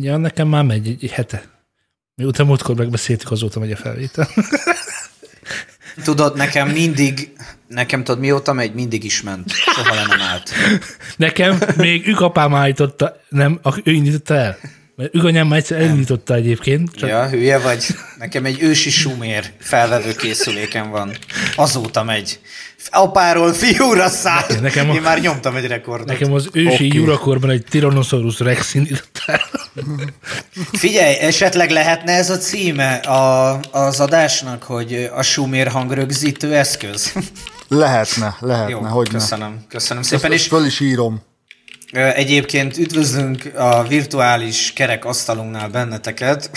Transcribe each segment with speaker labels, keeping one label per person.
Speaker 1: Ja, nekem már megy egy, egy hete. Miután múltkor megbeszéltük, azóta megy a felvétel.
Speaker 2: Tudod, nekem mindig, nekem tudod, mióta megy, mindig is ment. Soha le nem állt.
Speaker 1: Nekem még ükapám állította, nem, ő indította el. Mert Üganyám már egyszer elindította egyébként.
Speaker 2: Csak... Ja, hülye vagy. Nekem egy ősi sumér felvevő készüléken van. Azóta megy. Apáról fiúra száll. Nekem a... Én már nyomtam egy rekordot.
Speaker 1: Nekem az ősi okay. jurakorban egy Tyrannosaurus Rex indította
Speaker 2: Figyelj, esetleg lehetne ez a címe a, az adásnak, hogy a sumér hangrögzítő eszköz?
Speaker 3: Lehetne, lehetne, Jó, hogy
Speaker 2: köszönöm, köszönöm szépen.
Speaker 3: Ezt, és föl is írom.
Speaker 2: Egyébként üdvözlünk a virtuális kerek asztalunknál benneteket.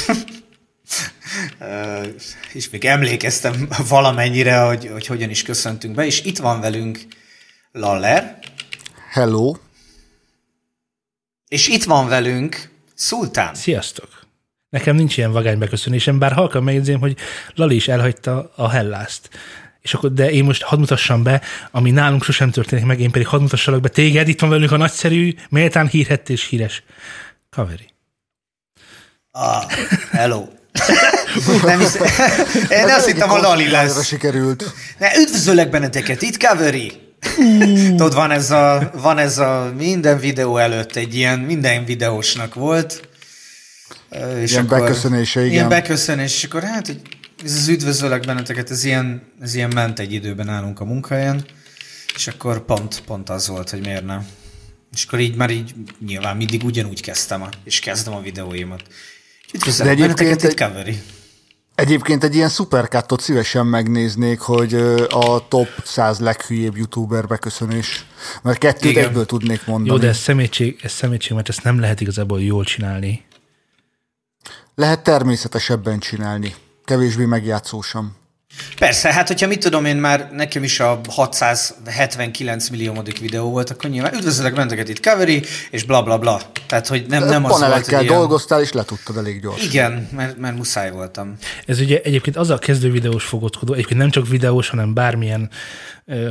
Speaker 2: és még emlékeztem valamennyire, hogy, hogy hogyan is köszöntünk be, és itt van velünk Laller.
Speaker 3: Hello.
Speaker 2: És itt van velünk Szultán.
Speaker 1: Sziasztok. Nekem nincs ilyen vagány beköszönésem, bár halkan megjegyzém, hogy Lali is elhagyta a Hellászt és akkor, de én most hadd mutassam be, ami nálunk sosem történik meg, én pedig hadd mutassalak be téged, itt van velünk a nagyszerű, méltán hírhett és híres Kaveri.
Speaker 2: Ah, hello. nem is, én azt hittem, a Lali lesz.
Speaker 3: sikerült.
Speaker 2: Ne, üdvözöllek benneteket, itt Kaveri. Tudod, van ez, a, van ez a minden videó előtt egy ilyen, minden videósnak volt.
Speaker 3: És ilyen akkor, beköszönése, igen.
Speaker 2: Ilyen beköszönés, és akkor hát, hogy ez az üdvözöllek benneteket, ez ilyen, ez ilyen ment egy időben állunk a munkahelyen, és akkor pont, pont az volt, hogy miért nem. És akkor így már így nyilván mindig ugyanúgy kezdtem, a, és kezdem a videóimat. Üdvözöllek benneteket, itt Covery.
Speaker 3: Egyébként egy ilyen szuperkáttot szívesen megnéznék, hogy a top 100 leghülyébb youtuber beköszönés. Mert kettőt Igen. egyből tudnék mondani.
Speaker 1: Jó, de ez szemétség, ez szemétség, mert ezt nem lehet igazából jól csinálni.
Speaker 3: Lehet természetesebben csinálni kevésbé megjátszósam.
Speaker 2: Persze, hát hogyha mit tudom én már, nekem is a 679 milliómodik videó volt, akkor nyilván üdvözlök benneteket itt Covery, és bla bla bla. Tehát, hogy nem, nem
Speaker 3: az volt, hogy ilyen... dolgoztál, és letudtad elég gyorsan.
Speaker 2: Igen, mert, mert muszáj voltam.
Speaker 1: Ez ugye egyébként az a kezdő videós fogotkodó, egyébként nem csak videós, hanem bármilyen,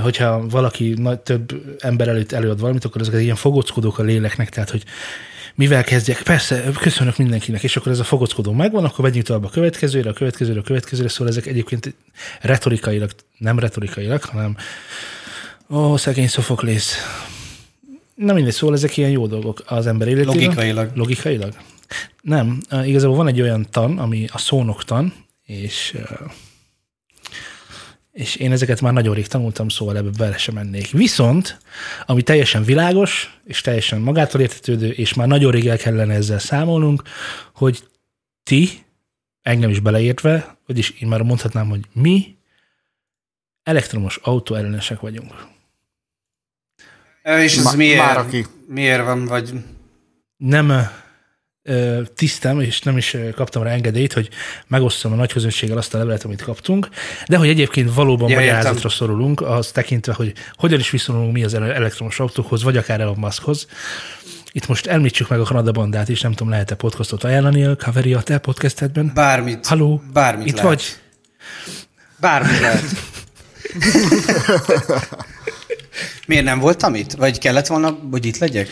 Speaker 1: hogyha valaki nagy, több ember előtt előad valamit, akkor ezek ilyen fogockodók a léleknek, tehát, hogy mivel kezdjek? Persze, köszönök mindenkinek, és akkor ez a fogockodó megvan, akkor megyünk tovább a következőre, a következőre, a következőre, szóval ezek egyébként retorikailag, nem retorikailag, hanem ó, szegény Szofoklész. Nem mindegy, szóval ezek ilyen jó dolgok az ember életében.
Speaker 2: Logikailag.
Speaker 1: Logikailag? Nem, igazából van egy olyan tan, ami a szónoktan, és és én ezeket már nagyon rég tanultam, szóval ebbe bele sem mennék. Viszont, ami teljesen világos, és teljesen magától értetődő, és már nagyon rég el kellene ezzel számolnunk, hogy ti, engem is beleértve, vagyis én már mondhatnám, hogy mi elektromos autó ellenesek vagyunk.
Speaker 2: És ez Ma, miért, miért van, vagy...
Speaker 1: Nem, tisztem, és nem is kaptam rá engedélyt, hogy megosztom a nagy közönséggel azt a levelet, amit kaptunk, de hogy egyébként valóban ja, magyarázatra értem. szorulunk, az tekintve, hogy hogyan is viszonyulunk mi az elektromos autókhoz, vagy akár Elon Muskhoz. Itt most említsük meg a Kanada bandát is, nem tudom, lehet-e podcastot ajánlani a Kaveri a te podcastedben?
Speaker 2: Bármit.
Speaker 1: Halló?
Speaker 2: Bármit
Speaker 1: Itt
Speaker 2: lehet.
Speaker 1: vagy?
Speaker 2: Bármit lehet. Miért nem voltam itt? Vagy kellett volna, hogy itt legyek?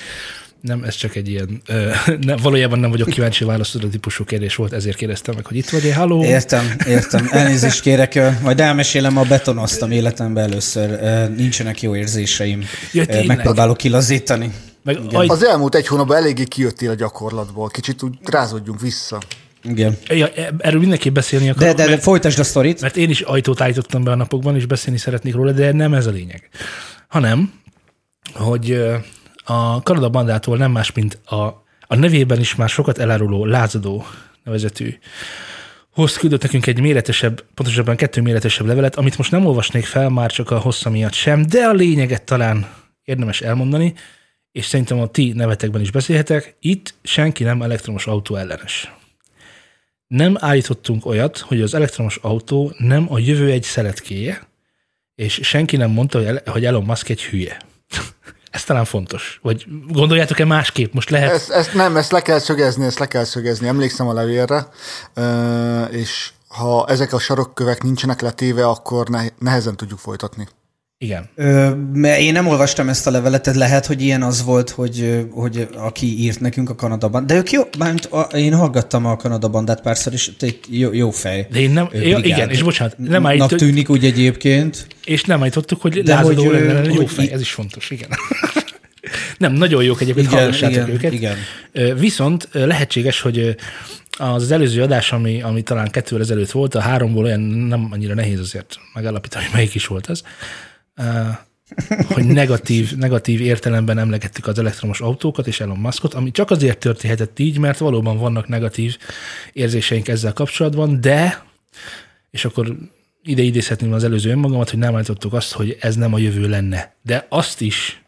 Speaker 1: Nem, ez csak egy ilyen, ö, ne, valójában nem vagyok kíváncsi válaszoló típusú kérdés volt, ezért kérdeztem meg, hogy itt vagy-e, halló?
Speaker 2: Értem, értem. Elnézést kérek, majd elmesélem, a betonoztam életemben először. Nincsenek jó érzéseim. Ja, Megpróbálok kilazítani.
Speaker 3: Meg, Az elmúlt egy hónapban eléggé kijöttél a gyakorlatból. Kicsit úgy rázódjunk vissza.
Speaker 2: Igen.
Speaker 1: Ja, erről mindenképp beszélni akarok.
Speaker 2: De, de, de folytasd a sztorit.
Speaker 1: Mert én is ajtót állítottam be a napokban, és beszélni szeretnék róla, de nem ez a lényeg. Hanem, hogy a Kanada bandától nem más, mint a, a nevében is már sokat eláruló lázadó nevezetű hoz küldött nekünk egy méretesebb, pontosabban kettő méretesebb levelet, amit most nem olvasnék fel, már csak a hossza miatt sem, de a lényeget talán érdemes elmondani, és szerintem a ti nevetekben is beszélhetek, itt senki nem elektromos autó ellenes. Nem állítottunk olyat, hogy az elektromos autó nem a jövő egy szeletkéje, és senki nem mondta, hogy Elon Musk egy hülye. Ez talán fontos. Vagy gondoljátok-e másképp? Most lehet...
Speaker 3: Ezt, ezt nem, ezt le kell szögezni, ezt le kell szögezni. Emlékszem a levélre, és ha ezek a sarokkövek nincsenek letéve, akkor nehezen tudjuk folytatni.
Speaker 1: Igen.
Speaker 2: Ö, mert én nem olvastam ezt a levelet, tehát lehet, hogy ilyen az volt, hogy, hogy aki írt nekünk a Kanadaban. De ők jó, a, én hallgattam a Kanada bandát párszor, és egy jó, jó fej.
Speaker 1: De én nem,
Speaker 2: brigád.
Speaker 1: igen, és bocsánat, nem
Speaker 2: Nak
Speaker 1: állít,
Speaker 2: tűnik úgy egyébként.
Speaker 1: és nem állítottuk, hogy
Speaker 2: De
Speaker 1: lázadó
Speaker 2: hogy,
Speaker 1: lenne,
Speaker 2: ö,
Speaker 1: jó
Speaker 2: hogy
Speaker 1: fej,
Speaker 2: í-
Speaker 1: ez is fontos, igen. nem, nagyon jók egyébként,
Speaker 2: Igen,
Speaker 1: hallgassátok
Speaker 2: igen,
Speaker 1: őket.
Speaker 2: igen.
Speaker 1: Viszont lehetséges, hogy az, az előző adás, ami, ami talán kettővel ezelőtt volt, a háromból olyan nem annyira nehéz azért megállapítani, hogy melyik is volt ez, Ö, hogy negatív, negatív értelemben emlegettük az elektromos autókat és Elon Muskot, ami csak azért történhetett így, mert valóban vannak negatív érzéseink ezzel kapcsolatban, de, és akkor ide idézhetném az előző önmagamat, hogy nem állítottuk azt, hogy ez nem a jövő lenne. De azt is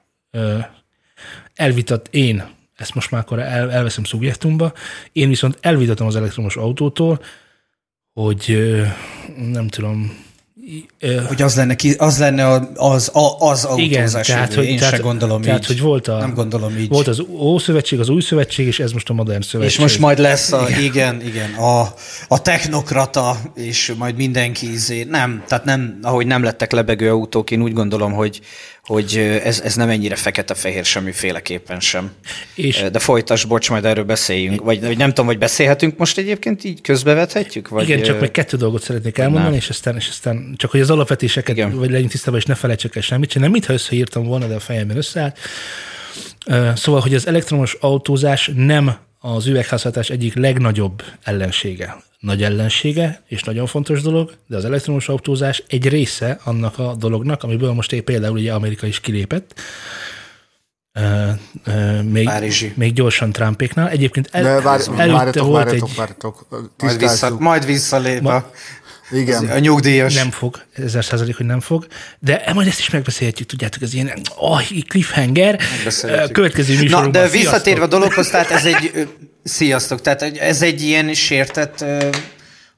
Speaker 1: elvitat én, ezt most már akkor el, elveszem szubjektumba, én viszont elvitatom az elektromos autótól, hogy nem tudom,
Speaker 2: Hogy az lenne, ki, az, lenne az, a, az
Speaker 1: igen,
Speaker 2: autózás
Speaker 1: tehát, hogy,
Speaker 2: Én
Speaker 1: tehát,
Speaker 2: se gondolom
Speaker 1: tehát,
Speaker 2: így.
Speaker 1: hogy volt, a,
Speaker 2: Nem gondolom így.
Speaker 1: volt az Ószövetség, az Új Szövetség, és ez most a Modern Szövetség.
Speaker 2: És most majd lesz a, igen, igen, igen a, a technokrata, és majd mindenki izé, nem, tehát nem, ahogy nem lettek lebegő autók, én úgy gondolom, hogy, hogy ez, ez nem ennyire fekete-fehér semmiféleképpen sem.
Speaker 1: És-
Speaker 2: De folytas, bocs, majd erről beszéljünk. Vagy, vagy nem tudom, hogy beszélhetünk most egyébként így közbevethetjük? Vagy,
Speaker 1: Igen, csak
Speaker 2: ö,
Speaker 1: meg kettő dolgot szeretnék elmondani, és aztán, és aztán csak hogy az alapvetéseket,
Speaker 2: Igen.
Speaker 1: Vagy legyünk tisztában, és ne felejtsek el semmit, nem mintha összeírtam volna, de a fejemben összeállt. Szóval, hogy az elektromos autózás nem az üvegházhatás egyik legnagyobb ellensége. Nagy ellensége, és nagyon fontos dolog, de az elektromos autózás egy része annak a dolognak, amiből most épp például ugye Amerika is kilépett, Ö, ö, még,
Speaker 2: Párizsi.
Speaker 1: még gyorsan Trumpéknál. Egyébként el,
Speaker 3: De vár,
Speaker 1: előtte
Speaker 3: várjatok,
Speaker 1: volt
Speaker 3: várjatok,
Speaker 1: egy...
Speaker 3: várjatok.
Speaker 2: majd, vissza, majd visszalép a,
Speaker 3: Igen.
Speaker 2: a nyugdíjas.
Speaker 1: Nem fog, ezer százalék, hogy nem fog, de majd ezt is megbeszélhetjük, tudjátok, ez ilyen oh, cliffhanger. Következő
Speaker 2: Na,
Speaker 1: műsorunkban.
Speaker 2: de
Speaker 1: Sziasztok!
Speaker 2: visszatérve a dologhoz, tehát ez egy, sziasztok, tehát ez egy ilyen sértett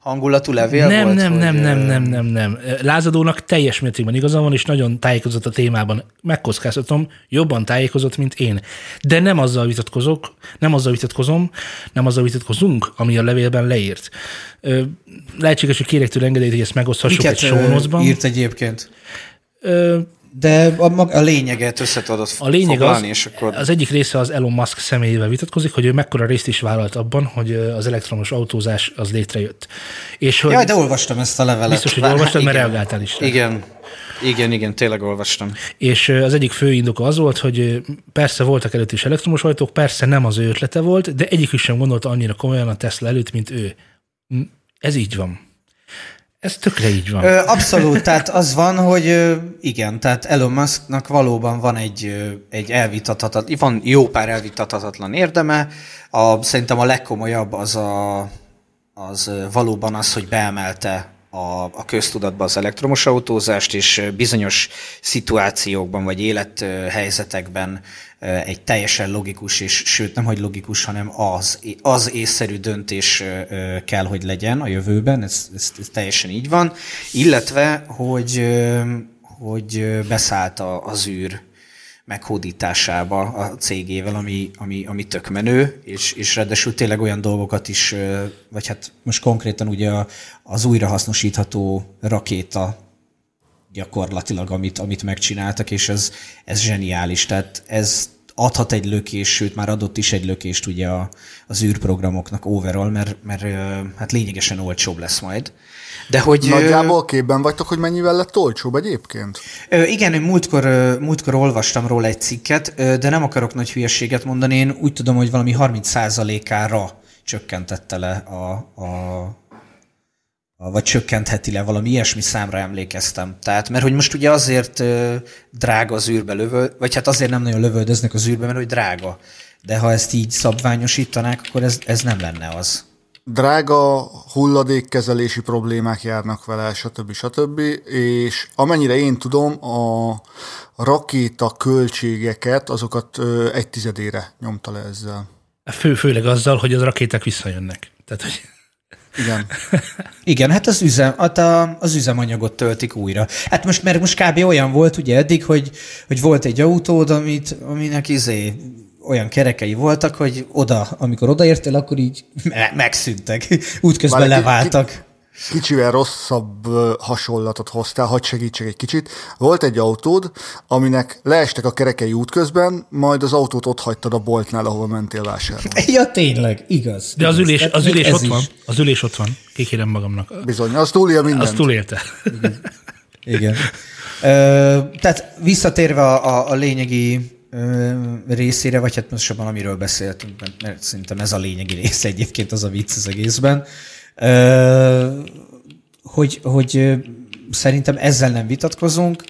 Speaker 2: hangulatú levél
Speaker 1: Nem,
Speaker 2: volt?
Speaker 1: nem,
Speaker 2: hogy,
Speaker 1: nem,
Speaker 2: ö,
Speaker 1: nem, nem, nem, nem. Lázadónak teljes mértékben igaza van, és nagyon tájékozott a témában. Megkockáztatom, jobban tájékozott, mint én. De nem azzal vitatkozok, nem azzal vitatkozom, nem azzal vitatkozunk, ami a levélben leírt. Lehetséges, hogy kérek tőle engedélyt, hogy ezt megoszthassuk
Speaker 2: Miket
Speaker 1: egy sónozban.
Speaker 2: írt egyébként? De a, mag- a lényeget össze tudod
Speaker 1: A lényeg az,
Speaker 2: foglalni, és akkor...
Speaker 1: az egyik része az Elon Musk személyével vitatkozik, hogy ő mekkora részt is vállalt abban, hogy az elektromos autózás az létrejött. És hogy
Speaker 2: Jaj, de olvastam ezt a levelet.
Speaker 1: biztos, hogy olvastad, mert reagáltál is. rá.
Speaker 2: Igen, igen, igen, tényleg olvastam.
Speaker 1: És az egyik fő indoka az volt, hogy persze voltak előtt is elektromos autók, persze nem az ő ötlete volt, de egyikük sem gondolta annyira komolyan a Tesla előtt, mint ő. Ez így van. Ez tökre így van.
Speaker 2: Abszolút, tehát az van, hogy igen, tehát Elon Musknak valóban van egy, egy elvitathatatlan, van jó pár elvitathatatlan érdeme. A, szerintem a legkomolyabb az, a, az valóban az, hogy beemelte a, a köztudatba az elektromos autózást, és bizonyos szituációkban vagy élethelyzetekben egy teljesen logikus, és sőt nem hogy logikus, hanem az, az észszerű döntés kell, hogy legyen a jövőben, ez, ez, ez teljesen így van, illetve, hogy, hogy beszállt a, az űr meghódításába a cégével, ami, ami, ami tök menő, és, és ráadásul tényleg olyan dolgokat is, vagy hát most konkrétan ugye az újrahasznosítható rakéta gyakorlatilag, amit, amit megcsináltak, és ez, ez zseniális. Tehát ez adhat egy lökést, sőt már adott is egy lökést ugye a, az űrprogramoknak overall, mert, mert hát lényegesen olcsóbb lesz majd. De hogy...
Speaker 3: Nagyjából képben vagytok, hogy mennyivel lett olcsóbb egyébként?
Speaker 2: Igen, én múltkor, múltkor olvastam róla egy cikket, de nem akarok nagy hülyeséget mondani. Én úgy tudom, hogy valami 30%-ára csökkentette le a, a vagy csökkentheti le, valami ilyesmi számra emlékeztem. Tehát, mert hogy most ugye azért drága az űrbe lövő, vagy hát azért nem nagyon lövöldöznek az űrbe, mert hogy drága. De ha ezt így szabványosítanák, akkor ez, ez nem lenne az.
Speaker 3: Drága hulladékkezelési problémák járnak vele, stb. stb. És amennyire én tudom, a rakéta költségeket, azokat egy tizedére nyomta le ezzel.
Speaker 1: Fő, főleg azzal, hogy az rakéták visszajönnek. Tehát, hogy
Speaker 3: Igen.
Speaker 2: Igen, hát az, üzem, hát a, az üzemanyagot töltik újra. Hát most, mert most kb. olyan volt ugye eddig, hogy, hogy volt egy autód, amit, aminek izé olyan kerekei voltak, hogy oda, amikor odaértél, akkor így me- megszűntek. Útközben
Speaker 3: Várj, ki-
Speaker 2: leváltak.
Speaker 3: Kicsivel rosszabb hasonlatot hoztál, hadd segítsek egy kicsit. Volt egy autód, aminek leestek a kerekei útközben, majd az autót ott hagytad a boltnál, ahova mentél vásárolni.
Speaker 2: Ja, tényleg, igaz.
Speaker 1: De az
Speaker 2: igaz.
Speaker 1: ülés,
Speaker 2: Tehát
Speaker 1: az ülés ott
Speaker 2: is.
Speaker 1: van. Az ülés ott van. Kikérem magamnak.
Speaker 3: Bizony, az túlélja mindent.
Speaker 1: Azt túlélte.
Speaker 2: Igen. Ö, tehát visszatérve a, a, a lényegi részére, vagy hát most amiről beszéltünk, mert, mert szerintem ez a lényegi része egyébként az a vicc az egészben, ö, hogy, hogy szerintem ezzel nem vitatkozunk,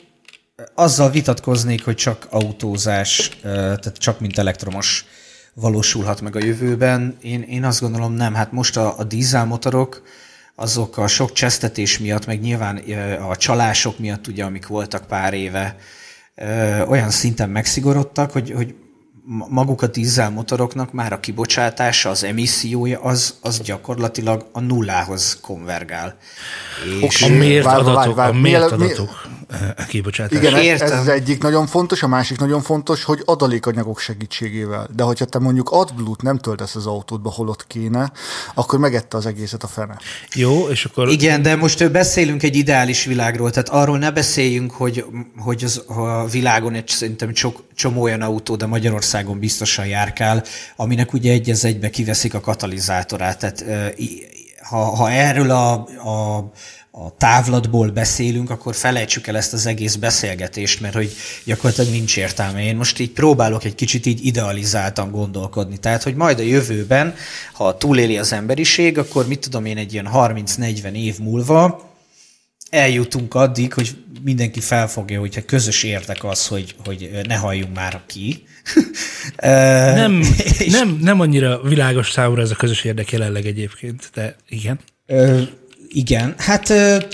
Speaker 2: azzal vitatkoznék, hogy csak autózás, tehát csak mint elektromos valósulhat meg a jövőben. Én, én azt gondolom nem, hát most a, a dízelmotorok, azok a sok csesztetés miatt, meg nyilván a csalások miatt, ugye, amik voltak pár éve, olyan szinten megszigorodtak, hogy, hogy maguk a dízelmotoroknak már a kibocsátása, az emissziója, az, az gyakorlatilag a nullához konvergál. És
Speaker 1: A mért
Speaker 3: Várj, várj,
Speaker 1: adatok,
Speaker 3: várj.
Speaker 1: a mért
Speaker 3: Miele- mi-
Speaker 1: adatok eh, kibocsátás.
Speaker 3: Igen, ez, ez
Speaker 4: Értem.
Speaker 3: az egyik nagyon fontos, a másik nagyon fontos, hogy adalékanyagok segítségével. De hogyha te mondjuk AdBlue-t nem töltesz az autódba, holott kéne, akkor megette az egészet a fene.
Speaker 1: Jó, és akkor
Speaker 2: Igen, de most beszélünk egy ideális világról, tehát arról ne beszéljünk, hogy, hogy az, a világon egy szerintem csok, csomó olyan autó, de Magyarországon biztosan járkál, aminek ugye egy az egybe kiveszik a katalizátorát. Tehát ha, ha erről a, a, a távlatból beszélünk, akkor felejtsük el ezt az egész beszélgetést, mert hogy gyakorlatilag nincs értelme. Én most így próbálok egy kicsit így idealizáltan gondolkodni. Tehát, hogy majd a jövőben, ha túléli az emberiség, akkor mit tudom én egy ilyen 30-40 év múlva eljutunk addig, hogy mindenki felfogja, hogyha közös érdek az, hogy, hogy ne halljunk már ki.
Speaker 1: nem, nem, nem annyira világos számomra ez a közös érdek jelenleg egyébként, de igen.
Speaker 2: Ö, igen, hát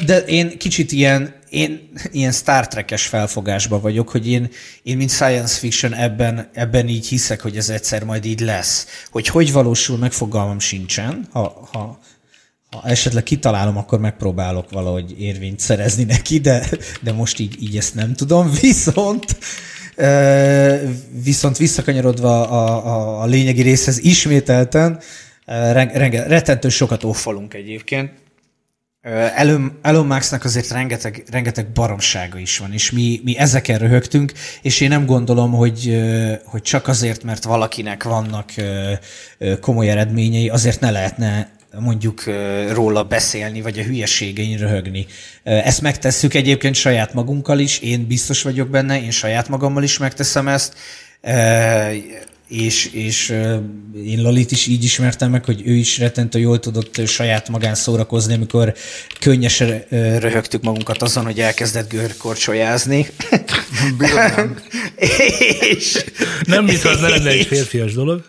Speaker 2: de én kicsit ilyen, én ilyen Star Trek-es felfogásban vagyok, hogy én, én mint science fiction ebben, ebben így hiszek, hogy ez egyszer majd így lesz. Hogy hogy valósul, meg fogalmam sincsen. Ha, ha, ha esetleg kitalálom, akkor megpróbálok valahogy érvényt szerezni neki, de, de most így, így ezt nem tudom. Viszont viszont visszakanyarodva a, a, a lényegi részhez ismételten, renge, rettentő sokat ófalunk egyébként. Elon, Elon Musknak azért rengeteg, rengeteg baromsága is van, és mi, mi ezeken röhögtünk, és én nem gondolom, hogy, hogy csak azért, mert valakinek vannak komoly eredményei, azért ne lehetne mondjuk róla beszélni, vagy a hülyeségein röhögni. Ezt megtesszük egyébként saját magunkkal is, én biztos vagyok benne, én saját magammal is megteszem ezt, és, és én Lalit is így ismertem meg, hogy ő is rettentő jól tudott saját magán szórakozni, amikor könnyesen röhögtük magunkat azon, hogy elkezdett görkorcsolyázni.
Speaker 3: Nem.
Speaker 2: és,
Speaker 1: Nem, mintha az ne lenne egy férfias dolog.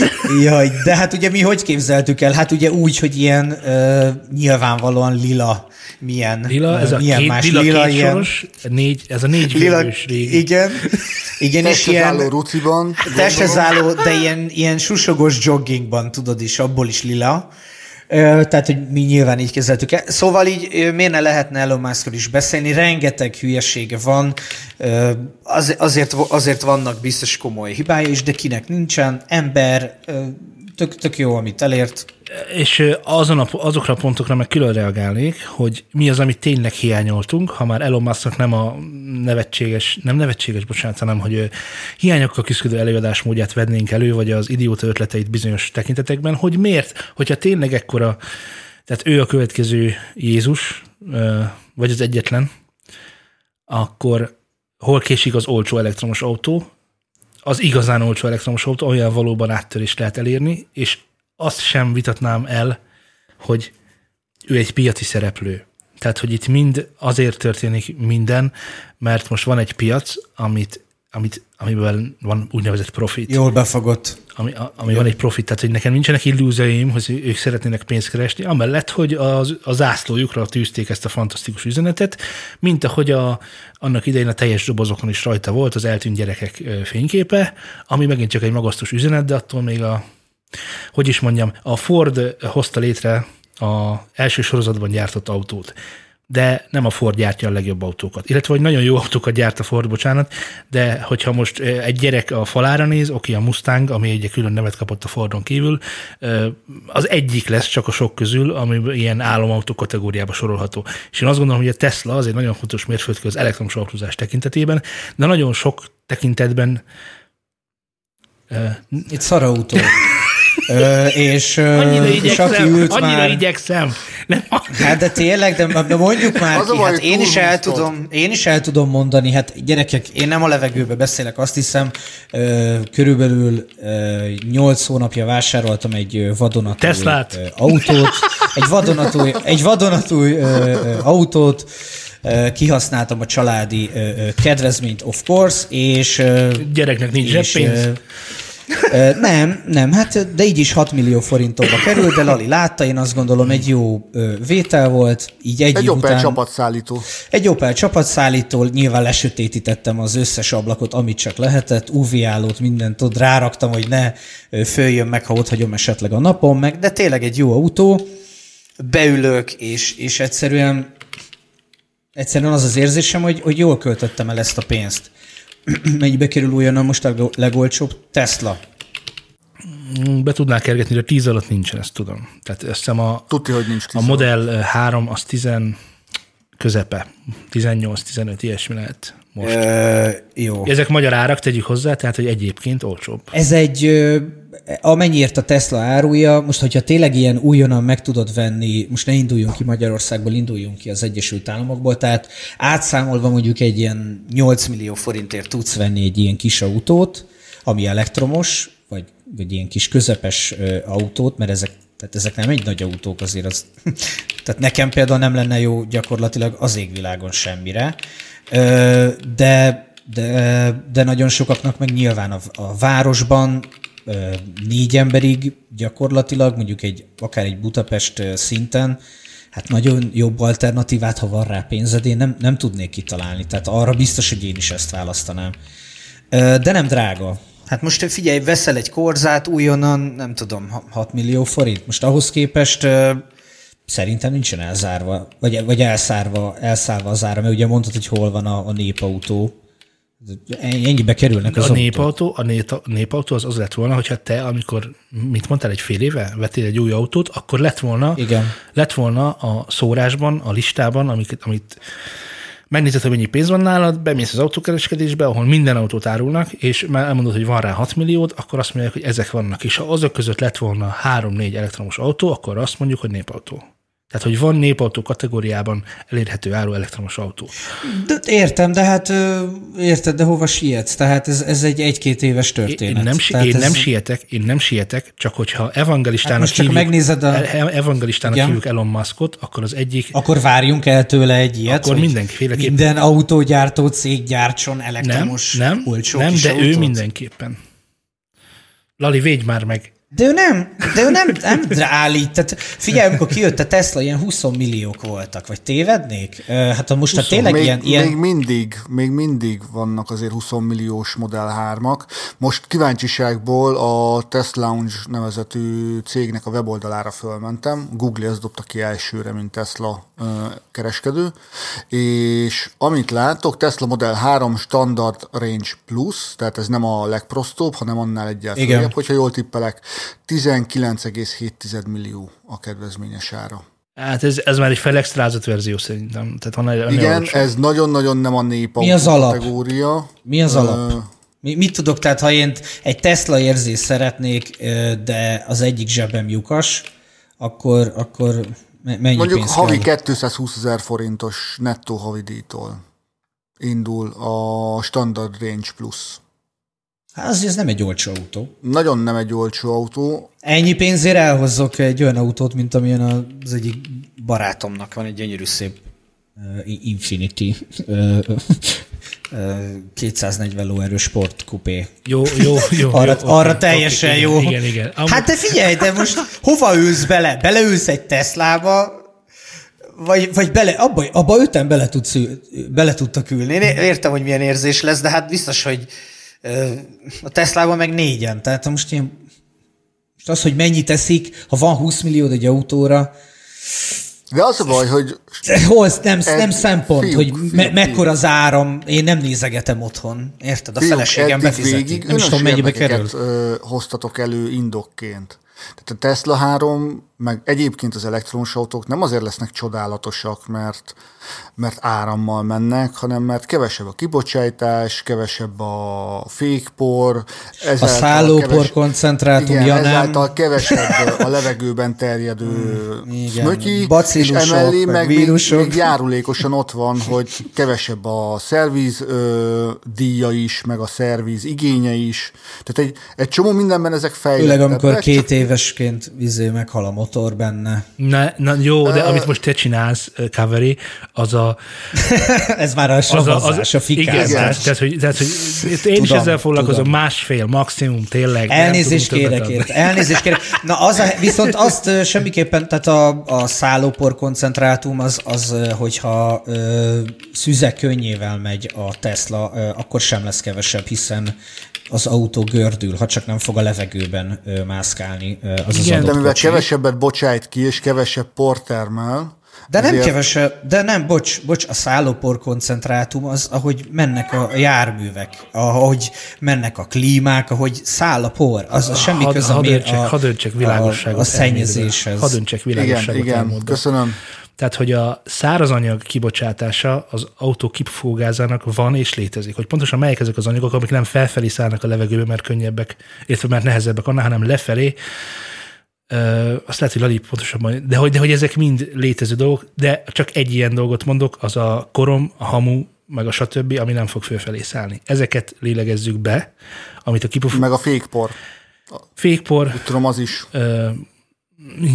Speaker 2: Jaj, de hát ugye mi hogy képzeltük el? Hát ugye úgy, hogy ilyen ö, nyilvánvalóan lila, milyen,
Speaker 1: Lila, ez
Speaker 2: ö,
Speaker 1: a
Speaker 2: milyen
Speaker 1: két,
Speaker 2: más
Speaker 1: lila,
Speaker 2: lila,
Speaker 1: két
Speaker 2: ilyen,
Speaker 1: soros, négy, ez a négy
Speaker 2: lila, igen, igen, és ilyen
Speaker 3: ruciban.
Speaker 2: testhez álló, de ilyen, ilyen susogos joggingban, tudod is, abból is lila. Tehát, hogy mi nyilván így kezeltük el. Szóval így miért ne lehetne Elon Muskról is beszélni? Rengeteg hülyesége van, az, azért, azért vannak biztos komoly hibája is, de kinek nincsen. Ember, tök, tök jó, amit elért.
Speaker 1: És azon a, azokra a pontokra meg külön reagálnék, hogy mi az, amit tényleg hiányoltunk, ha már Elon Musknak nem a nevetséges, nem nevetséges, bocsánat, hanem hogy hiányokkal küzdő előadásmódját vennénk elő, vagy az idióta ötleteit bizonyos tekintetekben, hogy miért, hogyha tényleg ekkora, tehát ő a következő Jézus, vagy az egyetlen, akkor hol késik az olcsó elektromos autó, az igazán olcsó elektromos autó, olyan valóban áttörést lehet elérni, és azt sem vitatnám el, hogy ő egy piaci szereplő. Tehát, hogy itt mind azért történik minden, mert most van egy piac, amit, amit, amiben van úgynevezett profit.
Speaker 2: Jól befogott.
Speaker 1: Ami, ami van egy profit, tehát hogy nekem nincsenek illúzióim, hogy ők szeretnének pénzt keresni, amellett, hogy az, a zászlójukra tűzték ezt a fantasztikus üzenetet, mint ahogy a, annak idején a teljes dobozokon is rajta volt az eltűnt gyerekek fényképe, ami megint csak egy magasztos üzenet, de attól még a, hogy is mondjam, a Ford hozta létre a első sorozatban gyártott autót. De nem a Ford gyártja a legjobb autókat. Illetve, hogy nagyon jó autókat gyárt a Ford, bocsánat, de hogyha most egy gyerek a falára néz, oké, a Mustang, ami egy külön nevet kapott a Fordon kívül, az egyik lesz csak a sok közül, ami ilyen álomautó kategóriába sorolható. És én azt gondolom, hogy a Tesla az egy nagyon fontos mérföldkő az elektromos autózás tekintetében, de nagyon sok tekintetben
Speaker 2: Itt szarautó. Ö, és,
Speaker 1: annyira
Speaker 2: és
Speaker 1: igyekszem,
Speaker 2: aki ült
Speaker 1: annyira
Speaker 2: már...
Speaker 1: igyekszem. Nem,
Speaker 2: Hát de tényleg, de, de mondjuk már
Speaker 3: Az
Speaker 2: ki, hát én is, el tudom, én is el tudom mondani, hát gyerekek, én nem a levegőbe beszélek, azt hiszem, ö, körülbelül ö, 8 hónapja vásároltam egy vadonatúj
Speaker 1: Teslát.
Speaker 2: autót, egy vadonatúj, egy vadonatúj ö, autót, kihasználtam a családi kedvezményt, of course, és
Speaker 1: gyereknek nincs
Speaker 2: és,
Speaker 1: zseppénz.
Speaker 2: Nem, nem, hát de így is 6 millió forintokba került, de Lali látta, én azt gondolom egy jó vétel volt, így egy,
Speaker 3: Egy Opel
Speaker 2: után,
Speaker 3: csapatszállító.
Speaker 2: Egy Opel csapatszállító, nyilván lesötétítettem az összes ablakot, amit csak lehetett, UV-állót, mindent ott ráraktam, hogy ne följön meg, ha ott hagyom esetleg a napon meg, de tényleg egy jó autó, beülök, és, és egyszerűen egyszerűen az az érzésem, hogy, hogy jól költöttem el ezt a pénzt. Mennyibe kerül újonnan most a legolcsóbb? Tesla.
Speaker 1: Be tudnál kergetni, de a 10 alatt nincsen, ezt tudom. Tehát azt hiszem a,
Speaker 3: Tudja, hogy nincs
Speaker 1: a Model 3 az 10 közepe, 18-15, ilyesmi lehet most.
Speaker 2: Ö, jó.
Speaker 1: Ezek magyar árak, tegyük hozzá, tehát hogy egyébként olcsóbb.
Speaker 2: Ez egy, amennyiért a Tesla árulja, most hogyha tényleg ilyen újonnan meg tudod venni, most ne induljunk ki Magyarországból, induljunk ki az Egyesült Államokból, tehát átszámolva mondjuk egy ilyen 8 millió forintért tudsz venni egy ilyen kis autót, ami elektromos, vagy, vagy ilyen kis közepes autót, mert ezek tehát ezek nem egy nagy autók azért. Az, tehát nekem például nem lenne jó gyakorlatilag az égvilágon semmire. De, de, de nagyon sokaknak meg nyilván a, a városban négy emberig gyakorlatilag, mondjuk egy, akár egy Budapest szinten, hát nagyon jobb alternatívát, ha van rá pénzed, én nem, nem tudnék kitalálni. Tehát arra biztos, hogy én is ezt választanám. De nem drága. Hát most figyelj, veszel egy korzát újonnan, nem tudom, 6 millió forint. Most ahhoz képest szerintem nincsen elzárva, vagy, vagy elszárva, elszállva az ára, mert ugye mondtad, hogy hol van a, a népautó. Ennyibe kerülnek az
Speaker 1: A népautó, a nép, népautó az az lett volna, hogyha te, amikor, mit mondtál, egy fél éve vettél egy új autót, akkor lett volna,
Speaker 2: Igen.
Speaker 1: lett volna a szórásban, a listában, amit, amit megnézed, hogy mennyi pénz van nálad, bemész az autókereskedésbe, ahol minden autót árulnak, és már elmondod, hogy van rá 6 milliót, akkor azt mondják, hogy ezek vannak. És ha azok között lett volna 3-4 elektromos autó, akkor azt mondjuk, hogy népautó. Tehát, hogy van népautó kategóriában elérhető áru elektromos autó.
Speaker 2: De, értem, de hát érted, de hova sietsz? Tehát ez, ez egy egy-két éves
Speaker 1: Én,
Speaker 2: történet.
Speaker 1: én, nem,
Speaker 2: Tehát
Speaker 1: én
Speaker 2: ez,
Speaker 1: nem sietek, én nem sietek, csak hogyha evangelistának
Speaker 2: Hát most csak
Speaker 1: hívjuk,
Speaker 2: megnézed a-
Speaker 1: evangelistának
Speaker 2: Igen.
Speaker 1: hívjuk Elon Muskot, akkor az egyik,
Speaker 2: Akkor várjunk el tőle egy ilyet,
Speaker 1: Akkor mindenféleképpen.
Speaker 2: Minden autógyártó cég gyártson
Speaker 1: nem,
Speaker 2: elektromos
Speaker 1: nem,
Speaker 2: olcsó
Speaker 1: nem, de
Speaker 2: autót.
Speaker 1: ő mindenképpen. Lali, védj már meg.
Speaker 2: De ő nem, de ő nem, nem állít. Tehát figyelj, amikor kijött a Tesla, ilyen 20 milliók voltak, vagy tévednék? Hát ha most ha tényleg
Speaker 3: még,
Speaker 2: ilyen, ilyen
Speaker 3: még, mindig, még mindig vannak azért 20 milliós Model 3-ak. Most kíváncsiságból a Test Lounge nevezetű cégnek a weboldalára fölmentem. Google ezt dobta ki elsőre, mint Tesla kereskedő. És amit látok, Tesla Model 3 Standard Range Plus, tehát ez nem a legprostóbb, hanem annál egyel
Speaker 2: Igen.
Speaker 3: följebb, hogyha jól tippelek, 19,7 millió a kedvezményes ára.
Speaker 1: Hát ez, ez már egy felextrázott verzió szerintem. Tehát van egy
Speaker 3: Igen, ez nagyon-nagyon nem a nép
Speaker 2: Mi az alap?
Speaker 3: kategória.
Speaker 2: mi az alap? Mi, mit tudok, tehát ha én egy Tesla érzést szeretnék, de az egyik zsebem lyukas, akkor, akkor me- mennyi
Speaker 3: Mondjuk
Speaker 2: pénz
Speaker 3: havi
Speaker 2: kell?
Speaker 3: 220 ezer forintos nettó havidíjtól indul a Standard Range Plus.
Speaker 2: Hát az, ez nem egy olcsó autó.
Speaker 3: Nagyon nem egy olcsó autó.
Speaker 2: Ennyi pénzért elhozzok egy olyan autót, mint amilyen az egyik barátomnak van egy gyönyörű szép uh, Infinity uh, uh, 240 lóerő sportkupé.
Speaker 1: Jó, jó, jó.
Speaker 2: Arra,
Speaker 1: jó,
Speaker 2: arra
Speaker 1: oké,
Speaker 2: teljesen
Speaker 1: oké,
Speaker 2: jó.
Speaker 1: Igen, igen. igen. Amúgy,
Speaker 2: Hát te figyelj, de most hova ülsz bele? Beleülsz egy Teslába, vagy, vagy bele, abba, abba öten bele, tudsz, bele tudtak ülni. Én értem, hogy milyen érzés lesz, de hát biztos, hogy a Teslában meg négyen. Tehát most ilyen, most az, hogy mennyit teszik, ha van 20 millió egy autóra,
Speaker 3: De az a baj, hogy
Speaker 2: Hoz, nem, nem
Speaker 3: Ed-
Speaker 2: szempont,
Speaker 3: fiúk,
Speaker 2: hogy me,
Speaker 3: fiúk.
Speaker 2: mekkora az áram, én nem nézegetem otthon. Érted? A
Speaker 3: fiúk,
Speaker 2: feleségem befizeti.
Speaker 3: végig
Speaker 2: Nem is tudom, mennyibe kerül.
Speaker 3: hoztatok elő indokként. Tehát a Tesla 3, meg egyébként az elektromos autók nem azért lesznek csodálatosak, mert, mert árammal mennek, hanem mert kevesebb a kibocsátás, kevesebb a fékpor.
Speaker 2: A szállópor
Speaker 3: keves-
Speaker 2: koncentrátum,
Speaker 3: igen,
Speaker 2: ja nem.
Speaker 3: ezáltal kevesebb a levegőben terjedő
Speaker 2: igen.
Speaker 3: szmötyi, és emellé
Speaker 2: meg
Speaker 3: meg még,
Speaker 2: vírusok.
Speaker 3: még járulékosan ott van, hogy kevesebb a szerviz ö, díja is, meg a szerviz igénye is. Tehát egy, egy csomó mindenben ezek fejlettek.
Speaker 2: Főleg amikor két
Speaker 3: csak-
Speaker 2: évesként vizé meghal a motor benne.
Speaker 1: Ne, na jó, de amit most te csinálsz, Kaveri, az a...
Speaker 2: Ez már a
Speaker 1: Az a,
Speaker 2: savazás, a
Speaker 1: igen,
Speaker 2: fikázás.
Speaker 1: tehát, tehát, hogy, tehát, hogy én is
Speaker 2: Tudom,
Speaker 1: ezzel foglalkozom,
Speaker 2: tudom.
Speaker 1: másfél maximum, tényleg.
Speaker 2: Elnézést kérek, érte. Elnézést kérek. Na, az a, viszont azt semmiképpen, tehát a, a szállópor koncentrátum az, az hogyha ö, szüze könnyével megy a Tesla, ö, akkor sem lesz kevesebb, hiszen az autó gördül, ha csak nem fog a levegőben ö, mászkálni ö, az az
Speaker 1: Igen,
Speaker 2: adott
Speaker 3: De mivel
Speaker 2: kocsi.
Speaker 3: kevesebbet bocsájt ki, és kevesebb por termel,
Speaker 2: De nem
Speaker 3: ezért-
Speaker 2: kevesebb, de nem, bocs, bocs, a szállópor koncentrátum az, ahogy mennek a járművek, ahogy mennek a klímák, ahogy száll a por, az, az semmi
Speaker 1: Hadd-
Speaker 2: köze
Speaker 1: öntsek-
Speaker 2: a,
Speaker 1: hadd öntsek
Speaker 2: a,
Speaker 1: világosságot.
Speaker 2: a szennyezéshez.
Speaker 1: Hadd öntsek
Speaker 3: igen,
Speaker 1: világosságot.
Speaker 3: igen,
Speaker 1: elmondom.
Speaker 3: köszönöm.
Speaker 1: Tehát, hogy a szárazanyag kibocsátása az autó kipufógázának van és létezik. Hogy pontosan melyek ezek az anyagok, amik nem felfelé szállnak a levegőbe, mert könnyebbek, illetve mert nehezebbek annál, hanem lefelé. Ö, azt lehet, hogy Lali pontosabban, de hogy, de hogy ezek mind létező dolgok, de csak egy ilyen dolgot mondok, az a korom, a hamu, meg a stb., ami nem fog fölfelé szállni. Ezeket lélegezzük be, amit a kipufó...
Speaker 3: Meg a fékpor.
Speaker 1: Fékpor,
Speaker 3: Tudom, az is.
Speaker 1: Ö,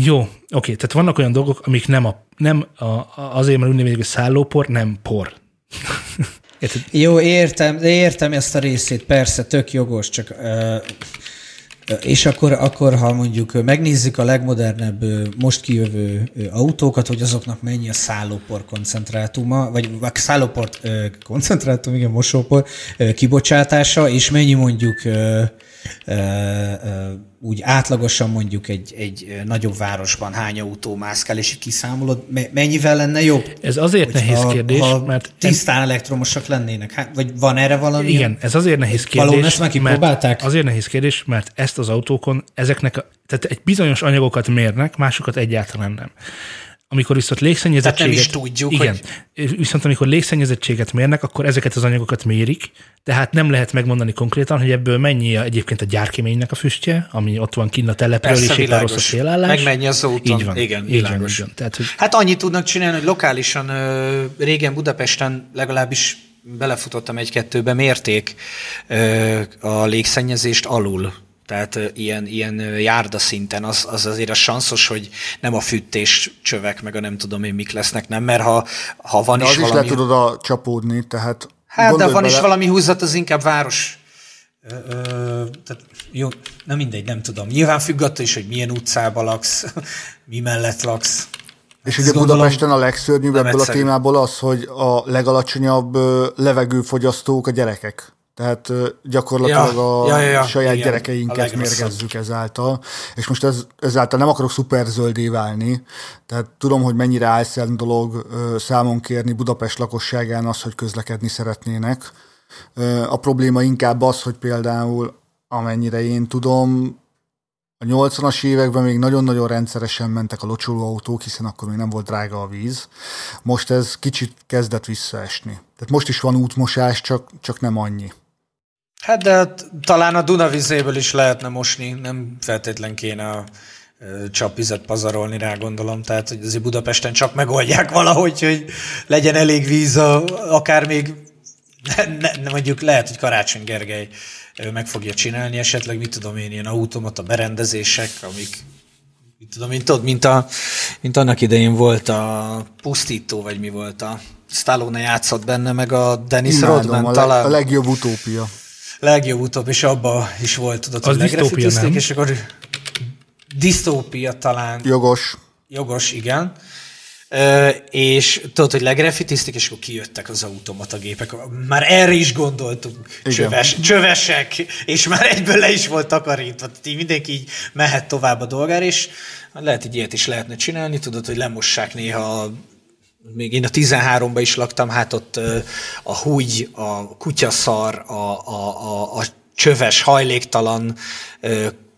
Speaker 1: jó, oké, tehát vannak olyan dolgok, amik nem, a, nem a, azért, mert úgy nevezik, hogy szállópor, nem por. Érted?
Speaker 2: Jó, értem, de értem ezt a részét, persze, tök jogos, csak ö, és akkor, akkor, ha mondjuk megnézzük a legmodernebb most kijövő autókat, hogy azoknak mennyi a szállópor koncentrátuma, vagy a szállópor koncentrátum, igen, mosópor kibocsátása, és mennyi mondjuk ö, úgy átlagosan mondjuk egy, egy nagyobb városban hány autó mászkál, és kiszámolod, me- mennyivel lenne jobb?
Speaker 1: Ez azért nehéz
Speaker 2: Hogyha-
Speaker 1: kérdés,
Speaker 2: ha
Speaker 1: mert
Speaker 2: tisztán elektromosak lennének. Hát, vagy van erre valami?
Speaker 1: igen, ez azért nehéz kérdés,
Speaker 2: ezt már
Speaker 1: mert
Speaker 2: kipróbálták?
Speaker 1: azért nehéz kérdés, mert ezt az autókon, ezeknek, a, tehát egy bizonyos anyagokat mérnek, másokat egyáltalán nem. Amikor viszont légszennyezettséget...
Speaker 4: Tehát nem is tudjuk,
Speaker 1: Igen. Viszont amikor légszennyezettséget mérnek, akkor ezeket az anyagokat mérik, tehát nem lehet megmondani konkrétan, hogy ebből mennyi a, egyébként a gyárkéménynek a füstje, ami ott van kinn a telepről,
Speaker 4: Persze,
Speaker 1: és éppen rossz a szélállás.
Speaker 4: Meg mennyi az úton.
Speaker 1: Így van.
Speaker 4: Igen,
Speaker 1: így van,
Speaker 4: világos.
Speaker 1: így van. Tehát, hogy
Speaker 4: Hát annyit tudnak csinálni, hogy lokálisan régen Budapesten legalábbis belefutottam egy-kettőbe, mérték a légszennyezést alul. Tehát ilyen, ilyen járda szinten az, az azért a sanszos, hogy nem a fűtés csövek, meg a nem tudom én mik lesznek, nem? Mert ha, ha van
Speaker 3: De
Speaker 4: is
Speaker 3: az is le
Speaker 4: valami...
Speaker 3: tudod a csapódni, tehát
Speaker 4: Hát, de van is
Speaker 3: bele-
Speaker 4: valami húzat, az inkább város.
Speaker 2: Ö, ö, tehát, jó, na mindegy, nem tudom. Nyilván függ attól is, hogy milyen utcában laksz, mi mellett laksz.
Speaker 3: És
Speaker 2: Ezt
Speaker 3: ugye Budapesten a legszörnyűbb ebből a
Speaker 4: egyszerű.
Speaker 3: témából az, hogy a legalacsonyabb levegőfogyasztók a gyerekek. Tehát gyakorlatilag
Speaker 4: Ja,
Speaker 3: a
Speaker 4: ja, ja, ja,
Speaker 3: saját
Speaker 4: igen, a
Speaker 3: gyerekeinket
Speaker 4: legrosszabb.
Speaker 3: mérgezzük ezáltal. És most ez, ezáltal nem akarok szuperzöldé válni. Tehát tudom, hogy mennyire álszent dolog számon kérni Budapest lakosságán az, hogy közlekedni szeretnének. A probléma inkább az, hogy például amennyire én tudom, a 80-as években még nagyon-nagyon rendszeresen mentek a locsolóautók, hiszen akkor még nem volt drága a víz. Most ez kicsit kezdett visszaesni. Tehát most is van útmosás, csak, csak nem annyi.
Speaker 4: Hát de talán a Dunavizéből is lehetne mosni, nem feltétlen kéne a csapvizet pazarolni rá, gondolom. Tehát, hogy azért Budapesten csak megoldják valahogy, hogy legyen elég víz, a, akár még ne, ne, mondjuk lehet, hogy Karácsony Gergely meg fogja csinálni, esetleg mit tudom én, ilyen automata berendezések, amik mit tudom én, tudod, mint, a, mint annak idején volt a pusztító, vagy mi volt a Stallone játszott benne, meg a Dennis Rodman talán
Speaker 3: a legjobb utópia.
Speaker 4: Legjobb utóbb, és abba is volt, tudod,
Speaker 1: Az
Speaker 4: hogy legrefitizték, és akkor disztópia talán
Speaker 3: Jogos.
Speaker 4: jogos, igen.
Speaker 2: Ö, és tudod, hogy legrefitizték, és akkor kijöttek az automata gépek. Már erre is gondoltunk. Csöves, csövesek, és már egyből le is volt takarítva. Tehát így mindenki így mehet tovább a dolgára, és lehet, hogy ilyet is lehetne csinálni. Tudod, hogy lemossák néha a még én a 13-ban is laktam, hát ott a húgy, a kutyaszar, a, a, a, a csöves, hajléktalan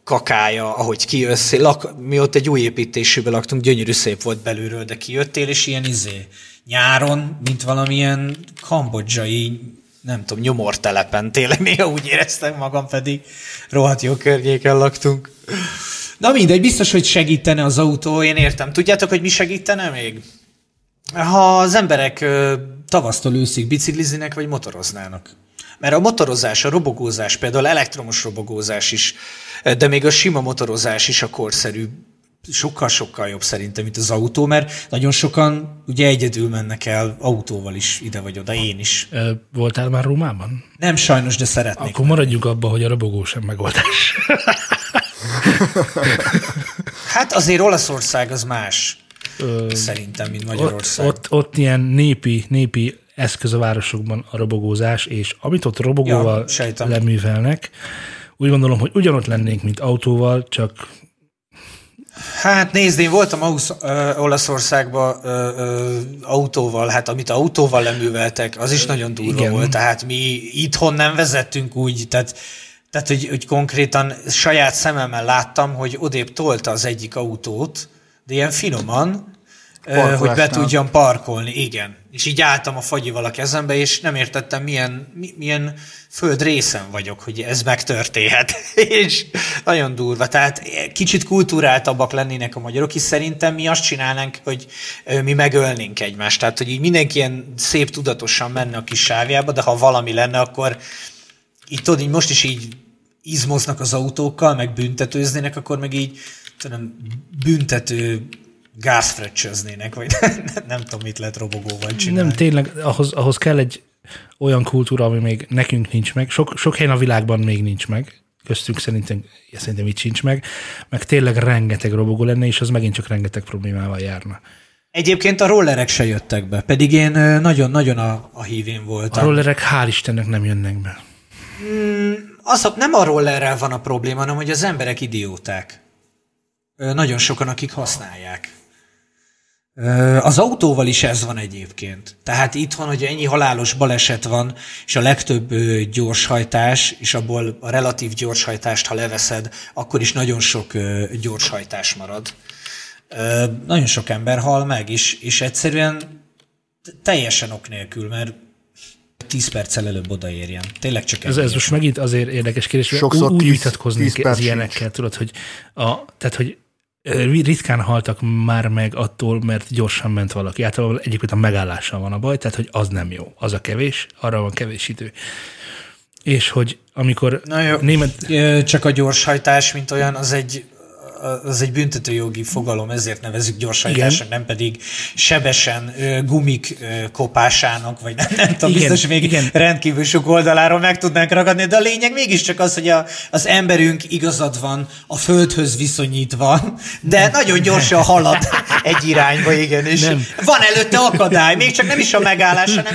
Speaker 2: kakája, ahogy kijössz. Lak, mi ott egy új építésűben laktunk, gyönyörű szép volt belülről, de kijöttél, és ilyen izé, nyáron, mint valamilyen kambodzsai, nem tudom, nyomortelepen tényleg néha úgy éreztem magam, pedig rohadt jó környéken laktunk. Na mindegy, biztos, hogy segítene az autó, én értem. Tudjátok, hogy mi segítene még? Ha az emberek tavasztól őszig bicikliznének, vagy motoroznának. Mert a motorozás, a robogózás, például elektromos robogózás is, de még a sima motorozás is a korszerű, sokkal-sokkal jobb szerintem, mint az autó, mert nagyon sokan ugye egyedül mennek el autóval is ide vagy oda, én is.
Speaker 1: Voltál már Rómában?
Speaker 2: Nem sajnos, de szeretnék.
Speaker 1: Akkor maradjuk abba, hogy a robogó sem megoldás.
Speaker 2: hát azért Olaszország az más. Ö, szerintem, mint Magyarország.
Speaker 1: Ott, ott, ott ilyen népi, népi eszköz a városokban a robogózás, és amit ott robogóval ja, leművelnek, úgy gondolom, hogy ugyanott lennénk, mint autóval, csak
Speaker 2: Hát nézd, én voltam Ausz- ö, Olaszországban ö, ö, autóval, hát amit autóval leműveltek, az is nagyon durva Igen. volt, tehát mi itthon nem vezettünk úgy, tehát, tehát hogy, hogy konkrétan saját szememmel láttam, hogy odébb tolta az egyik autót, de ilyen finoman, hogy be tudjam parkolni, igen. És így álltam a fagyival a kezembe, és nem értettem, milyen, milyen föld részen vagyok, hogy ez megtörténhet. és nagyon durva. Tehát kicsit kultúráltabbak lennének a magyarok, és szerintem mi azt csinálnánk, hogy mi megölnénk egymást. Tehát, hogy így mindenki ilyen szép tudatosan menne a kis sávjába, de ha valami lenne, akkor így tudod, így most is így izmoznak az autókkal, meg büntetőznének, akkor meg így tudom, büntető gázfrecsöznének, vagy nem tudom, mit lehet robogóval csinálni.
Speaker 1: Nem, tényleg, ahhoz, ahhoz kell egy olyan kultúra, ami még nekünk nincs meg. Sok, sok helyen a világban még nincs meg. Köztünk szerintem, szerintem itt sincs meg. Meg tényleg rengeteg robogó lenne, és az megint csak rengeteg problémával járna.
Speaker 2: Egyébként a rollerek se jöttek be, pedig én nagyon-nagyon a, a hívén voltam.
Speaker 1: A rollerek hál' Istennek nem jönnek be.
Speaker 2: Mm, az, nem a rollerrel van a probléma, hanem hogy az emberek idióták. Nagyon sokan, akik használják. Az autóval is ez van egyébként. Tehát itthon, hogy ennyi halálos baleset van, és a legtöbb gyorshajtás, és abból a relatív gyorshajtást, ha leveszed, akkor is nagyon sok gyorshajtás marad. Nagyon sok ember hal meg, és, és egyszerűen teljesen ok nélkül, mert 10 perccel előbb odaérjen. Tényleg csak
Speaker 1: ez, ez most megint azért érdekes kérdés, hogy Sokszor úgy vitatkoznék az ilyenekkel, tudod, hogy, a, tehát, hogy ritkán haltak már meg attól, mert gyorsan ment valaki. Általában egyébként a megállással van a baj, tehát hogy az nem jó. Az a kevés, arra van kevés idő. És hogy amikor
Speaker 2: Na jó, német... Csak a gyorshajtás, mint olyan, az egy az egy büntetőjogi fogalom, ezért nevezük gyorsajtásnak, nem pedig sebesen gumik kopásának, vagy nem, nem tudom, igen, biztos még igen. rendkívül sok oldaláról meg tudnánk ragadni, de a lényeg mégiscsak az, hogy a, az emberünk igazad van a földhöz viszonyítva, de nem. nagyon gyorsan halad egy irányba, igen, és nem. van előtte akadály, még csak nem is a megállás, hanem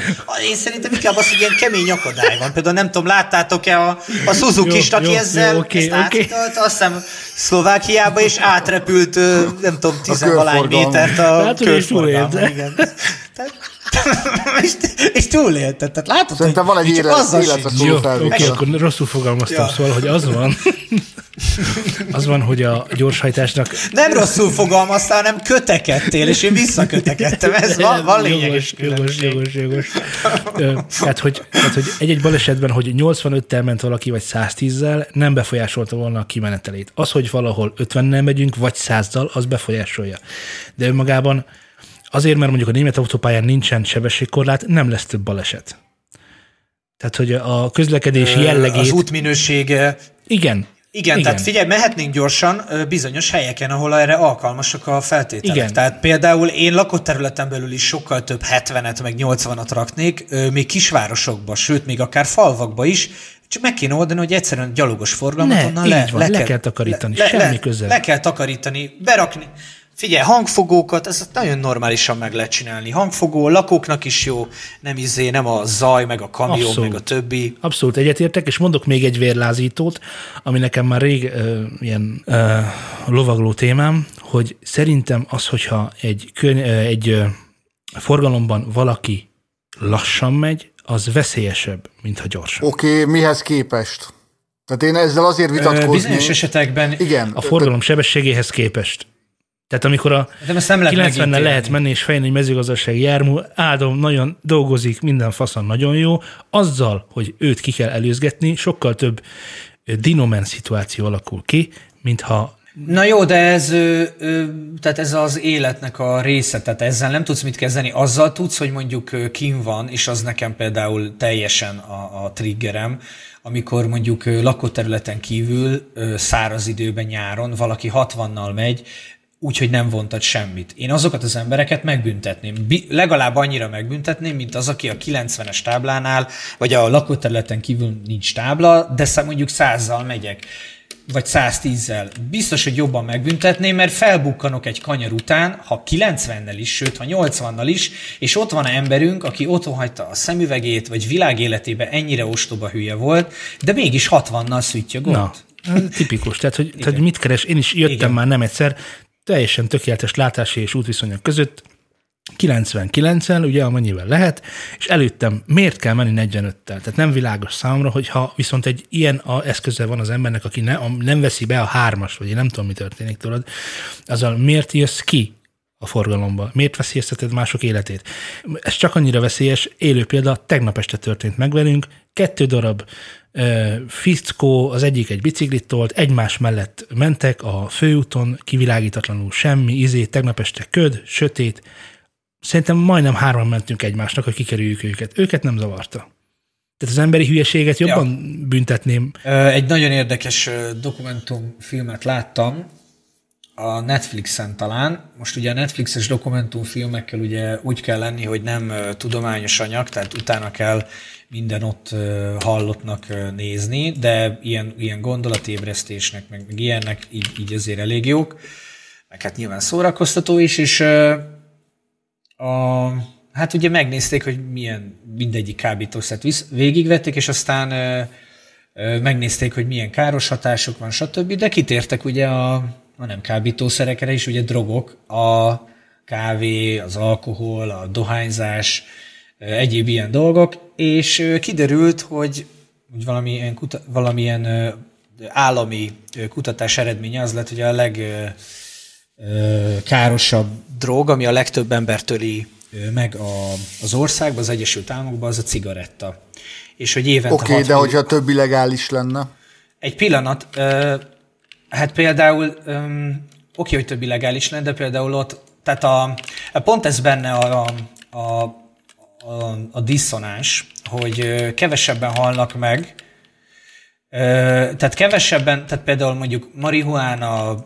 Speaker 2: én szerintem inkább az, hogy ilyen kemény akadály van. Például nem tudom, láttátok-e a, a suzuki aki ezzel jó, okay, ezt okay. azt hiszem Szlovákiában, és átrepült, nem tudom, tizenvalány métert a hát, körforgalma. Igen. és, és túlélte. Tehát látod,
Speaker 3: Szerintem van egy élet, életre
Speaker 1: szóló Jó, oké, akkor rosszul fogalmaztam, ja. szóval, hogy az van, az van, hogy a gyorshajtásnak...
Speaker 2: Nem rosszul fogalmaztál, hanem kötekedtél, és én visszakötekedtem. Ez van, van lényeges
Speaker 1: jogos, jogos, jogos, jogos. Tehát, hogy, tehát, hogy egy-egy balesetben, hogy 85-tel ment valaki, vagy 110-zel, nem befolyásolta volna a kimenetelét. Az, hogy valahol 50-nel megyünk, vagy 100-dal, az befolyásolja. De önmagában azért, mert mondjuk a német autópályán nincsen sebességkorlát, nem lesz több baleset. Tehát, hogy a közlekedés jellegét... Az
Speaker 2: út minősége...
Speaker 1: Igen,
Speaker 2: igen, Igen, tehát figyelj, mehetnénk gyorsan bizonyos helyeken, ahol erre alkalmasak a feltételek. Igen. Tehát például én lakott területen belül is sokkal több 70-et, meg 80-at raknék, még kisvárosokba, sőt, még akár falvakba is, csak meg kéne oldani, hogy egyszerűen gyalogos forgalmat
Speaker 1: ne, onnan le,
Speaker 2: van,
Speaker 1: le, le, kell takarítani, le, semmi le, közel.
Speaker 2: Le kell takarítani, berakni, Figyelj, hangfogókat, ez nagyon normálisan meg lehet csinálni. Hangfogó, lakóknak is jó, nem izé, nem a zaj, meg a kamion,
Speaker 1: Abszolút.
Speaker 2: meg a többi.
Speaker 1: Abszolút egyetértek, és mondok még egy vérlázítót, ami nekem már rég ö, ilyen ö, lovagló témám, hogy szerintem az, hogyha egy, köny, ö, egy ö, forgalomban valaki lassan megy, az veszélyesebb, mint ha gyorsan.
Speaker 3: Oké, okay, mihez képest? Tehát én ezzel azért vitatkoznék.
Speaker 2: Bizonyos esetekben
Speaker 3: Igen.
Speaker 1: A forgalom sebességéhez képest. Tehát amikor a
Speaker 2: nem lehet
Speaker 1: 90
Speaker 2: megítélni.
Speaker 1: lehet menni és fejlődni egy mezőgazdasági jármű, áldom, nagyon dolgozik, minden faszon nagyon jó, azzal, hogy őt ki kell előzgetni, sokkal több dinomen szituáció alakul ki, mintha
Speaker 2: Na jó, de ez, ö, ö, tehát ez az életnek a része, tehát ezzel nem tudsz mit kezdeni. Azzal tudsz, hogy mondjuk kim van, és az nekem például teljesen a, a triggerem, amikor mondjuk lakóterületen kívül száraz időben nyáron valaki 60-nal megy, úgyhogy nem vontat semmit. Én azokat az embereket megbüntetném. Bi- legalább annyira megbüntetném, mint az, aki a 90-es táblánál, vagy a lakóterületen kívül nincs tábla, de szá- mondjuk százzal megyek vagy 110-zel, biztos, hogy jobban megbüntetném, mert felbukkanok egy kanyar után, ha 90-nel is, sőt, ha 80-nal is, és ott van emberünk, aki otthon hagyta a szemüvegét, vagy világéletében ennyire ostoba hülye volt, de mégis 60-nal szüttyögott.
Speaker 1: Na, tipikus. Tehát, hogy, tehát, mit keres? Én is jöttem
Speaker 2: Igen.
Speaker 1: már nem egyszer, teljesen tökéletes látási és útviszonyok között, 99-el, ugye amennyivel lehet, és előttem miért kell menni 45-tel? Tehát nem világos számomra, hogyha viszont egy ilyen a eszköze van az embernek, aki ne, a, nem veszi be a hármas, vagy én nem tudom, mi történik tudod, azzal miért jössz ki a forgalomba? Miért veszélyezteted mások életét? Ez csak annyira veszélyes, élő példa, tegnap este történt meg velünk, kettő darab ö, fickó, az egyik egy biciklit tolt, egymás mellett mentek a főúton, kivilágítatlanul semmi, izé, tegnap este köd, sötét, szerintem majdnem hárman mentünk egymásnak, hogy kikerüljük őket. Őket nem zavarta. Tehát az emberi hülyeséget jobban ja. büntetném.
Speaker 2: Egy nagyon érdekes dokumentumfilmet láttam, a Netflixen talán. Most ugye a Netflixes dokumentumfilmekkel ugye úgy kell lenni, hogy nem tudományos anyag, tehát utána kell minden ott hallottnak nézni, de ilyen, ilyen gondolatébresztésnek, meg, meg ilyennek így, így azért elég jók. Meg hát nyilván szórakoztató is, és a, hát ugye megnézték, hogy milyen mindegyik kábítószert visz, végigvették, és aztán megnézték, hogy milyen káros hatások van, stb. De kitértek ugye a, a nem kábítószerekre is, ugye drogok, a kávé, az alkohol, a dohányzás, egyéb ilyen dolgok, és kiderült, hogy valamilyen, kuta, valamilyen állami kutatás eredménye az lett, hogy a leg ö, ö, károsabb drog, ami a legtöbb ember töli ö, meg a, az országban, az Egyesült Államokban, az a cigaretta. És hogy évente
Speaker 3: Oké, okay,
Speaker 2: hat
Speaker 3: de
Speaker 2: millió-
Speaker 3: hogyha több illegális lenne.
Speaker 2: egy pillanat, hát például, öm, oké, hogy több illegális lenne, de például ott, tehát a, pont ez benne a, a, a, a, diszonás, hogy kevesebben halnak meg, tehát kevesebben, tehát például mondjuk marihuána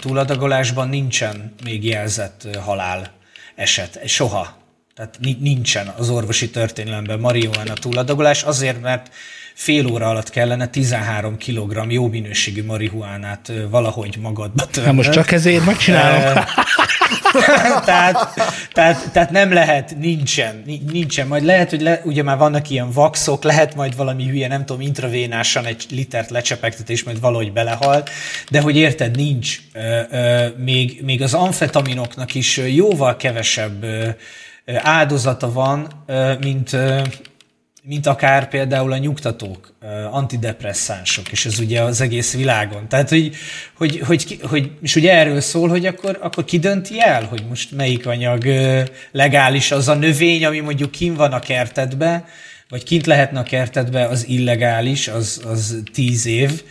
Speaker 2: túladagolásban nincsen még jelzett halál eset, soha. Tehát ni- nincsen az orvosi történelemben marihuána túladagolás, azért, mert fél óra alatt kellene 13 kg jó minőségű marihuánát valahogy magadba törni.
Speaker 1: Hát most csak ezért megcsinálom.
Speaker 2: tehát, tehát, tehát nem lehet, nincsen, ni- nincsen. Majd lehet, hogy le, ugye már vannak ilyen vaxok, lehet majd valami hülye, nem tudom, intravénásan egy litert lecsepegtet, és majd valahogy belehal, de hogy érted, nincs. Ö, ö, még, még az amfetaminoknak is jóval kevesebb ö, áldozata van, mint, mint akár például a nyugtatók, antidepresszánsok, és ez ugye az egész világon. Tehát, hogy, hogy, hogy, hogy és ugye erről szól, hogy akkor, akkor ki dönti el, hogy most melyik anyag legális az a növény, ami mondjuk kim van a kertedbe, vagy kint lehetne a kertedbe, az illegális, az, az tíz év,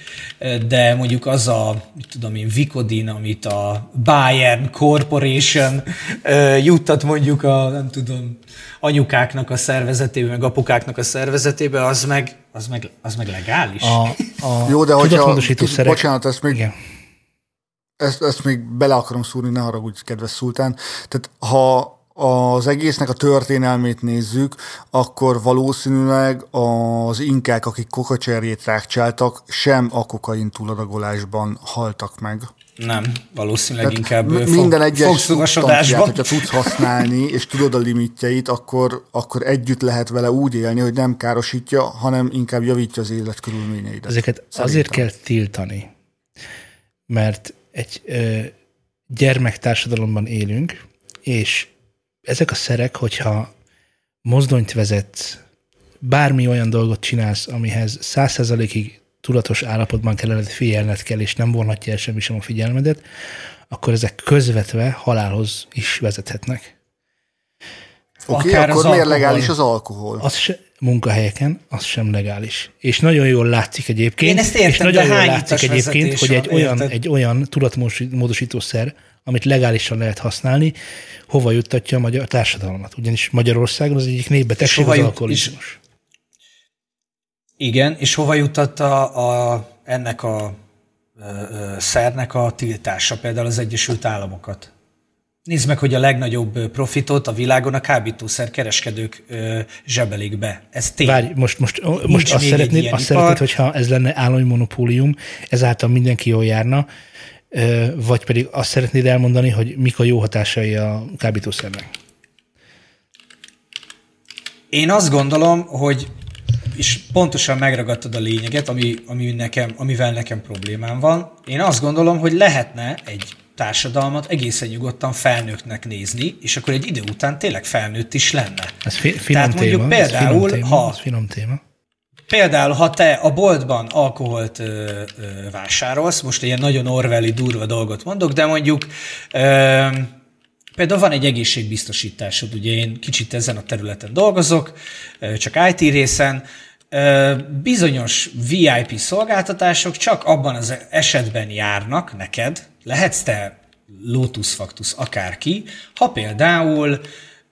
Speaker 2: de mondjuk az a, mit tudom én, Vicodin, amit a Bayern Corporation juttat mondjuk a, nem tudom, anyukáknak a szervezetébe, meg apukáknak a szervezetébe, az meg, az meg, az meg legális.
Speaker 1: A, a
Speaker 3: Jó, de hogyha...
Speaker 1: szerek.
Speaker 3: Bocsánat, ezt még,
Speaker 1: Igen.
Speaker 3: ezt, ezt még bele akarom szúrni, ne haragudj, kedves szultán. Tehát ha az egésznek a történelmét nézzük, akkor valószínűleg az inkák, akik kokacserjét rákcsáltak, sem a kokain túladagolásban haltak meg.
Speaker 2: Nem, valószínűleg inkább
Speaker 3: M-
Speaker 2: fog,
Speaker 3: minden egyes substanciát, hogyha tudsz használni, és tudod a limitjeit, akkor, akkor együtt lehet vele úgy élni, hogy nem károsítja, hanem inkább javítja az életkörülményeidet.
Speaker 1: Ezeket
Speaker 3: Szerintem.
Speaker 1: azért kell tiltani, mert egy ö, gyermektársadalomban élünk, és ezek a szerek, hogyha mozdonyt vezetsz, bármi olyan dolgot csinálsz, amihez száz százalékig tudatos állapotban kellene figyelned kell, és nem vonhatja el semmi sem a figyelmedet, akkor ezek közvetve halálhoz is vezethetnek.
Speaker 3: Oké,
Speaker 2: az
Speaker 3: akkor miért
Speaker 2: alkohol.
Speaker 3: legális az alkohol?
Speaker 1: Az se, munkahelyeken, az sem legális. És nagyon jól látszik egyébként,
Speaker 2: Én ezt értem,
Speaker 1: és nagyon jól látszik egyébként, hogy egy
Speaker 2: van,
Speaker 1: olyan,
Speaker 2: érted?
Speaker 1: egy olyan tudatmódosítószer, amit legálisan lehet használni, hova juttatja a magyar társadalmat. Ugyanis Magyarországon az egyik népbetegség az alkoholizmus.
Speaker 2: Igen, és hova juttatta a, ennek a ö, ö, szernek a tiltása, például az Egyesült Államokat? Nézd meg, hogy a legnagyobb profitot a világon a kábítószer kereskedők ö, zsebelik be. Ez tény.
Speaker 1: Várj, most, most, most azt szeretnéd, azt
Speaker 2: ipar.
Speaker 1: szeretnéd, hogyha ez lenne állami monopólium, ezáltal mindenki jól járna, ö, vagy pedig azt szeretnéd elmondani, hogy mik a jó hatásai a kábítószernek?
Speaker 2: Én azt gondolom, hogy és pontosan megragadtad a lényeget, ami, ami nekem, amivel nekem problémám van. Én azt gondolom, hogy lehetne egy társadalmat egészen nyugodtan felnőttnek nézni, és akkor egy idő után tényleg felnőtt is lenne.
Speaker 1: Ez fi, finom
Speaker 2: Tehát mondjuk
Speaker 1: téma, ez finom
Speaker 2: például,
Speaker 1: téma,
Speaker 2: ha-
Speaker 1: ez finom téma.
Speaker 2: Például, ha te a boltban alkoholt ö, ö, vásárolsz, most ilyen nagyon orwelli durva dolgot mondok, de mondjuk ö, például van egy egészségbiztosításod, ugye én kicsit ezen a területen dolgozok, ö, csak IT részen, bizonyos VIP szolgáltatások csak abban az esetben járnak neked, lehetsz te Lotus Factus akárki, ha például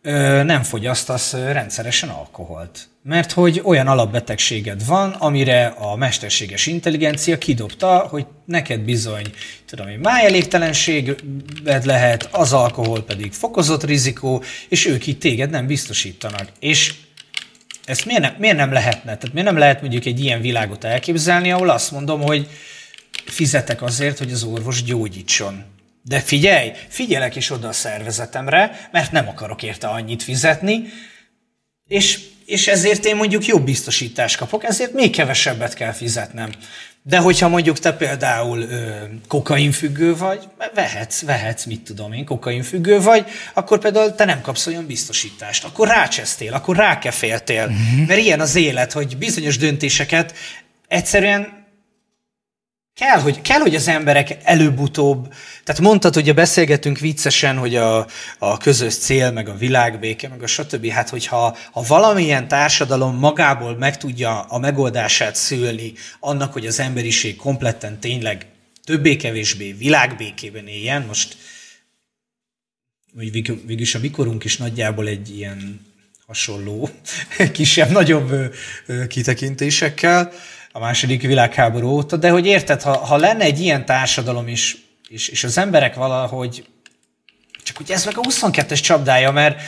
Speaker 2: ö, nem fogyasztasz rendszeresen alkoholt. Mert hogy olyan alapbetegséged van, amire a mesterséges intelligencia kidobta, hogy neked bizony, tudom én, májelégtelenséged lehet, az alkohol pedig fokozott rizikó, és ők itt téged nem biztosítanak. És ezt miért nem, miért nem lehetne? Tehát miért nem lehet mondjuk egy ilyen világot elképzelni, ahol azt mondom, hogy fizetek azért, hogy az orvos gyógyítson. De figyelj, figyelek is oda a szervezetemre, mert nem akarok érte annyit fizetni, és, és ezért én mondjuk jobb biztosítást kapok, ezért még kevesebbet kell fizetnem. De hogyha mondjuk te például ö, kokainfüggő vagy, vehetsz, vehetsz, mit tudom én, kokainfüggő vagy, akkor például te nem kapsz olyan biztosítást. Akkor rácsesztél, akkor rákeféltél. Uh-huh. Mert ilyen az élet, hogy bizonyos döntéseket egyszerűen Kell hogy, kell, hogy az emberek előbb-utóbb, tehát mondtad, hogy beszélgetünk viccesen, hogy a, a közös cél, meg a világbéke, meg a stb. Hát, hogyha ha valamilyen társadalom magából meg tudja a megoldását szülni annak, hogy az emberiség kompletten tényleg többé-kevésbé világbékében éljen, most hogy vég- végülis a mikorunk is nagyjából egy ilyen hasonló, kisebb-nagyobb kitekintésekkel a második világháború óta, de hogy érted, ha, ha lenne egy ilyen társadalom is, és, és az emberek valahogy, csak ugye ez meg a 22-es csapdája, mert,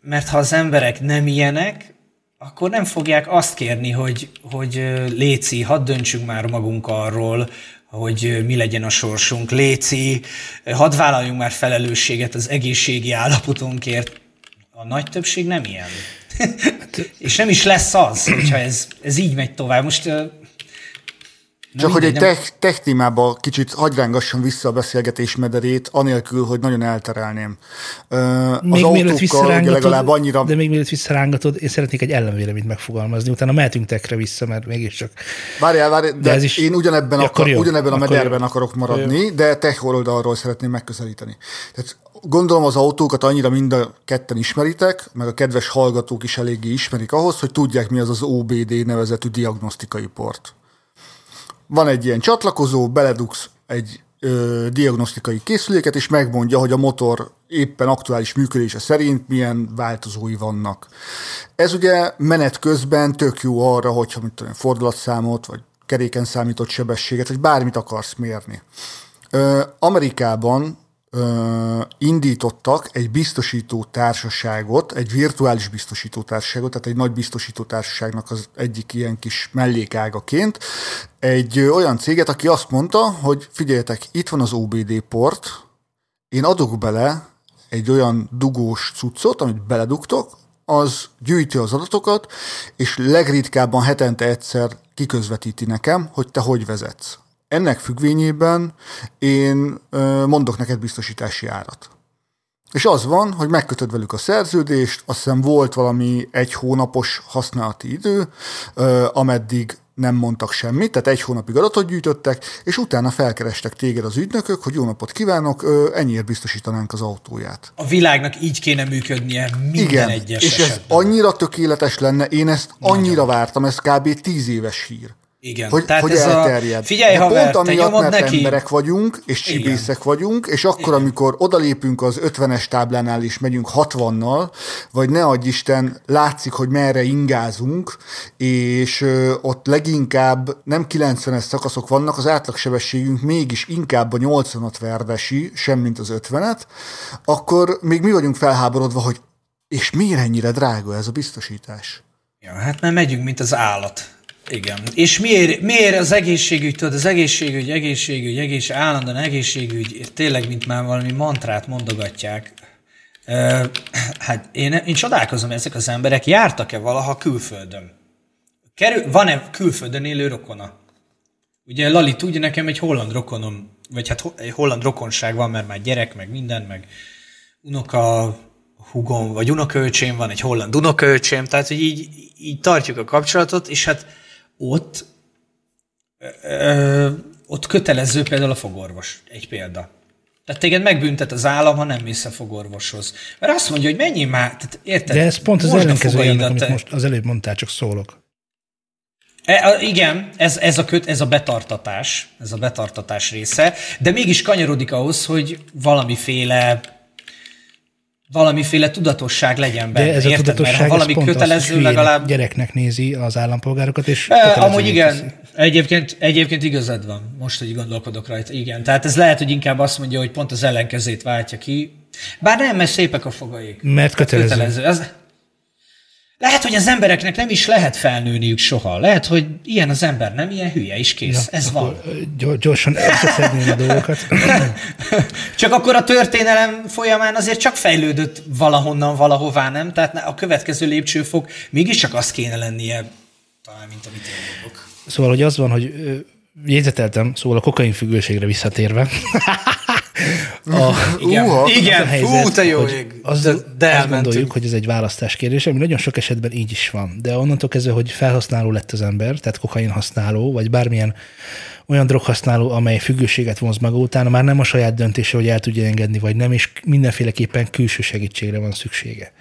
Speaker 2: mert ha az emberek nem ilyenek, akkor nem fogják azt kérni, hogy, hogy Léci, hadd döntsünk már magunk arról, hogy mi legyen a sorsunk. Léci, hadd vállaljunk már felelősséget az egészségi állapotunkért. A nagy többség nem ilyen. És nem is lesz az, hogyha ez, ez így megy tovább. Most na
Speaker 3: Csak hogy egy
Speaker 2: mindegy,
Speaker 3: tech, tech témába kicsit hagyrángassam vissza a beszélgetés mederét, anélkül, hogy nagyon elterelném. Az
Speaker 1: Még mielőtt
Speaker 3: ugye
Speaker 1: visszarángatod,
Speaker 3: legalább annyira...
Speaker 1: de még mielőtt visszarángatod, én szeretnék egy ellenvéleményt megfogalmazni, utána mehetünk tekre vissza, mert mégiscsak
Speaker 3: Várjál, várjál, de,
Speaker 1: De ez is-
Speaker 3: én ugyanebben, akar,
Speaker 1: jó,
Speaker 3: ugyanebben a mederben
Speaker 1: jó.
Speaker 3: akarok maradni, de tech oldalról szeretném megközelíteni. Tehát gondolom az autókat annyira mind a ketten ismeritek, meg a kedves hallgatók is eléggé ismerik ahhoz, hogy tudják, mi az az OBD nevezetű diagnosztikai port. Van egy ilyen csatlakozó, beledugsz egy ö, diagnosztikai készüléket, és megmondja, hogy a motor éppen aktuális működése szerint milyen változói vannak. Ez ugye menet közben tök jó arra, hogyha mit tudom, fordulatszámot, vagy keréken számított sebességet, vagy bármit akarsz mérni. Ö, Amerikában ö, indítottak egy biztosító társaságot, egy virtuális biztosító társaságot, tehát egy nagy biztosító társaságnak az egyik ilyen kis mellékágaként, egy ö, olyan céget, aki azt mondta, hogy figyeljetek, itt van az OBD port, én adok bele egy olyan dugós cuccot, amit beledugtok, az gyűjti az adatokat, és legritkábban hetente egyszer kiközvetíti nekem, hogy te hogy vezetsz. Ennek függvényében én mondok neked biztosítási árat. És az van, hogy megkötöd velük a szerződést, azt hiszem volt valami egy hónapos használati idő, ameddig nem mondtak semmit, tehát egy hónapig adatot gyűjtöttek, és utána felkerestek téged az ügynökök, hogy jó napot kívánok, ennyiért biztosítanánk az autóját.
Speaker 2: A világnak így kéne működnie minden
Speaker 3: Igen,
Speaker 2: egyes
Speaker 3: és ez
Speaker 2: esetben.
Speaker 3: annyira tökéletes lenne, én ezt annyira vártam, ez kb. tíz éves hír.
Speaker 2: Igen.
Speaker 3: Hogy,
Speaker 2: Tehát
Speaker 3: hogy
Speaker 2: ez
Speaker 3: elterjed.
Speaker 2: A... Figyelj,
Speaker 3: De
Speaker 2: haver,
Speaker 3: pont amiatt, mert
Speaker 2: neki.
Speaker 3: emberek vagyunk, és csibészek vagyunk, és akkor,
Speaker 2: Igen.
Speaker 3: amikor odalépünk az 50-es táblánál, és megyünk 60-nal, vagy ne adj Isten, látszik, hogy merre ingázunk, és ö, ott leginkább nem 90-es szakaszok vannak, az átlagsebességünk mégis inkább a 80-at verdesi, sem mint az 50-et, akkor még mi vagyunk felháborodva, hogy és miért ennyire drága ez a biztosítás?
Speaker 2: Ja, hát mert megyünk, mint az állat. Igen. És miért, miért az egészségügy, tudod, az egészségügy, egészségügy, egész, állandóan egészségügy, tényleg, mint már valami mantrát mondogatják. Ö, hát én, én csodálkozom, ezek az emberek jártak-e valaha külföldön? Kerül, van-e külföldön élő rokona? Ugye Lali tudja, nekem egy holland rokonom, vagy hát egy holland rokonság van, mert már gyerek, meg minden, meg unoka hugom, vagy unokaöcsém van, egy holland unokaöcsém, tehát hogy így, így tartjuk a kapcsolatot, és hát ott ö, ott kötelező például a fogorvos, egy példa. Tehát téged megbüntet az állam, ha nem mész a fogorvoshoz. Mert azt mondja, hogy mennyi már, tehát érted?
Speaker 1: De ez pont az ellenkezője, amit most az előbb mondtál, csak szólok.
Speaker 2: E, a, igen, ez, ez, a köt, ez a betartatás, ez a betartatás része, de mégis kanyarodik ahhoz, hogy valamiféle valamiféle tudatosság legyen benne.
Speaker 1: De ez a
Speaker 2: érted?
Speaker 1: tudatosság,
Speaker 2: Mert ha valami
Speaker 1: pont
Speaker 2: kötelező,
Speaker 1: az,
Speaker 2: legalább...
Speaker 1: gyereknek nézi az állampolgárokat, és
Speaker 2: E, amúgy
Speaker 1: teszi.
Speaker 2: igen, egyébként, egyébként igazad van, most, hogy gondolkodok rajta, igen. Tehát ez lehet, hogy inkább azt mondja, hogy pont az ellenkezét váltja ki. Bár nem, mert szépek a fogai.
Speaker 1: Mert kötelező.
Speaker 2: kötelező. Az... Lehet, hogy az embereknek nem is lehet felnőniük soha. Lehet, hogy ilyen az ember, nem ilyen hülye is kész.
Speaker 1: Na,
Speaker 2: ez van.
Speaker 1: Gyorsan összeszedném a dolgokat.
Speaker 2: Csak akkor a történelem folyamán azért csak fejlődött valahonnan, valahová, nem? Tehát a következő lépcsőfok mégiscsak az kéne lennie, talán, mint amit én mondok.
Speaker 1: Szóval, hogy az van, hogy jegyzeteltem, szóval a kokain függőségre visszatérve. a,
Speaker 2: Igen,
Speaker 3: Uha.
Speaker 1: az a
Speaker 2: igen.
Speaker 1: helyzet,
Speaker 4: Fú, te jó
Speaker 1: hogy
Speaker 4: ég.
Speaker 1: Az,
Speaker 4: De-
Speaker 1: de, azt gondoljuk, hogy ez egy választás kérdése, ami nagyon sok esetben így is van. De onnantól kezdve, hogy felhasználó lett az ember, tehát kokain használó, vagy bármilyen olyan droghasználó, amely függőséget vonz maga utána, már nem a saját döntése, hogy el tudja engedni, vagy nem, és mindenféleképpen külső segítségre van szüksége.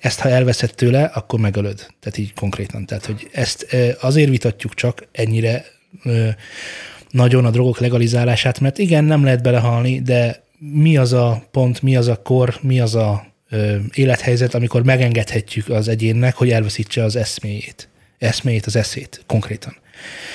Speaker 1: Ezt, ha elveszed tőle, akkor megölöd. Tehát így konkrétan. Tehát, hogy ezt azért vitatjuk csak ennyire nagyon a drogok legalizálását, mert igen, nem lehet belehalni, de mi az a pont, mi az a kor, mi az a ö, élethelyzet, amikor megengedhetjük az egyénnek, hogy elveszítse az eszméjét. Eszméjét, az eszét konkrétan.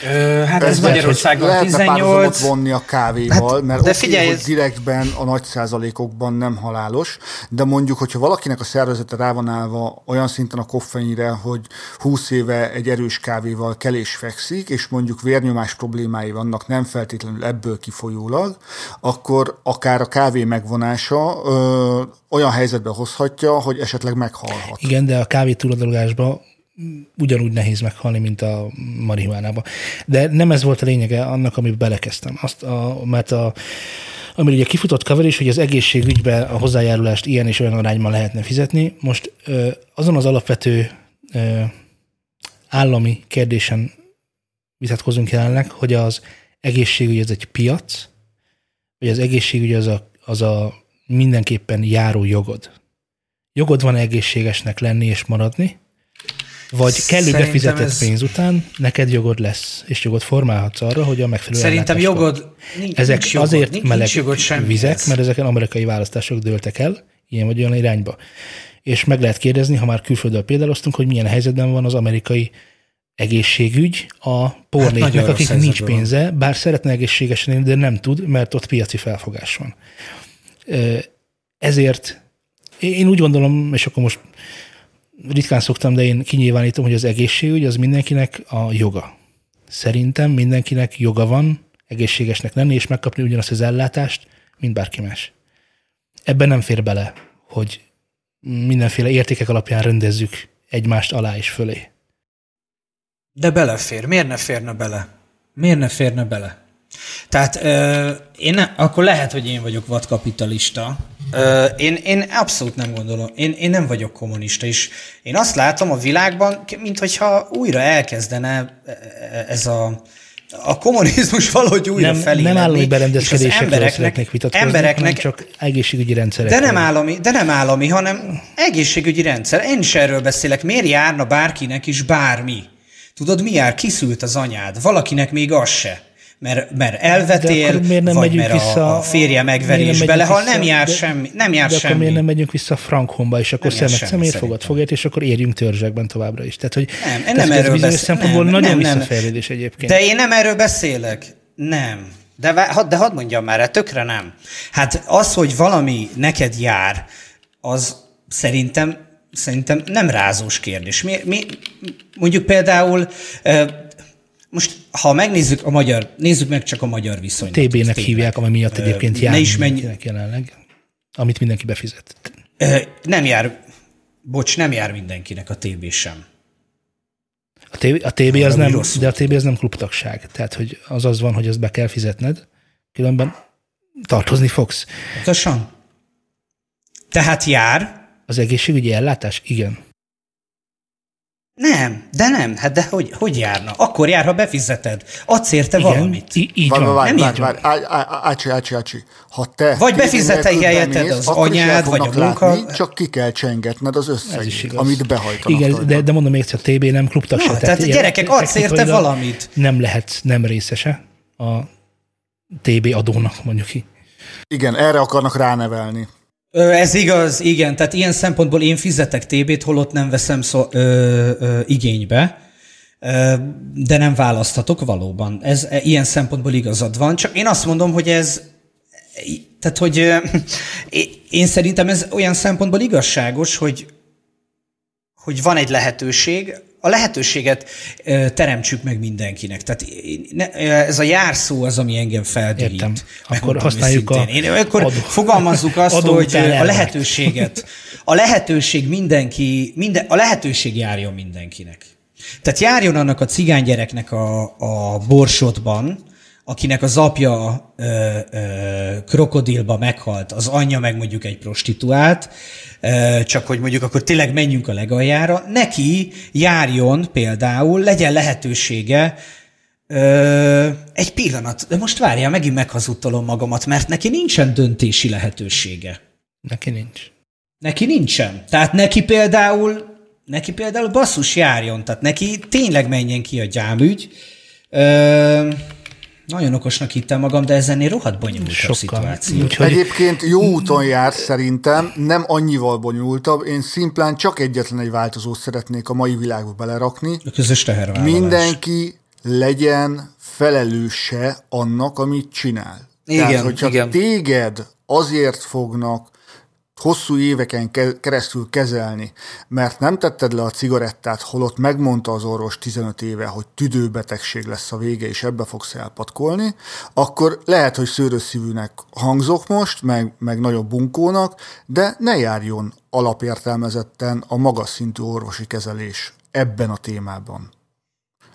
Speaker 2: Ö, hát ez
Speaker 3: Ezzel,
Speaker 2: Magyarországon
Speaker 3: párhuzamot
Speaker 2: 18.
Speaker 3: vonni a kávéval, hát, mert
Speaker 4: de
Speaker 3: oké,
Speaker 4: figyelj,
Speaker 3: hogy
Speaker 4: ez-
Speaker 3: direktben a nagy százalékokban nem halálos, de mondjuk, hogyha valakinek a szervezete rá van állva olyan szinten a koffeinre, hogy 20 éve egy erős kávéval kell és fekszik, és mondjuk vérnyomás problémái vannak, nem feltétlenül ebből kifolyólag, akkor akár a kávé megvonása ö, olyan helyzetbe hozhatja, hogy esetleg meghalhat.
Speaker 1: Igen, de a kávé túladalogásba ugyanúgy nehéz meghalni, mint a marihuánában. De nem ez volt a lényege annak, amiben belekezdtem. Azt a, mert a, ami ugye kifutott coverage, hogy az egészségügybe a hozzájárulást ilyen és olyan arányban lehetne fizetni. Most azon az alapvető állami kérdésen vitatkozunk jelenleg, hogy az egészségügy az egy piac, vagy az egészségügy az a, az a mindenképpen járó jogod. Jogod van egészségesnek lenni és maradni, vagy kellő befizetett
Speaker 2: ez-
Speaker 1: pénz után neked jogod lesz, és jogod formálhatsz arra, hogy a megfelelő
Speaker 2: Szerintem jogod, nincs,
Speaker 1: Ezek
Speaker 2: nincs jogod,
Speaker 1: azért
Speaker 2: nincs,
Speaker 1: meleg
Speaker 2: nincs jogod
Speaker 1: vizek, mert ezeken amerikai választások dőltek el, ilyen vagy olyan irányba. És meg lehet kérdezni, ha már külföldről példáloztunk, hogy milyen helyzetben van az amerikai egészségügy a pornéknek,
Speaker 2: nagyon
Speaker 1: hát
Speaker 2: rossz
Speaker 1: akik nincs
Speaker 2: van.
Speaker 1: pénze, bár szeretne egészségesen élni, de nem tud, mert ott piaci felfogás van. Ezért én úgy gondolom, és akkor most ritkán szoktam, de én kinyilvánítom, hogy az egészségügy az mindenkinek a joga. Szerintem mindenkinek joga van egészségesnek lenni, és megkapni ugyanazt az ellátást, mint bárki más. Ebben nem fér bele, hogy mindenféle értékek alapján rendezzük egymást alá és fölé.
Speaker 2: De belefér. Miért ne férne bele? Miért ne férne bele? Tehát ö, én ne, akkor lehet, hogy én vagyok vadkapitalista. Ö, én, én abszolút nem gondolom. Én, én nem vagyok kommunista, és én azt látom a világban, mintha újra elkezdene ez a a kommunizmus valahogy újra
Speaker 1: Nem,
Speaker 2: feléledni.
Speaker 1: nem állami berendezkedésekről
Speaker 2: embereknek,
Speaker 1: szeretnék vitatkozni,
Speaker 2: embereknek
Speaker 1: csak egészségügyi rendszerek.
Speaker 2: de nem állami, de nem állami, hanem egészségügyi rendszer. Én is erről beszélek. Miért járna bárkinek is bármi? Tudod, mi jár? Kiszült az anyád. Valakinek még az se. Mert, mert elvetél,
Speaker 1: akkor miért nem
Speaker 2: vagy mert
Speaker 1: vissza,
Speaker 2: a, férje megveri és belehal, nem jár
Speaker 1: de-
Speaker 2: semmi. Nem jár
Speaker 1: de akkor
Speaker 2: semmi.
Speaker 1: miért nem megyünk vissza Frankhomba, és akkor szemet szemért fogad fogért, és akkor érjünk törzsekben továbbra is. Tehát, hogy
Speaker 2: Nem,
Speaker 1: ez-
Speaker 2: nem erről
Speaker 1: bizonyos
Speaker 2: beszél-
Speaker 1: szempontból
Speaker 2: nem,
Speaker 1: nagyon
Speaker 2: nem,
Speaker 1: visszafejlődés egyébként.
Speaker 2: De én nem erről beszélek. Nem. De, de hadd mondjam már, tökre nem. Hát az, hogy valami neked jár, az szerintem, szerintem nem rázós kérdés. Mi, mi, mondjuk például, most ha megnézzük a magyar, nézzük meg csak a magyar viszonylatot.
Speaker 1: TB-nek hívják, ami miatt egyébként
Speaker 2: ne
Speaker 1: jár
Speaker 2: is menj-
Speaker 1: jelenleg, amit mindenki befizet.
Speaker 2: Nem jár, bocs, nem jár mindenkinek a TB sem.
Speaker 1: A TB, a TB az nem,
Speaker 2: rosszul.
Speaker 1: de a TB az nem klubtagság. Tehát, hogy az az van, hogy azt be kell fizetned, különben tartozni fogsz.
Speaker 2: Pontosan? Tehát jár,
Speaker 1: Az egészségügyi ellátás? Igen.
Speaker 2: Nem, de nem. Hát de hogy, hogy járna? Akkor jár, ha befizeted. Adsz érte
Speaker 1: Igen,
Speaker 2: valamit.
Speaker 1: í- így
Speaker 3: Várj,
Speaker 1: van.
Speaker 3: várj,
Speaker 2: nem
Speaker 3: várj,
Speaker 2: így
Speaker 3: várj, á- Ácsi, ácsi, ácsi. Ha te
Speaker 2: Vagy befizeted
Speaker 3: bemész,
Speaker 2: az anyád, vagy a munka-
Speaker 3: látni, Csak ki kell csengetned az
Speaker 1: igaz.
Speaker 3: amit behajtanak.
Speaker 1: Igen, de, de mondom még egyszer, a TB nem klubtagság.
Speaker 2: Na, tehát
Speaker 1: ilyen
Speaker 2: gyerekek, adsz érte valamit.
Speaker 1: Nem lehet nem részese a TB adónak, mondjuk ki.
Speaker 3: Igen, erre akarnak ránevelni.
Speaker 2: Ez igaz, igen. Tehát ilyen szempontból én fizetek TB-t, holott nem veszem szó, ö, ö, igénybe. Ö, de nem választhatok valóban. Ez e, ilyen szempontból igazad van. Csak én azt mondom, hogy ez tehát, hogy ö, én szerintem ez olyan szempontból igazságos, hogy hogy van egy lehetőség, a lehetőséget teremtsük meg mindenkinek. Tehát ez a járszó az, ami engem feldühít.
Speaker 1: Értem. Akkor használjuk a.
Speaker 2: Én, akkor
Speaker 1: adó-
Speaker 2: fogalmazzuk azt,
Speaker 1: adó
Speaker 2: hogy a lehetőséget, a lehetőség mindenki, minden, a lehetőség járjon mindenkinek. Tehát járjon annak a cigány gyereknek a, a borsotban, akinek az apja ö, ö, krokodilba meghalt, az anyja meg mondjuk egy prostituált, ö, csak hogy mondjuk akkor tényleg menjünk a legaljára, neki járjon például, legyen lehetősége Ö, egy pillanat, de most várjál, megint meghazudtolom magamat, mert neki nincsen döntési lehetősége.
Speaker 1: Neki nincs.
Speaker 2: Neki nincsen. Tehát neki például, neki például basszus járjon, tehát neki tényleg menjen ki a gyámügy. Ö, nagyon okosnak hittem magam, de ez ennél rohadt bonyolultabb
Speaker 1: Sokkal.
Speaker 2: szituáció.
Speaker 1: Úgyhogy
Speaker 3: Egyébként jó úton jár szerintem, nem annyival bonyolultabb. Én szimplán csak egyetlen egy változót szeretnék a mai világba belerakni.
Speaker 2: A közös tehervállalás.
Speaker 3: Mindenki legyen felelőse annak, amit csinál.
Speaker 4: Igen,
Speaker 3: Tehát, hogyha
Speaker 4: igen.
Speaker 3: téged azért fognak hosszú éveken ke- keresztül kezelni, mert nem tetted le a cigarettát, holott megmondta az orvos 15 éve, hogy tüdőbetegség lesz a vége, és ebbe fogsz elpatkolni, akkor lehet, hogy szőrösszívűnek hangzok most, meg, meg nagyobb bunkónak, de ne járjon alapértelmezetten a magas szintű orvosi kezelés ebben a témában.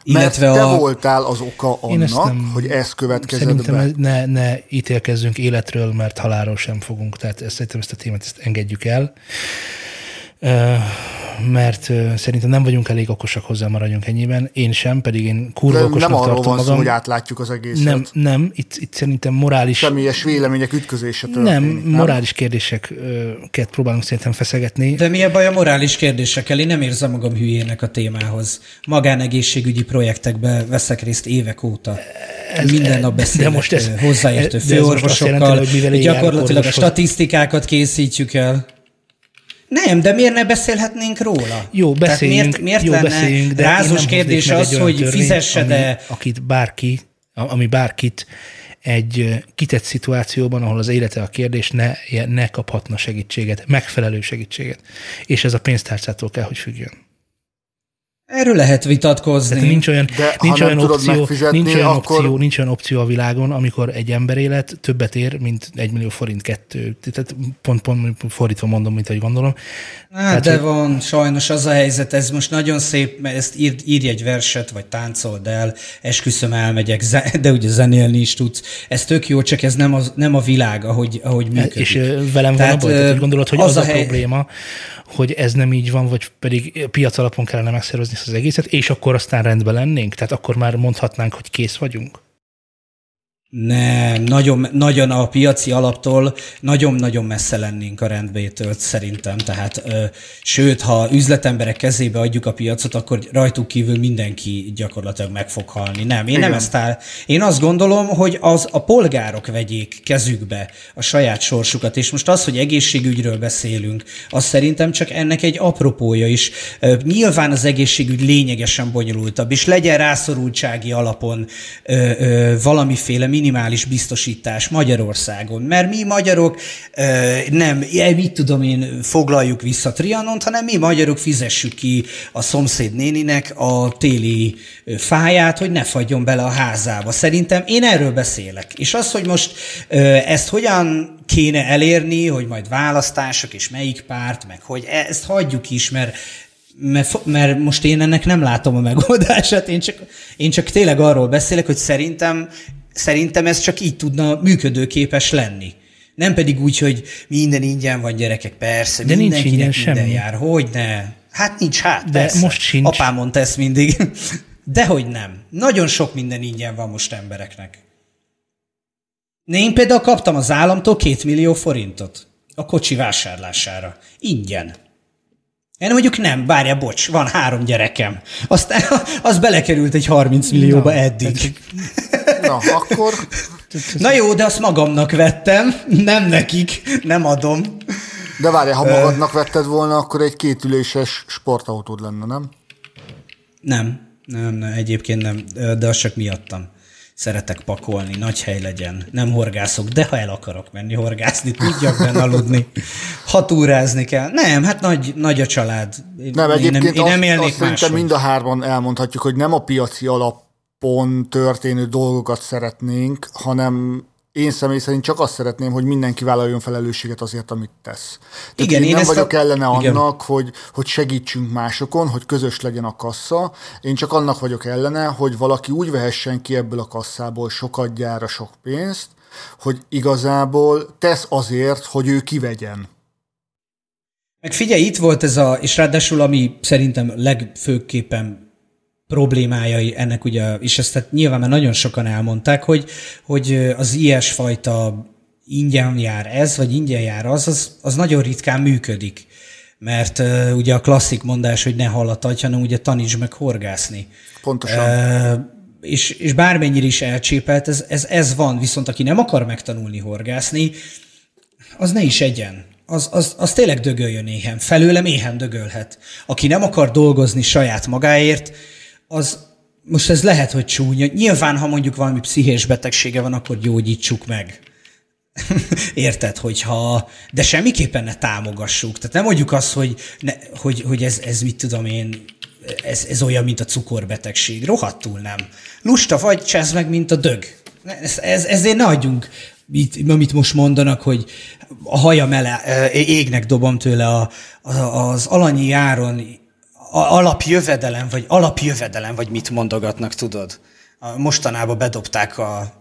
Speaker 2: Illetve
Speaker 3: Mert te
Speaker 2: a,
Speaker 3: voltál az oka annak,
Speaker 1: nem-
Speaker 3: hogy ez következett
Speaker 1: Szerintem
Speaker 3: be.
Speaker 1: ne, ne ítélkezzünk életről, mert halálról sem fogunk. Tehát ezt, szerintem ezt a témát ezt engedjük el. Mert szerintem nem vagyunk elég okosak hozzá, maradjunk ennyiben. Én sem, pedig én kurva okosnak
Speaker 3: nem arról
Speaker 1: tartom
Speaker 3: van szó,
Speaker 1: magam.
Speaker 3: hogy átlátjuk az egészet.
Speaker 1: nem, nem, itt, itt szerintem morális,
Speaker 3: Személyes vélemények ütközése
Speaker 1: nem,
Speaker 3: történik.
Speaker 1: morális kérdéseket próbálunk szerintem feszegetni.
Speaker 2: de mi a baj a morális kérdésekkel? Én nem érzem magam hülyének a témához. Magánegészségügyi projektekbe veszek részt évek óta. Ez, Minden nap beszélek
Speaker 1: de most ez-
Speaker 2: hozzáértő
Speaker 1: jelenti,
Speaker 2: főorvosokkal,
Speaker 1: én
Speaker 2: gyakorlatilag a
Speaker 1: orvoshoz-
Speaker 2: statisztikákat készítjük el. Nem, de miért ne beszélhetnénk róla?
Speaker 1: Jó,
Speaker 2: Tehát
Speaker 1: beszéljünk,
Speaker 2: miért, miért
Speaker 1: jó,
Speaker 2: lenne
Speaker 1: beszéljünk, de nem
Speaker 2: kérdés az, hogy
Speaker 1: törvényt,
Speaker 2: fizesse,
Speaker 1: ami,
Speaker 2: de
Speaker 1: Akit bárki, ami bárkit egy kitett szituációban, ahol az élete a kérdés, ne, ne kaphatna segítséget, megfelelő segítséget. És ez a pénztárcától kell, hogy függjön.
Speaker 2: Erről lehet vitatkozni.
Speaker 1: Tehát nincs olyan, De nincs olyan opció, nincs olyan akkor... opció, nincs olyan opció a világon, amikor egy ember élet többet ér, mint egy millió forint kettő. Tehát pont, pont fordítva mondom, mint ahogy gondolom.
Speaker 2: Hát, Tehát, de hogy... van, sajnos az a helyzet, ez most nagyon szép, mert ezt ír, írj egy verset, vagy táncold el, esküszöm elmegyek, de ugye zenélni is tudsz. Ez tök jó, csak ez nem, az, nem a világ, ahogy, ahogy működik.
Speaker 1: És velem Tehát, van a baj, tehát, gondolod, hogy az, az a, a hely... probléma, hogy ez nem így van, vagy pedig piac alapon kellene megszervezni ezt az egészet, és akkor aztán rendben lennénk? Tehát akkor már mondhatnánk, hogy kész vagyunk?
Speaker 2: Nem, nagyon, nagyon a piaci alaptól nagyon-nagyon messze lennénk a rendbétől szerintem. Tehát, ö, sőt, ha üzletemberek kezébe adjuk a piacot, akkor rajtuk kívül mindenki gyakorlatilag meg fog halni. Nem, én Igen. nem ezt áll. Én azt gondolom, hogy az a polgárok vegyék kezükbe a saját sorsukat, és most az, hogy egészségügyről beszélünk, az szerintem csak ennek egy apropója is. Ö, nyilván az egészségügy lényegesen bonyolultabb, és legyen rászorultsági alapon ö, ö, valamiféle minimális biztosítás Magyarországon, mert mi magyarok nem, mit tudom én, foglaljuk vissza Trianont, hanem mi magyarok fizessük ki a szomszéd néninek a téli fáját, hogy ne fagyjon bele a házába. Szerintem én erről beszélek. És az, hogy most ezt hogyan kéne elérni, hogy majd választások, és melyik párt, meg hogy e, ezt hagyjuk is, mert mert, mert most én ennek nem látom a megoldását, én csak, én csak tényleg arról beszélek, hogy szerintem Szerintem ez csak így tudna működőképes lenni. Nem pedig úgy, hogy minden ingyen van gyerekek, persze, De nincs ingyen minden semmi. jár. Hogy ne? Hát nincs hát,
Speaker 1: De persze. most sincs.
Speaker 2: Apám mondta ezt mindig. Dehogy nem. Nagyon sok minden ingyen van most embereknek. Én például kaptam az államtól két millió forintot a kocsi vásárlására. Ingyen. Én mondjuk nem, várja, bocs, van három gyerekem. Aztán az belekerült egy 30 millióba Na, eddig.
Speaker 3: Na, akkor...
Speaker 2: Na jó, de azt magamnak vettem, nem nekik, nem adom.
Speaker 3: De várj, ha magadnak vetted volna, akkor egy kétüléses sportautód lenne, nem?
Speaker 2: Nem, nem, nem, egyébként nem, de az csak miattam szeretek pakolni, nagy hely legyen, nem horgászok, de ha el akarok menni horgászni, tudjak benne aludni, ha túrázni kell. Nem, hát nagy, nagy a család.
Speaker 3: Nem, én egyébként nem, én nem azt, azt mind a hárman elmondhatjuk, hogy nem a piaci alapon történő dolgokat szeretnénk, hanem én személy szerint csak azt szeretném, hogy mindenki vállaljon felelősséget azért, amit tesz. Tehát igen, én, én nem vagyok a... ellene igen. annak, hogy, hogy segítsünk másokon, hogy közös legyen a kassa. Én csak annak vagyok ellene, hogy valaki úgy vehessen ki ebből a kasszából sokat gyára sok pénzt, hogy igazából tesz azért, hogy ő kivegyen.
Speaker 2: Meg figyelj, itt volt ez a, és ráadásul ami szerintem legfőképpen problémájai ennek ugye, és ezt tehát nyilván már nagyon sokan elmondták, hogy, hogy az ilyesfajta ingyen jár ez, vagy ingyen jár az, az, az nagyon ritkán működik. Mert uh, ugye a klasszik mondás, hogy ne hallatadj, hanem ugye taníts meg horgászni.
Speaker 3: Pontosan. Uh,
Speaker 2: és, és bármennyire is elcsépelt, ez, ez, ez van, viszont aki nem akar megtanulni horgászni, az ne is egyen. Az, az, az tényleg dögöljön éhen. Felőlem éhen dögölhet. Aki nem akar dolgozni saját magáért, az most ez lehet, hogy csúnya. Nyilván, ha mondjuk valami pszichés betegsége van, akkor gyógyítsuk meg. Érted, hogyha... De semmiképpen ne támogassuk. Tehát nem mondjuk azt, hogy, ne, hogy, hogy ez, ez mit tudom én, ez, ez olyan, mint a cukorbetegség. Rohadtul nem. Lusta vagy, csesz meg, mint a dög. Ez, ez, ezért ne adjunk, mit, amit most mondanak, hogy a haja mele, égnek dobom tőle a, a, az alanyi áron alapjövedelem, vagy alapjövedelem, vagy mit mondogatnak, tudod? Mostanában bedobták a,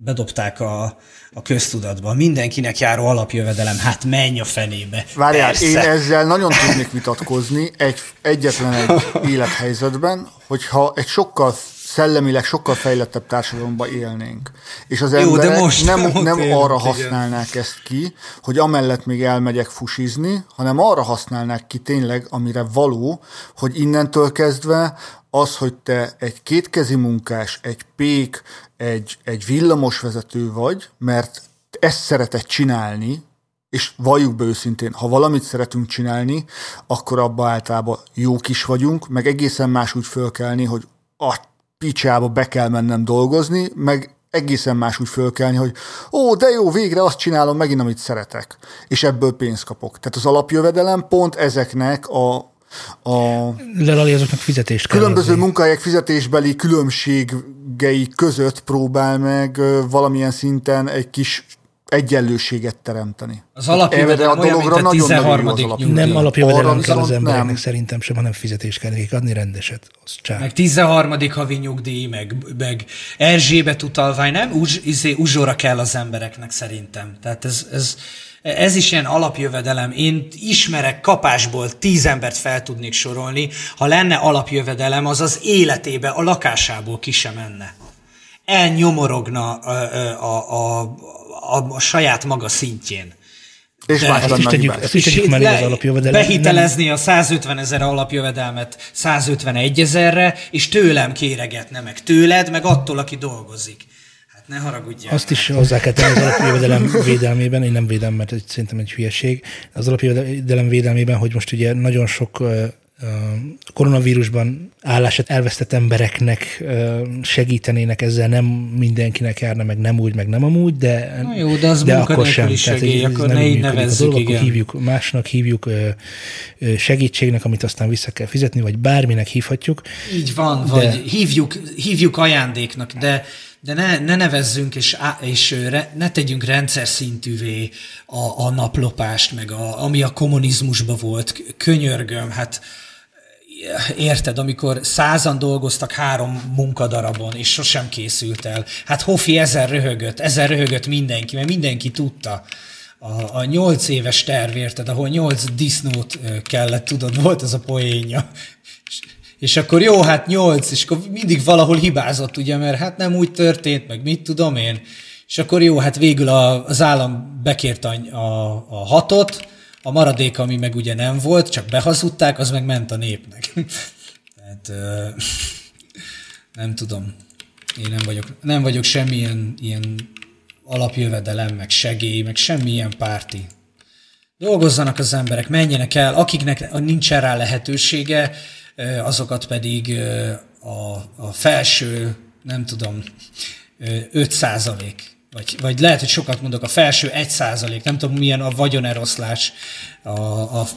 Speaker 2: bedobták a, a köztudatba. Mindenkinek járó alapjövedelem, hát menj a fenébe.
Speaker 3: Várjál, Persze. én ezzel nagyon tudnék vitatkozni egy, egyetlen egy élethelyzetben, hogyha egy sokkal szellemileg sokkal fejlettebb társadalomban élnénk. És az Jó, emberek de most nem, nem él, arra igen. használnák ezt ki, hogy amellett még elmegyek fusizni, hanem arra használnák ki tényleg, amire való, hogy innentől kezdve az, hogy te egy kétkezi munkás, egy pék, egy, egy villamosvezető vagy, mert ezt szereted csinálni, és valljuk be őszintén, ha valamit szeretünk csinálni, akkor abba általában jók is vagyunk, meg egészen más úgy fölkelni, hogy a picsába be kell mennem dolgozni, meg egészen más úgy fölkelni, hogy ó, de jó, végre azt csinálom megint, amit szeretek, és ebből pénzt kapok. Tehát az alapjövedelem pont ezeknek a, a
Speaker 1: Lelali azoknak fizetést kell
Speaker 3: különböző
Speaker 1: adni.
Speaker 3: munkahelyek fizetésbeli különbségei között próbál meg valamilyen szinten egy kis egyenlőséget teremteni.
Speaker 2: Az alapjövedelem
Speaker 3: a
Speaker 2: olyan, mint
Speaker 3: dologra
Speaker 2: a
Speaker 3: nagyon
Speaker 2: 13.
Speaker 3: nagy jó az
Speaker 2: nyugdíj.
Speaker 1: Nem alapjövedelem kell az embereknek
Speaker 3: nem.
Speaker 1: szerintem sem, hanem fizetést kell nekik adni rendeset. Az csá.
Speaker 2: Meg 13. havi nyugdíj, meg, meg Erzsébet utalvány, nem? Uz, izé, uzsora kell az embereknek szerintem. Tehát ez, ez, ez is ilyen alapjövedelem. Én ismerek kapásból tíz embert fel tudnék sorolni. Ha lenne alapjövedelem, az az életébe, a lakásából ki sem menne. Elnyomorogna a, a, a, a, a saját maga szintjén.
Speaker 3: És
Speaker 2: De Azt
Speaker 1: is tegyük, azt is tegyük
Speaker 2: És
Speaker 1: mellé az alapjövedelem.
Speaker 2: Behitelezni a 150 ezer alapjövedelmet 151 ezerre, és tőlem kéregetne, meg tőled, meg attól, aki dolgozik. Ne haragudjál.
Speaker 1: Azt is hozzá kell tenni az alapjövedelem védelmében, én nem védem, mert ez szerintem egy hülyeség, az alapjövedelem védelmében, hogy most ugye nagyon sok koronavírusban állását elvesztett embereknek segítenének, ezzel nem mindenkinek járna, meg nem úgy, meg nem amúgy, de,
Speaker 2: Na jó, de az
Speaker 1: de akkor sem.
Speaker 2: segély,
Speaker 1: ez
Speaker 2: akkor
Speaker 1: nem
Speaker 2: ne így nevezzük,
Speaker 1: dolog, akkor
Speaker 2: igen.
Speaker 1: hívjuk másnak, hívjuk segítségnek, amit aztán vissza kell fizetni, vagy bárminek hívhatjuk.
Speaker 2: Így van,
Speaker 1: De-
Speaker 2: vagy hívjuk, hívjuk ajándéknak, de, de ne, ne nevezzünk és, és re, ne tegyünk rendszer szintűvé a, a naplopást, meg a, ami a kommunizmusban volt. Könyörgöm, hát érted, amikor százan dolgoztak három munkadarabon, és sosem készült el. Hát Hofi ezer röhögött, ezer röhögött mindenki, mert mindenki tudta. A, a nyolc éves terv, érted, ahol nyolc disznót kellett, tudod, volt az a poénja. És, akkor jó, hát nyolc, és akkor mindig valahol hibázott, ugye, mert hát nem úgy történt, meg mit tudom én. És akkor jó, hát végül a, az állam bekért a, a, a hatot, a maradék, ami meg ugye nem volt, csak behazudták, az meg ment a népnek. Tehát ö, nem tudom. Én nem vagyok, nem vagyok semmilyen ilyen alapjövedelem, meg segély, meg semmilyen párti. Dolgozzanak az emberek, menjenek el, akiknek nincsen rá lehetősége, azokat pedig a, a felső, nem tudom, ö, 5 százalék, vagy, vagy lehet, hogy sokat mondok, a felső 1 százalék, nem tudom milyen a vagyoneroszlás, a, a,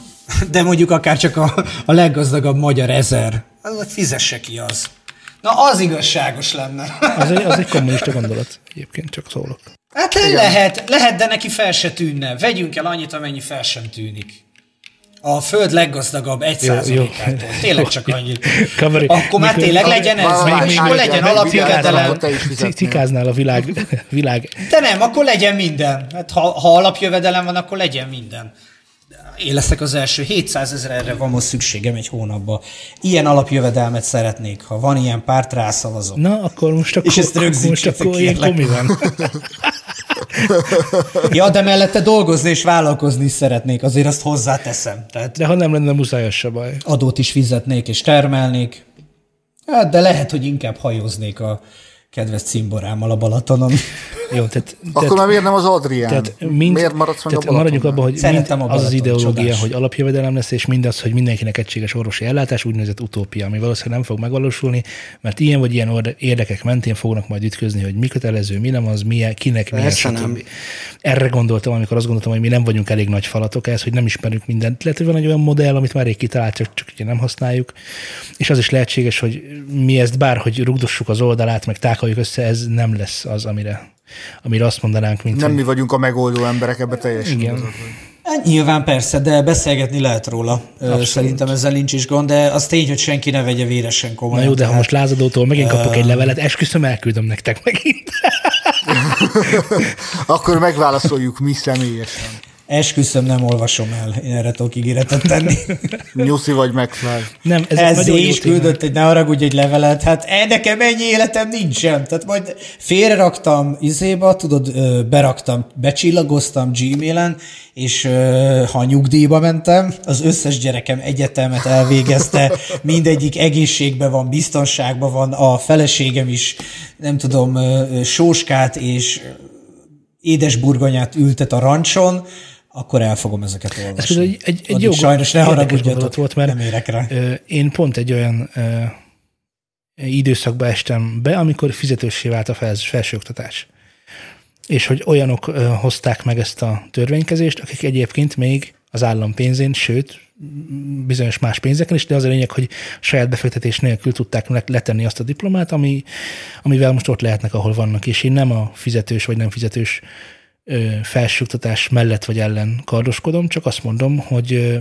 Speaker 2: de mondjuk akár csak a, a leggazdagabb magyar ezer, az fizesse ki az. Na, az igazságos lenne.
Speaker 1: Az egy, az egy kommunista gondolat, egyébként csak szólok.
Speaker 2: Hát lehet, lehet, de neki fel se tűnne. Vegyünk el annyit, amennyi fel sem tűnik. A föld leggazdagabb egy százalékától. Tényleg csak annyit.
Speaker 1: Kaveri,
Speaker 2: Akkor már tényleg legyen ez? És akkor legyen alapjövedelem.
Speaker 1: Cikáznál a világ, világ
Speaker 2: De nem, akkor legyen minden. Hát ha, ha alapjövedelem van, akkor legyen minden. Én leszek az első. 700 ezerre van most szükségem egy hónapban. Ilyen alapjövedelmet szeretnék. Ha van ilyen párt, rászavazok.
Speaker 1: Na, akkor most akkor,
Speaker 2: És ezt
Speaker 1: most akkor
Speaker 2: kérlek.
Speaker 1: komi van.
Speaker 2: Ja, de mellette dolgozni és vállalkozni is szeretnék. Azért azt hozzáteszem. Tehát
Speaker 1: De ha nem lenne muszáj, az se baj.
Speaker 2: adót is fizetnék és termelnék. Hát, de lehet, hogy inkább hajóznék a kedves cimborámmal a Balatonon.
Speaker 1: Jó, tehát,
Speaker 3: Akkor
Speaker 1: tehát,
Speaker 3: már miért nem az Adrián?
Speaker 1: tehát mind,
Speaker 3: miért maradsz meg a
Speaker 1: tehát maradjunk abban, hogy mind
Speaker 2: a
Speaker 1: az az
Speaker 2: Balaton,
Speaker 1: ideológia,
Speaker 2: csodás.
Speaker 1: hogy alapjövedelem lesz, és mindaz, hogy mindenkinek egységes orvosi ellátás, úgynevezett utópia, ami valószínűleg nem fog megvalósulni, mert ilyen vagy ilyen érdekek mentén fognak majd ütközni, hogy mi kötelező, mi nem az, milyen, kinek,
Speaker 4: nem.
Speaker 1: stb. Erre gondoltam, amikor azt gondoltam, hogy mi nem vagyunk elég nagy falatok ehhez, hogy nem ismerünk mindent. Lehet, hogy van egy olyan modell, amit már rég kitalált, csak, csak ugye nem használjuk, és az is lehetséges, hogy mi ezt bárhogy rugdossuk az oldalát, meg tákoljuk össze, ez nem lesz az, amire, amire azt mondanánk, mint
Speaker 3: Nem
Speaker 1: hogy
Speaker 3: mi vagyunk a megoldó emberek, ebbe teljesen
Speaker 1: Igen.
Speaker 3: igazad.
Speaker 2: Hát nyilván persze, de beszélgetni lehet róla. Abszolút. Szerintem ezzel nincs is gond, de az tény, hogy senki ne vegye véresen
Speaker 1: Na
Speaker 2: komolyan.
Speaker 1: jó, de ha
Speaker 2: tehát-
Speaker 1: most lázadótól megint kapok egy levelet, esküszöm, elküldöm nektek megint.
Speaker 3: Akkor megválaszoljuk mi személyesen.
Speaker 2: Esküszöm, nem olvasom el. Én erre tudok ígéretet tenni.
Speaker 3: Nyuszi vagy megfelel.
Speaker 1: Nem, ez,
Speaker 2: Ez,
Speaker 1: nagyon
Speaker 2: is küldött egy, ne haragudj, egy levelet. Hát e, nekem ennyi életem nincsen. Tehát majd félreraktam izéba, tudod, beraktam, becsillagoztam Gmailen, és ha nyugdíjba mentem, az összes gyerekem egyetemet elvégezte, mindegyik egészségben van, biztonságban van, a feleségem is, nem tudom, sóskát és édesburgonyát ültet a rancson, akkor el fogom ezeket olvasni.
Speaker 1: Ez egy, egy, egy
Speaker 2: Addig
Speaker 1: jó
Speaker 2: sajnos ne haragudjatok,
Speaker 1: volt, mert
Speaker 2: nem érek rá.
Speaker 1: én pont egy olyan ö, időszakba estem be, amikor fizetőssé vált a fels- felsőoktatás. És hogy olyanok ö, hozták meg ezt a törvénykezést, akik egyébként még az állam pénzén, sőt, bizonyos más pénzeken is, de az a lényeg, hogy saját befektetés nélkül tudták le- letenni azt a diplomát, ami, amivel most ott lehetnek, ahol vannak. És én nem a fizetős vagy nem fizetős felsőoktatás mellett vagy ellen kardoskodom, csak azt mondom, hogy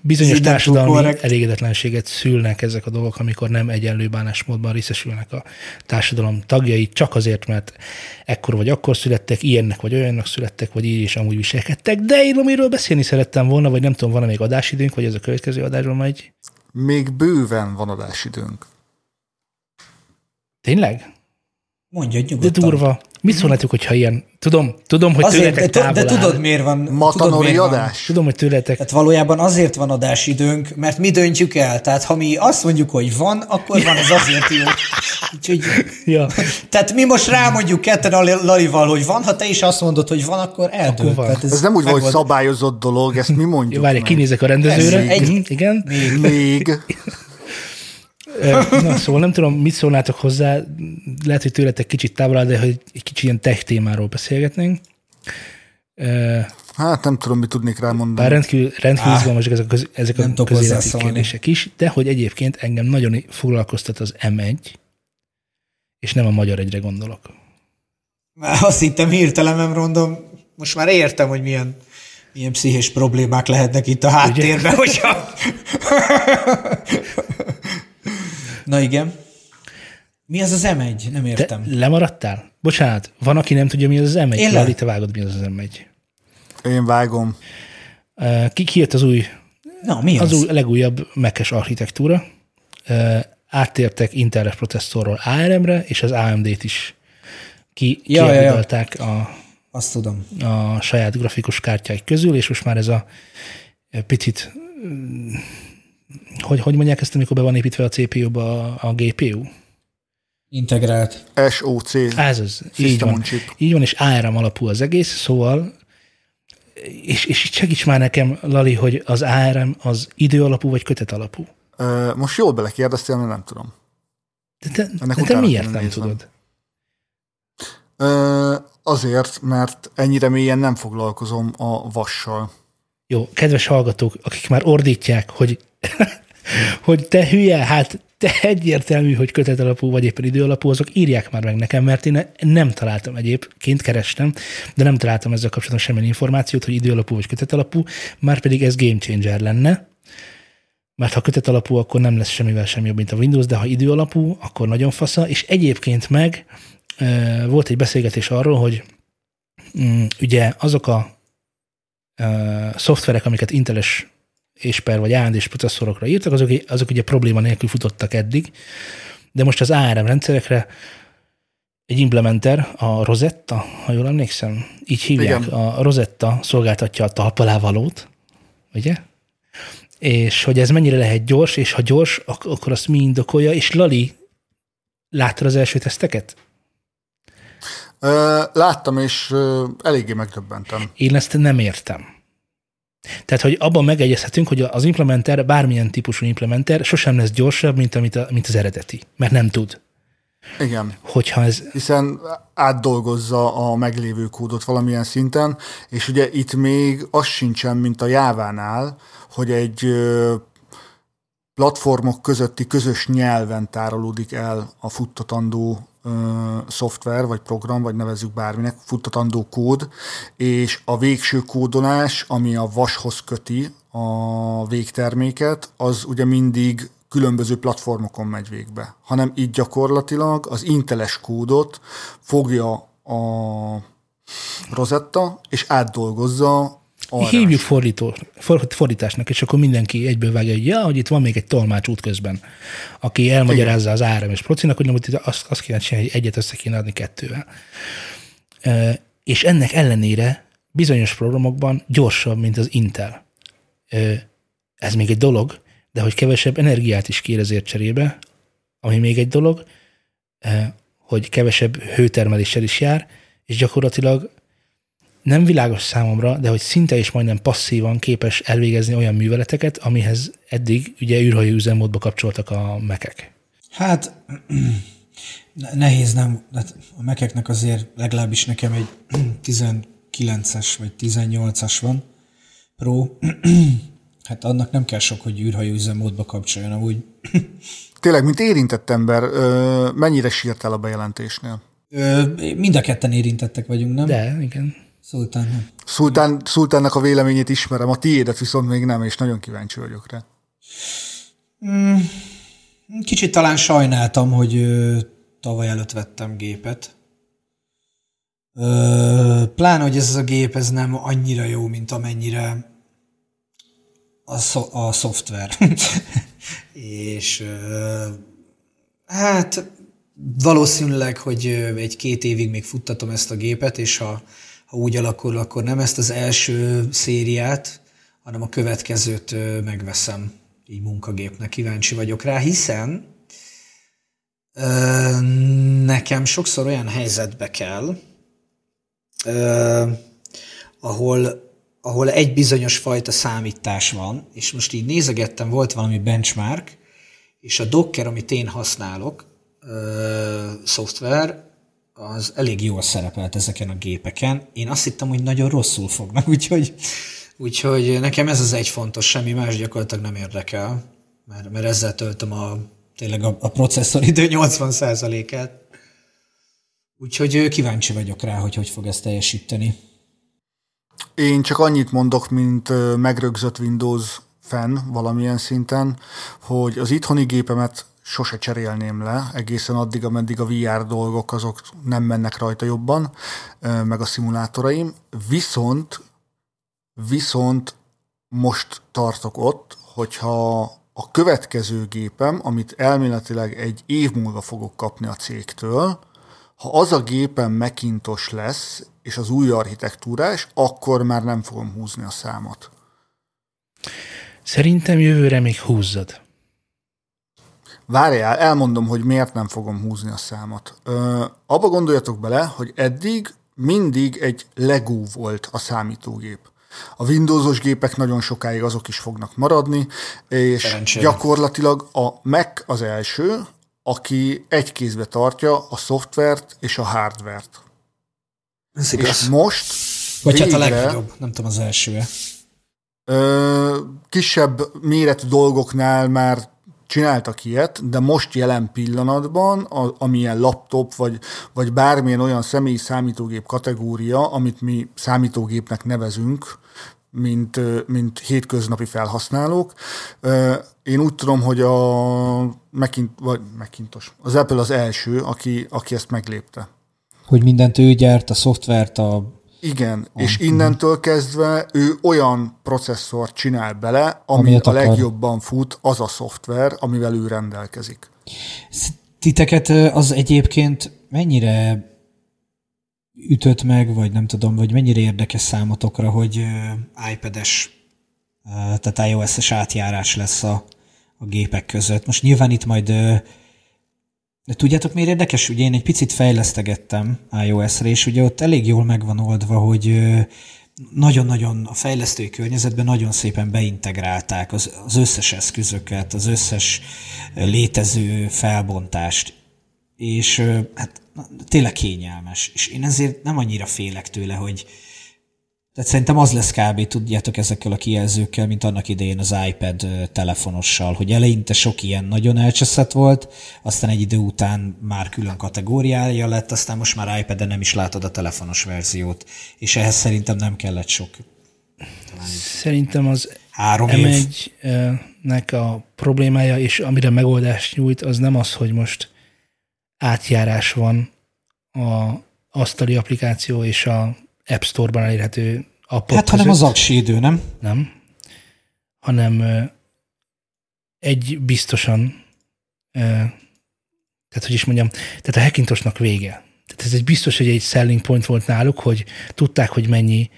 Speaker 1: bizonyos társadalmi
Speaker 2: korrekt.
Speaker 1: elégedetlenséget szülnek ezek a dolgok, amikor nem egyenlő bánásmódban részesülnek a társadalom tagjai, csak azért, mert ekkor vagy akkor születtek, ilyennek vagy olyannak születtek, vagy így és amúgy viselkedtek. De én amiről beszélni szerettem volna, vagy nem tudom, van-e még adásidőnk, vagy ez a következő adásban megy.
Speaker 3: Még bőven van adásidőnk.
Speaker 1: Tényleg?
Speaker 2: Mondja
Speaker 1: De
Speaker 2: nyugodtan.
Speaker 1: durva. Mit szólnátok, hogyha ilyen... Tudom, tudom, hogy
Speaker 2: Azért, de,
Speaker 1: tőletek
Speaker 2: tu- de
Speaker 1: távol
Speaker 2: tudod, miért van? tudod,
Speaker 3: Matanori
Speaker 2: miért van?
Speaker 3: adás?
Speaker 1: Tudom, hogy tőletek...
Speaker 2: Tehát valójában azért van adásidőnk, mert mi döntjük el. Tehát ha mi azt mondjuk, hogy van, akkor van, ez azért jó. Úgyhogy,
Speaker 1: Ja.
Speaker 2: tehát mi most rámondjuk ketten a Lalival, hogy van, ha te is azt mondod, hogy van, akkor eldőlt.
Speaker 1: Akkor van.
Speaker 2: Tehát
Speaker 3: Ez nem úgy van, hogy
Speaker 2: megvan.
Speaker 3: szabályozott dolog, ezt mi mondjuk
Speaker 1: Jó, várj, kinézek a rendezőre.
Speaker 2: Ez egy-
Speaker 1: Mhm, Igen.
Speaker 3: Még.
Speaker 1: Ö, Na, szóval nem tudom, mit szólnátok hozzá, lehet, hogy tőletek kicsit távol de hogy egy kicsit ilyen tech témáról beszélgetnénk.
Speaker 3: Hát nem tudom, mit tudnék
Speaker 1: Bár
Speaker 3: rámondani.
Speaker 1: rendkívül, rendkívül izgalmasak ezek a, köz, ezek a közéleti kérdések is, de hogy egyébként engem nagyon foglalkoztat az M1, és nem a magyar egyre gondolok.
Speaker 2: Már azt hittem hirtelen, mondom, most már értem, hogy milyen, milyen pszichés problémák lehetnek itt a háttérben, hogyha... Na igen. Mi az az M1? Nem
Speaker 1: Te
Speaker 2: értem.
Speaker 1: lemaradtál? Bocsánat, van, aki nem tudja, mi az az M1?
Speaker 2: Én
Speaker 1: Lali, te vágod, mi az az M1.
Speaker 3: Én vágom.
Speaker 1: Ki, ki jött az új,
Speaker 2: Na, mi
Speaker 1: az
Speaker 2: az?
Speaker 1: új legújabb Mac-es architektúra. Áttértek Inteles processzorról ARM-re, és az AMD-t is ki,
Speaker 2: Ja, ja, ja.
Speaker 1: a,
Speaker 2: Azt tudom.
Speaker 1: a saját grafikus kártyáik közül, és most már ez a picit, hogy, hogy mondják ezt, amikor be van építve a CPU-ba a, a GPU?
Speaker 2: Integrált.
Speaker 3: SOC.
Speaker 1: Ez az, így van.
Speaker 3: chip.
Speaker 1: Így van, és ARM alapú az egész, szóval, és, és itt segíts már nekem, Lali, hogy az ARM az idő alapú vagy kötet alapú.
Speaker 3: Most jól belekérdeztél, mert nem tudom.
Speaker 1: De te,
Speaker 3: Ennek
Speaker 1: de te miért nem
Speaker 3: néznem.
Speaker 1: tudod?
Speaker 3: Azért, mert ennyire mélyen nem foglalkozom a vassal.
Speaker 1: Jó, kedves hallgatók, akik már ordítják, hogy, hogy te hülye, hát te egyértelmű, hogy kötet alapú, vagy éppen idő alapú, azok írják már meg nekem, mert én nem találtam egyébként, kerestem, de nem találtam ezzel kapcsolatban semmilyen információt, hogy idő alapú vagy kötet alapú, már pedig ez game changer lenne, mert ha kötet alapú, akkor nem lesz semmivel sem jobb, mint a Windows, de ha idő alapú, akkor nagyon fasza, és egyébként meg volt egy beszélgetés arról, hogy mm, ugye azok a ö, szoftverek, amiket Inteles és per vagy AMD-s processzorokra írtak, azok, azok ugye probléma nélkül futottak eddig, de most az ARM rendszerekre egy implementer, a Rosetta, ha jól emlékszem, így hívják,
Speaker 3: Igen.
Speaker 1: a Rosetta szolgáltatja a talpalávalót, ugye? És hogy ez mennyire lehet gyors, és ha gyors, ak- akkor azt mi indokolja, és Lali, láttad az első teszteket?
Speaker 3: Láttam, és eléggé megdöbbentem.
Speaker 1: Én ezt nem értem. Tehát, hogy abban megegyezhetünk, hogy az implementer, bármilyen típusú implementer sosem lesz gyorsabb, mint, amit a, mint az eredeti, mert nem tud.
Speaker 3: Igen,
Speaker 1: Hogyha ez,
Speaker 3: hiszen átdolgozza a meglévő kódot valamilyen szinten, és ugye itt még az sincsen, mint a Jávánál, hogy egy platformok közötti közös nyelven tárolódik el a futtatandó szoftver, vagy program, vagy nevezzük bárminek, futtatandó kód, és a végső kódolás, ami a vashoz köti a végterméket, az ugye mindig különböző platformokon megy végbe, hanem így gyakorlatilag az inteles kódot fogja a Rosetta, és átdolgozza arra.
Speaker 1: hívjuk fordító, for- fordításnak, és akkor mindenki egyből vágja, hogy ja, hogy itt van még egy tolmács útközben, aki elmagyarázza az áram és procinak, hogy hogy azt, azt kéne csinálni, hogy egyet össze kéne adni kettővel. És ennek ellenére bizonyos programokban gyorsabb, mint az Intel. Ez még egy dolog, de hogy kevesebb energiát is kér ezért cserébe, ami még egy dolog, hogy kevesebb hőtermeléssel is jár, és gyakorlatilag nem világos számomra, de hogy szinte és majdnem passzívan képes elvégezni olyan műveleteket, amihez eddig ugye űrhajó üzemmódba kapcsoltak a mekek.
Speaker 2: Hát nehéz nem, hát a mekeknek azért legalábbis nekem egy 19-es vagy 18-as van Pro. Hát annak nem kell sok, hogy űrhajó üzemmódba kapcsoljon, amúgy.
Speaker 3: Tényleg, mint érintett ember, mennyire sírtál a bejelentésnél?
Speaker 2: Mind a ketten érintettek vagyunk, nem?
Speaker 1: De, igen.
Speaker 2: Szultán nem.
Speaker 3: Szultán, Szultánnak a véleményét ismerem, a tiédet viszont még nem, és nagyon kíváncsi vagyok rá.
Speaker 2: Mm, kicsit talán sajnáltam, hogy tavaly előtt vettem gépet. Pláne, hogy ez a gép ez nem annyira jó, mint amennyire a, szo- a szoftver. és hát valószínűleg, hogy egy-két évig még futtatom ezt a gépet, és ha, ha úgy alakul, akkor nem ezt az első szériát, hanem a következőt megveszem így munkagépnek. Kíváncsi vagyok rá, hiszen ö, nekem sokszor olyan helyzetbe kell, ö, ahol ahol egy bizonyos fajta számítás van, és most így nézegettem, volt valami benchmark, és a Docker, amit én használok, ö, szoftver, az elég jól szerepelt ezeken a gépeken. Én azt hittem, hogy nagyon rosszul fognak, úgyhogy, úgyhogy nekem ez az egy fontos, semmi más gyakorlatilag nem érdekel, mert, mert ezzel töltöm a, tényleg a, a processzoridő 80%-át. Úgyhogy kíváncsi vagyok rá, hogy hogy fog ezt teljesíteni.
Speaker 3: Én csak annyit mondok, mint megrögzött Windows fan valamilyen szinten, hogy az itthoni gépemet sose cserélném le, egészen addig, ameddig a VR dolgok azok nem mennek rajta jobban, meg a szimulátoraim. Viszont, viszont most tartok ott, hogyha a következő gépem, amit elméletileg egy év múlva fogok kapni a cégtől, ha az a gépen Macintosh lesz, és az új architektúrás, akkor már nem fogom húzni a számot.
Speaker 1: Szerintem jövőre még húzzad.
Speaker 3: Várjál, elmondom, hogy miért nem fogom húzni a számot. Ö, abba gondoljatok bele, hogy eddig mindig egy Lego volt a számítógép. A Windowsos gépek nagyon sokáig azok is fognak maradni, és Szerencsére. gyakorlatilag a Mac az első, aki egy kézbe tartja a szoftvert és a hardvert.
Speaker 2: Ez igaz.
Speaker 3: És most
Speaker 2: Vagy végre, hát a legnagyobb, nem tudom, az első
Speaker 3: ö, kisebb méretű dolgoknál már csináltak ilyet, de most jelen pillanatban, a, amilyen laptop, vagy, vagy bármilyen olyan személyi számítógép kategória, amit mi számítógépnek nevezünk, mint, mint hétköznapi felhasználók. Én úgy tudom, hogy a Macintosh, vagy Macintosh, az Apple az első, aki, aki ezt meglépte.
Speaker 2: Hogy mindent ő gyárt, a szoftvert, a
Speaker 3: igen, a, és innentől kezdve ő olyan processzort csinál bele, ami a akar. legjobban fut, az a szoftver, amivel ő rendelkezik.
Speaker 2: Titeket az egyébként mennyire ütött meg, vagy nem tudom, vagy mennyire érdekes számotokra, hogy iPad-es, tehát iOS-es átjárás lesz a, a gépek között. Most nyilván itt majd de tudjátok, miért érdekes? Ugye én egy picit fejlesztegettem iOS-re, és ugye ott elég jól megvan oldva, hogy nagyon-nagyon a fejlesztői környezetben nagyon szépen beintegrálták az, az összes eszközöket, az összes létező felbontást. És hát tényleg kényelmes. És én ezért nem annyira félek tőle, hogy, tehát szerintem az lesz kb. tudjátok ezekkel a kijelzőkkel, mint annak idején az iPad telefonossal, hogy eleinte sok ilyen nagyon elcseszett volt, aztán egy idő után már külön kategóriája lett, aztán most már iPad-en nem is látod a telefonos verziót, és ehhez szerintem nem kellett sok.
Speaker 1: Talán szerintem az Három M1-nek a problémája, és amire megoldást nyújt, az nem az, hogy most átjárás van a asztali applikáció és a App Store-ban elérhető appok
Speaker 2: Hát, hanem az aksi idő, nem?
Speaker 1: Nem. Hanem egy biztosan, tehát hogy is mondjam, tehát a Hackintosnak vége. Tehát ez egy biztos, hogy egy selling point volt náluk, hogy tudták, hogy mennyi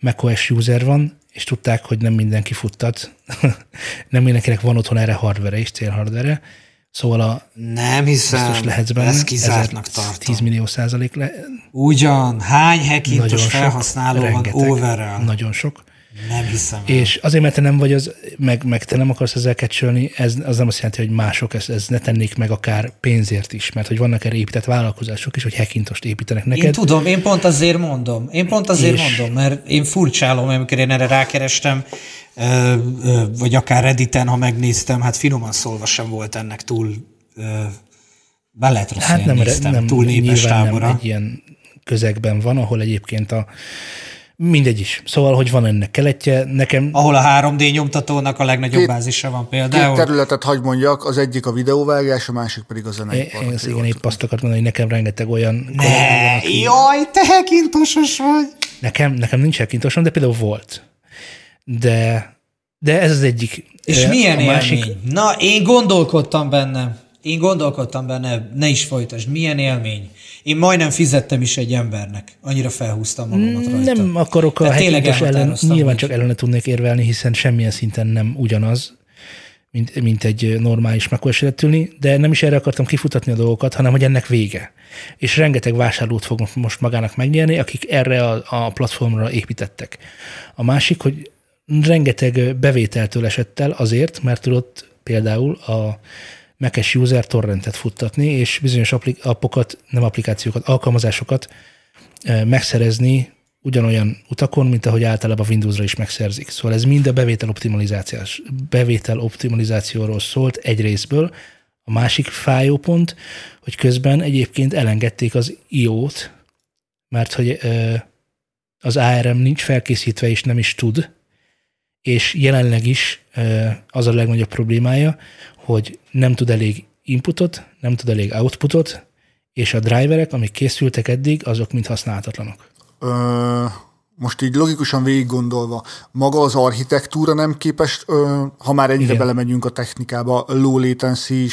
Speaker 1: macOS user van, és tudták, hogy nem mindenki futtat. nem mindenkinek van otthon erre hardware és célhardware, Szóval a
Speaker 2: nem hiszem, biztos lehetsz benne. ezt kizártnak tartom.
Speaker 1: 10 millió százalék le.
Speaker 2: Ugyan, hány hackintos felhasználó rengeteg, van overall?
Speaker 1: Nagyon sok.
Speaker 2: Nem hiszem.
Speaker 1: És azért, mert te nem vagy az, meg, meg te nem akarsz ezzel kecsölni, ez az nem azt jelenti, hogy mások ezt, ezt ne tennék meg akár pénzért is, mert hogy vannak erre épített vállalkozások is, hogy hackintost építenek neked.
Speaker 2: Én tudom, én pont azért mondom. Én pont azért
Speaker 1: És-
Speaker 2: mondom, mert én furcsálom, amikor én erre rákerestem, vagy akár Redditen, ha megnéztem, hát finoman szólva sem volt ennek túl, be lehet rossz
Speaker 1: Hát nem,
Speaker 2: néztem,
Speaker 1: nem
Speaker 2: túl népes tábora.
Speaker 1: nem egy ilyen közegben van, ahol egyébként a mindegy is. Szóval, hogy van ennek keletje, nekem
Speaker 2: Ahol a 3D nyomtatónak a legnagyobb
Speaker 3: Két-
Speaker 2: bázisa van
Speaker 3: Két
Speaker 2: például.
Speaker 3: területet hagy mondjak, az egyik a videóvágás, a másik pedig a
Speaker 1: én,
Speaker 3: zeneipar.
Speaker 1: én ezt igen, épp azt akartam mondani, hogy nekem rengeteg olyan kollégám van,
Speaker 2: Ne,
Speaker 1: aki-
Speaker 2: jaj, te hekintosos vagy!
Speaker 1: nekem, nekem nincs elkintosom, de például volt. De, de ez az egyik.
Speaker 2: És
Speaker 1: Ö,
Speaker 2: milyen élmény? Na, én gondolkodtam benne. Én gondolkodtam benne, ne is folytasd. Milyen élmény? Én majdnem fizettem is egy embernek. Annyira felhúztam magamat rajta.
Speaker 1: Nem akarok a hackintos ellen, nyilván
Speaker 2: hogy-
Speaker 1: csak ellene tudnék érvelni, hiszen semmilyen szinten nem ugyanaz, mint, mint egy normális ülni, de nem is erre akartam kifutatni a dolgokat, hanem hogy ennek vége. És rengeteg vásárlót fog most magának megnyerni, akik erre a, a platformra építettek. A másik, hogy rengeteg bevételtől esett el azért, mert tudott például a Mac-es user torrentet futtatni, és bizonyos appli- appokat, nem applikációkat, alkalmazásokat megszerezni ugyanolyan utakon, mint ahogy általában Windowsra is megszerzik. Szóval ez mind a bevétel optimalizációs, bevétel optimalizációról szólt egy részből. A másik fájó pont, hogy közben egyébként elengedték az IO-t, mert hogy az ARM nincs felkészítve és nem is tud, és jelenleg is az a legnagyobb problémája, hogy nem tud elég inputot, nem tud elég outputot, és a driverek, amik készültek eddig, azok mind használhatatlanok.
Speaker 3: Ö, most így logikusan végig gondolva, maga az architektúra nem képes, ö, ha már ennyire
Speaker 1: Igen.
Speaker 3: belemegyünk a technikába, low latency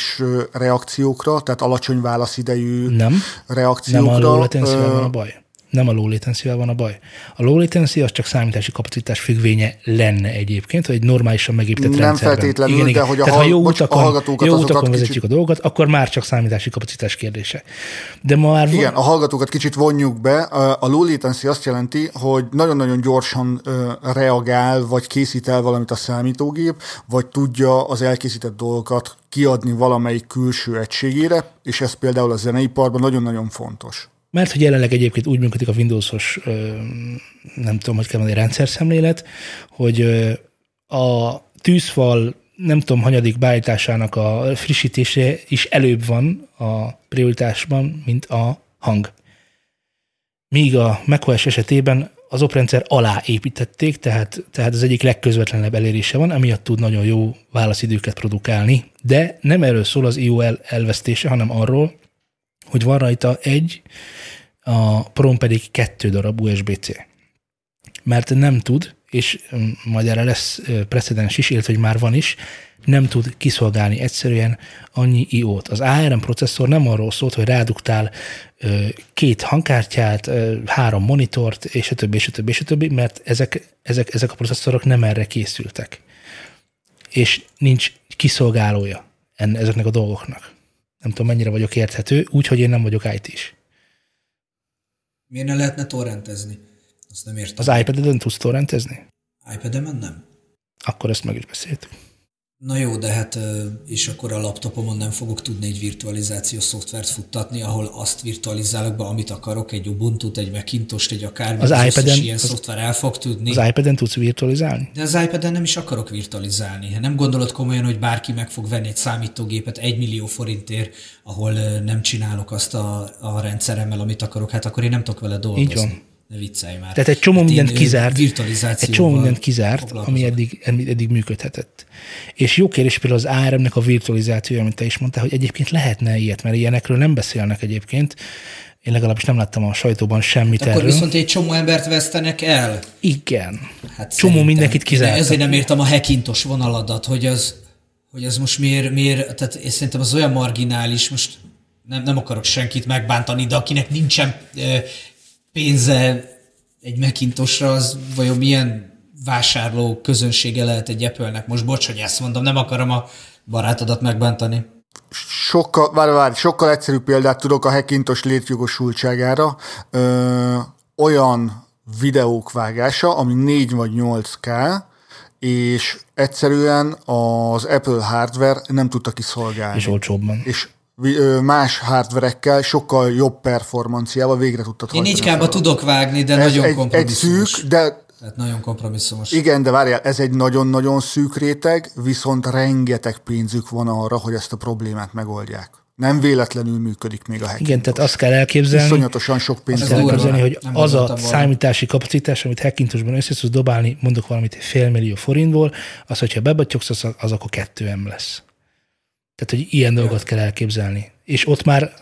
Speaker 3: reakciókra, tehát alacsony válaszidejű
Speaker 1: Nem, nem
Speaker 3: reakciókra.
Speaker 1: a low latency
Speaker 3: Ö,
Speaker 1: van a baj. Nem a low latency van a baj. A low latency az csak számítási kapacitás függvénye lenne egyébként, hogy egy normálisan megépített
Speaker 3: Nem
Speaker 1: rendszerben.
Speaker 3: feltétlenül,
Speaker 1: igen,
Speaker 3: de
Speaker 1: igen.
Speaker 3: hogy a
Speaker 1: Tehát, ha jó
Speaker 3: a
Speaker 1: utakon,
Speaker 3: hallgatókat
Speaker 1: jó utakon
Speaker 3: kicsit-
Speaker 1: vezetjük a dolgokat, akkor már csak számítási kapacitás kérdése. De ma már
Speaker 3: Igen,
Speaker 1: van,
Speaker 3: a hallgatókat kicsit vonjuk be. A low latency azt jelenti, hogy nagyon-nagyon gyorsan reagál, vagy készít el valamit a számítógép, vagy tudja az elkészített dolgokat kiadni valamelyik külső egységére, és ez például a zeneiparban nagyon-nagyon fontos.
Speaker 1: Mert hogy jelenleg egyébként úgy működik a Windowsos, nem tudom, hogy kell mondani, rendszerszemlélet, hogy a tűzfal nem tudom, hanyadik beállításának a frissítése is előbb van a prioritásban, mint a hang. Míg a macOS esetében az oprendszer alá építették, tehát, tehát az egyik legközvetlenebb elérése van, emiatt tud nagyon jó válaszidőket produkálni, de nem erről szól az IO el, elvesztése, hanem arról, hogy van rajta egy, a prom pedig kettő darab USB-C. Mert nem tud, és mm, majd erre lesz precedens is, illetve hogy már van is, nem tud kiszolgálni egyszerűen annyi IO-t. Az ARM processzor nem arról szólt, hogy rádugtál ö, két hangkártyát, három monitort, és a többi, és a többi, és a többi, mert ezek, ezek, ezek a processzorok nem erre készültek. És nincs kiszolgálója enne, ezeknek a dolgoknak. Nem tudom, mennyire vagyok érthető, úgyhogy én nem vagyok IT is.
Speaker 2: Miért ne lehetne torrentezni? Azt nem értem.
Speaker 1: Az iPad-eden tudsz torrentezni?
Speaker 2: iPad-emen nem?
Speaker 1: Akkor ezt meg is beszéltük.
Speaker 2: Na jó, de hát és akkor a laptopomon nem fogok tudni egy virtualizációs szoftvert futtatni, ahol azt virtualizálok be, amit akarok, egy Ubuntu-t, egy Macintosh-t, egy akármit,
Speaker 1: Az
Speaker 2: az,
Speaker 1: iPad-en-
Speaker 2: ilyen
Speaker 1: az-
Speaker 2: szoftver el fog tudni.
Speaker 1: Az iPad-en tudsz virtualizálni?
Speaker 2: De az iPad-en nem is akarok virtualizálni. Nem gondolod komolyan, hogy bárki meg fog venni egy számítógépet egy millió forintért, ahol nem csinálok azt a, a rendszeremmel, amit akarok, hát akkor én nem tudok vele dolgozni.
Speaker 1: Így van.
Speaker 2: Ne viccelj már.
Speaker 1: Tehát egy csomó
Speaker 2: Hát
Speaker 1: mindent kizárt, egy csomó mindent kizárt, ami eddig, eddig, működhetett. És jó kérdés például az ARM-nek a virtualizációja, amit te is mondtál, hogy egyébként lehetne ilyet, mert ilyenekről nem beszélnek egyébként. Én legalábbis nem láttam a sajtóban semmit
Speaker 2: Akkor
Speaker 1: erről.
Speaker 2: viszont egy csomó embert vesztenek el.
Speaker 1: Igen.
Speaker 2: Hát
Speaker 1: Csomó mindenkit
Speaker 2: Én
Speaker 1: kizártak.
Speaker 2: Ezért nem értem a hekintos vonaladat, hogy az, hogy az most miért, miért, tehát én szerintem az olyan marginális, most nem, nem akarok senkit megbántani, de akinek nincsen pénze egy Macintosra, az vajon milyen vásárló közönsége lehet egy Apple-nek? Most bocs, hogy ezt mondom, nem akarom a barátodat megbántani.
Speaker 3: Sokkal, várj, várj, sokkal egyszerűbb példát tudok a Hackintos létjogosultságára. Ö, olyan videók vágása, ami 4 vagy 8K, és egyszerűen az Apple hardware nem tudta kiszolgálni.
Speaker 1: És olcsóbban.
Speaker 3: És más hardverekkel sokkal jobb performanciával végre tudtad
Speaker 2: Én
Speaker 3: hajtani.
Speaker 2: 4
Speaker 3: a
Speaker 2: tudok vágni, de
Speaker 3: Ez
Speaker 2: nagyon
Speaker 3: egy, egy
Speaker 2: kompromisszumos.
Speaker 3: szűk, de
Speaker 2: Tehát nagyon kompromisszumos.
Speaker 3: igen, de várjál, ez egy nagyon-nagyon szűk réteg, viszont rengeteg pénzük van arra, hogy ezt a problémát megoldják. Nem véletlenül működik még a hacking.
Speaker 1: Igen, tehát azt kell elképzelni,
Speaker 3: Iszonyatosan sok pénz
Speaker 1: kell elképzelni, hogy
Speaker 2: Nem
Speaker 1: az a
Speaker 2: volna.
Speaker 1: számítási kapacitás, amit Hackintosban össze tudsz dobálni, mondok valamit félmillió forintból, az, hogyha bebatyogsz, az, az akkor 2M lesz. Tehát, hogy ilyen dolgot kell elképzelni. És ott már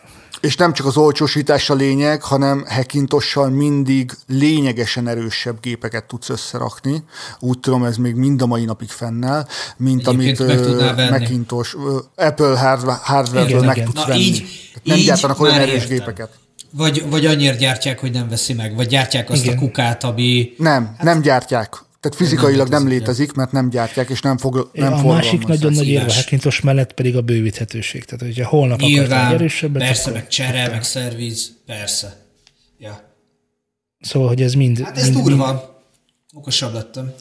Speaker 3: És nem csak az olcsósítás a lényeg, hanem Hackintossal mindig lényegesen erősebb gépeket tudsz összerakni. Úgy tudom, ez még mind a mai napig fennáll, mint
Speaker 2: Egyébként
Speaker 3: amit
Speaker 2: meg.
Speaker 3: Macintosh, Apple hardware- hardware-ből
Speaker 1: Igen,
Speaker 3: meg
Speaker 1: igen.
Speaker 3: tudsz
Speaker 2: Na,
Speaker 3: venni.
Speaker 2: így-
Speaker 3: nem
Speaker 2: így
Speaker 3: gyártanak olyan erős
Speaker 2: értem.
Speaker 3: gépeket.
Speaker 2: Vagy, vagy annyira gyártják, hogy nem veszi meg, vagy gyártják azt
Speaker 1: Igen.
Speaker 2: a kukát, ami...
Speaker 3: Nem, hát, nem gyártják. Tehát fizikailag nem
Speaker 2: létezik,
Speaker 3: létezik, mert nem gyártják, és nem, fog, nem
Speaker 1: a másik nagyon nagy érve
Speaker 2: szívás.
Speaker 1: Hackintos mellett pedig a bővíthetőség. Tehát, hogyha holnap akartál egy
Speaker 2: Nyilván,
Speaker 1: erősebbet,
Speaker 2: persze,
Speaker 1: akkor-
Speaker 2: meg csere, meg szerviz, persze. Ja.
Speaker 1: Szóval, hogy ez mind...
Speaker 2: Hát ez
Speaker 1: mind, mind
Speaker 2: durva. Okosabb lettem.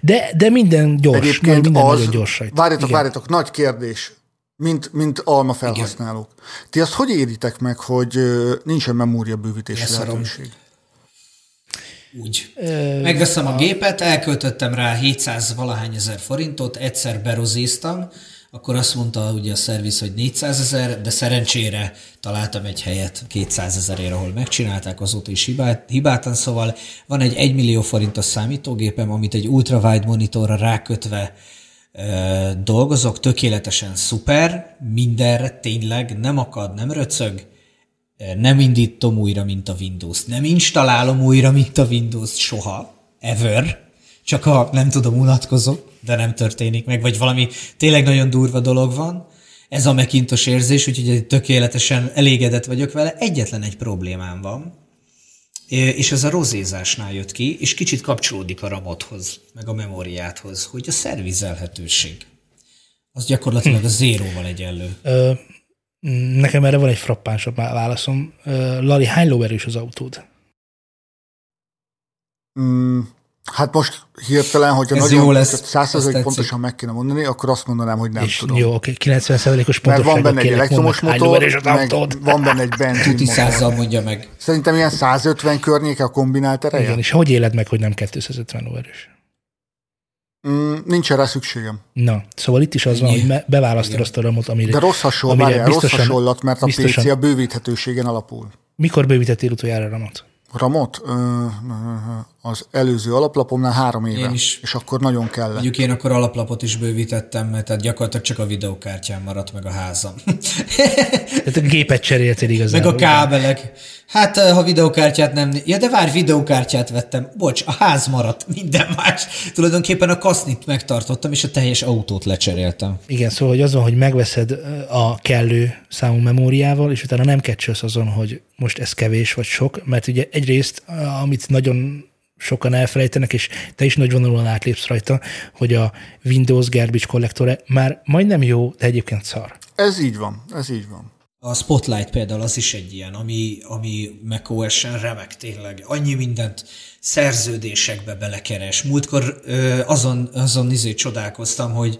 Speaker 1: de, de minden gyors.
Speaker 3: Egyébként
Speaker 1: minden
Speaker 3: az,
Speaker 1: nagyon gyors rajta.
Speaker 3: várjatok,
Speaker 1: Igen.
Speaker 3: várjatok, nagy kérdés, mint, mint alma felhasználók. Ti azt hogy éritek meg, hogy nincsen memória bővítési
Speaker 2: Leszarom.
Speaker 3: lehetőség?
Speaker 2: Úgy.
Speaker 1: Ö,
Speaker 2: Megveszem a gépet, elköltöttem rá 700 valahány ezer forintot, egyszer berozéztam, akkor azt mondta ugye a szerviz, hogy 400 ezer, de szerencsére találtam egy helyet 200 ezerért, ahol megcsinálták, azóta is hibát, hibátlan, szóval van egy 1 millió forintos számítógépem, amit egy ultrawide monitorra rákötve ö, dolgozok, tökéletesen szuper, mindenre tényleg nem akad, nem röcög, nem indítom újra, mint a Windows. Nem installálom újra, mint a Windows soha. Ever. Csak ha nem tudom, unatkozok, de nem történik meg, vagy valami tényleg nagyon durva dolog van. Ez a megintos érzés, úgyhogy tökéletesen elégedett vagyok vele. Egyetlen egy problémám van, és ez a rozézásnál jött ki, és kicsit kapcsolódik a ramodhoz, meg a memóriáthoz, hogy a szervizelhetőség. Az gyakorlatilag a zéróval egyenlő.
Speaker 1: Nekem erre van egy frappánsabb válaszom. Lali, hány lóerős az autód?
Speaker 3: Mm, hát most hirtelen, hogyha
Speaker 2: Ez
Speaker 3: nagyon
Speaker 2: jó lesz,
Speaker 3: tehát
Speaker 2: ez
Speaker 3: százszerzalék
Speaker 2: tetszik.
Speaker 3: pontosan meg kéne mondani, akkor azt mondanám, hogy nem
Speaker 1: és
Speaker 3: tudom.
Speaker 1: jó, oké, 90%-os
Speaker 3: Mert
Speaker 1: pontosságot
Speaker 3: van benne egy elektromos motor, meg van benne egy
Speaker 2: Tuti
Speaker 3: benzin
Speaker 2: százzal
Speaker 3: motor.
Speaker 2: mondja meg.
Speaker 3: Szerintem ilyen 150 környéke a kombinált ereje.
Speaker 1: Igen, és hogy éled meg, hogy nem 250 lóerős?
Speaker 3: Mm, nincsen rá szükségem.
Speaker 1: Na, szóval itt is az van, hogy beválasztod azt a ramot, amire...
Speaker 3: De rossz, hasonl,
Speaker 1: amire
Speaker 3: várjál, rossz
Speaker 1: biztosan-
Speaker 3: hasonlat, mert a
Speaker 1: biztosan-
Speaker 3: PC a bővíthetőségen alapul.
Speaker 1: Mikor bővítettél utoljára a ramot?
Speaker 3: Ramot? Ö, ö, az előző alaplapomnál három éve.
Speaker 2: Én is.
Speaker 3: És akkor nagyon kellett.
Speaker 2: Mondjuk én akkor alaplapot is bővítettem, mert tehát gyakorlatilag csak a videokártyám maradt meg a házam.
Speaker 1: Tehát a gépet cseréltél
Speaker 2: meg
Speaker 1: igazából.
Speaker 2: a kábelek. Hát ha videokártyát nem... Ja, de várj, videokártyát vettem. Bocs, a ház maradt, minden más. Tulajdonképpen a kasznit megtartottam, és a teljes autót lecseréltem.
Speaker 1: Igen, szóval hogy az van, hogy megveszed a kellő számú memóriával, és utána nem kecsölsz azon, hogy most ez kevés vagy sok, mert ugye egyrészt, amit nagyon sokan elfelejtenek, és te is nagyvonalúan átlépsz rajta, hogy a Windows garbage collector már majdnem jó, de egyébként szar.
Speaker 3: Ez így van, ez így van.
Speaker 2: A Spotlight például az is egy ilyen, ami, ami macOS-en remek tényleg. Annyi mindent szerződésekbe belekeres. Múltkor ö, azon, azon izé csodálkoztam, hogy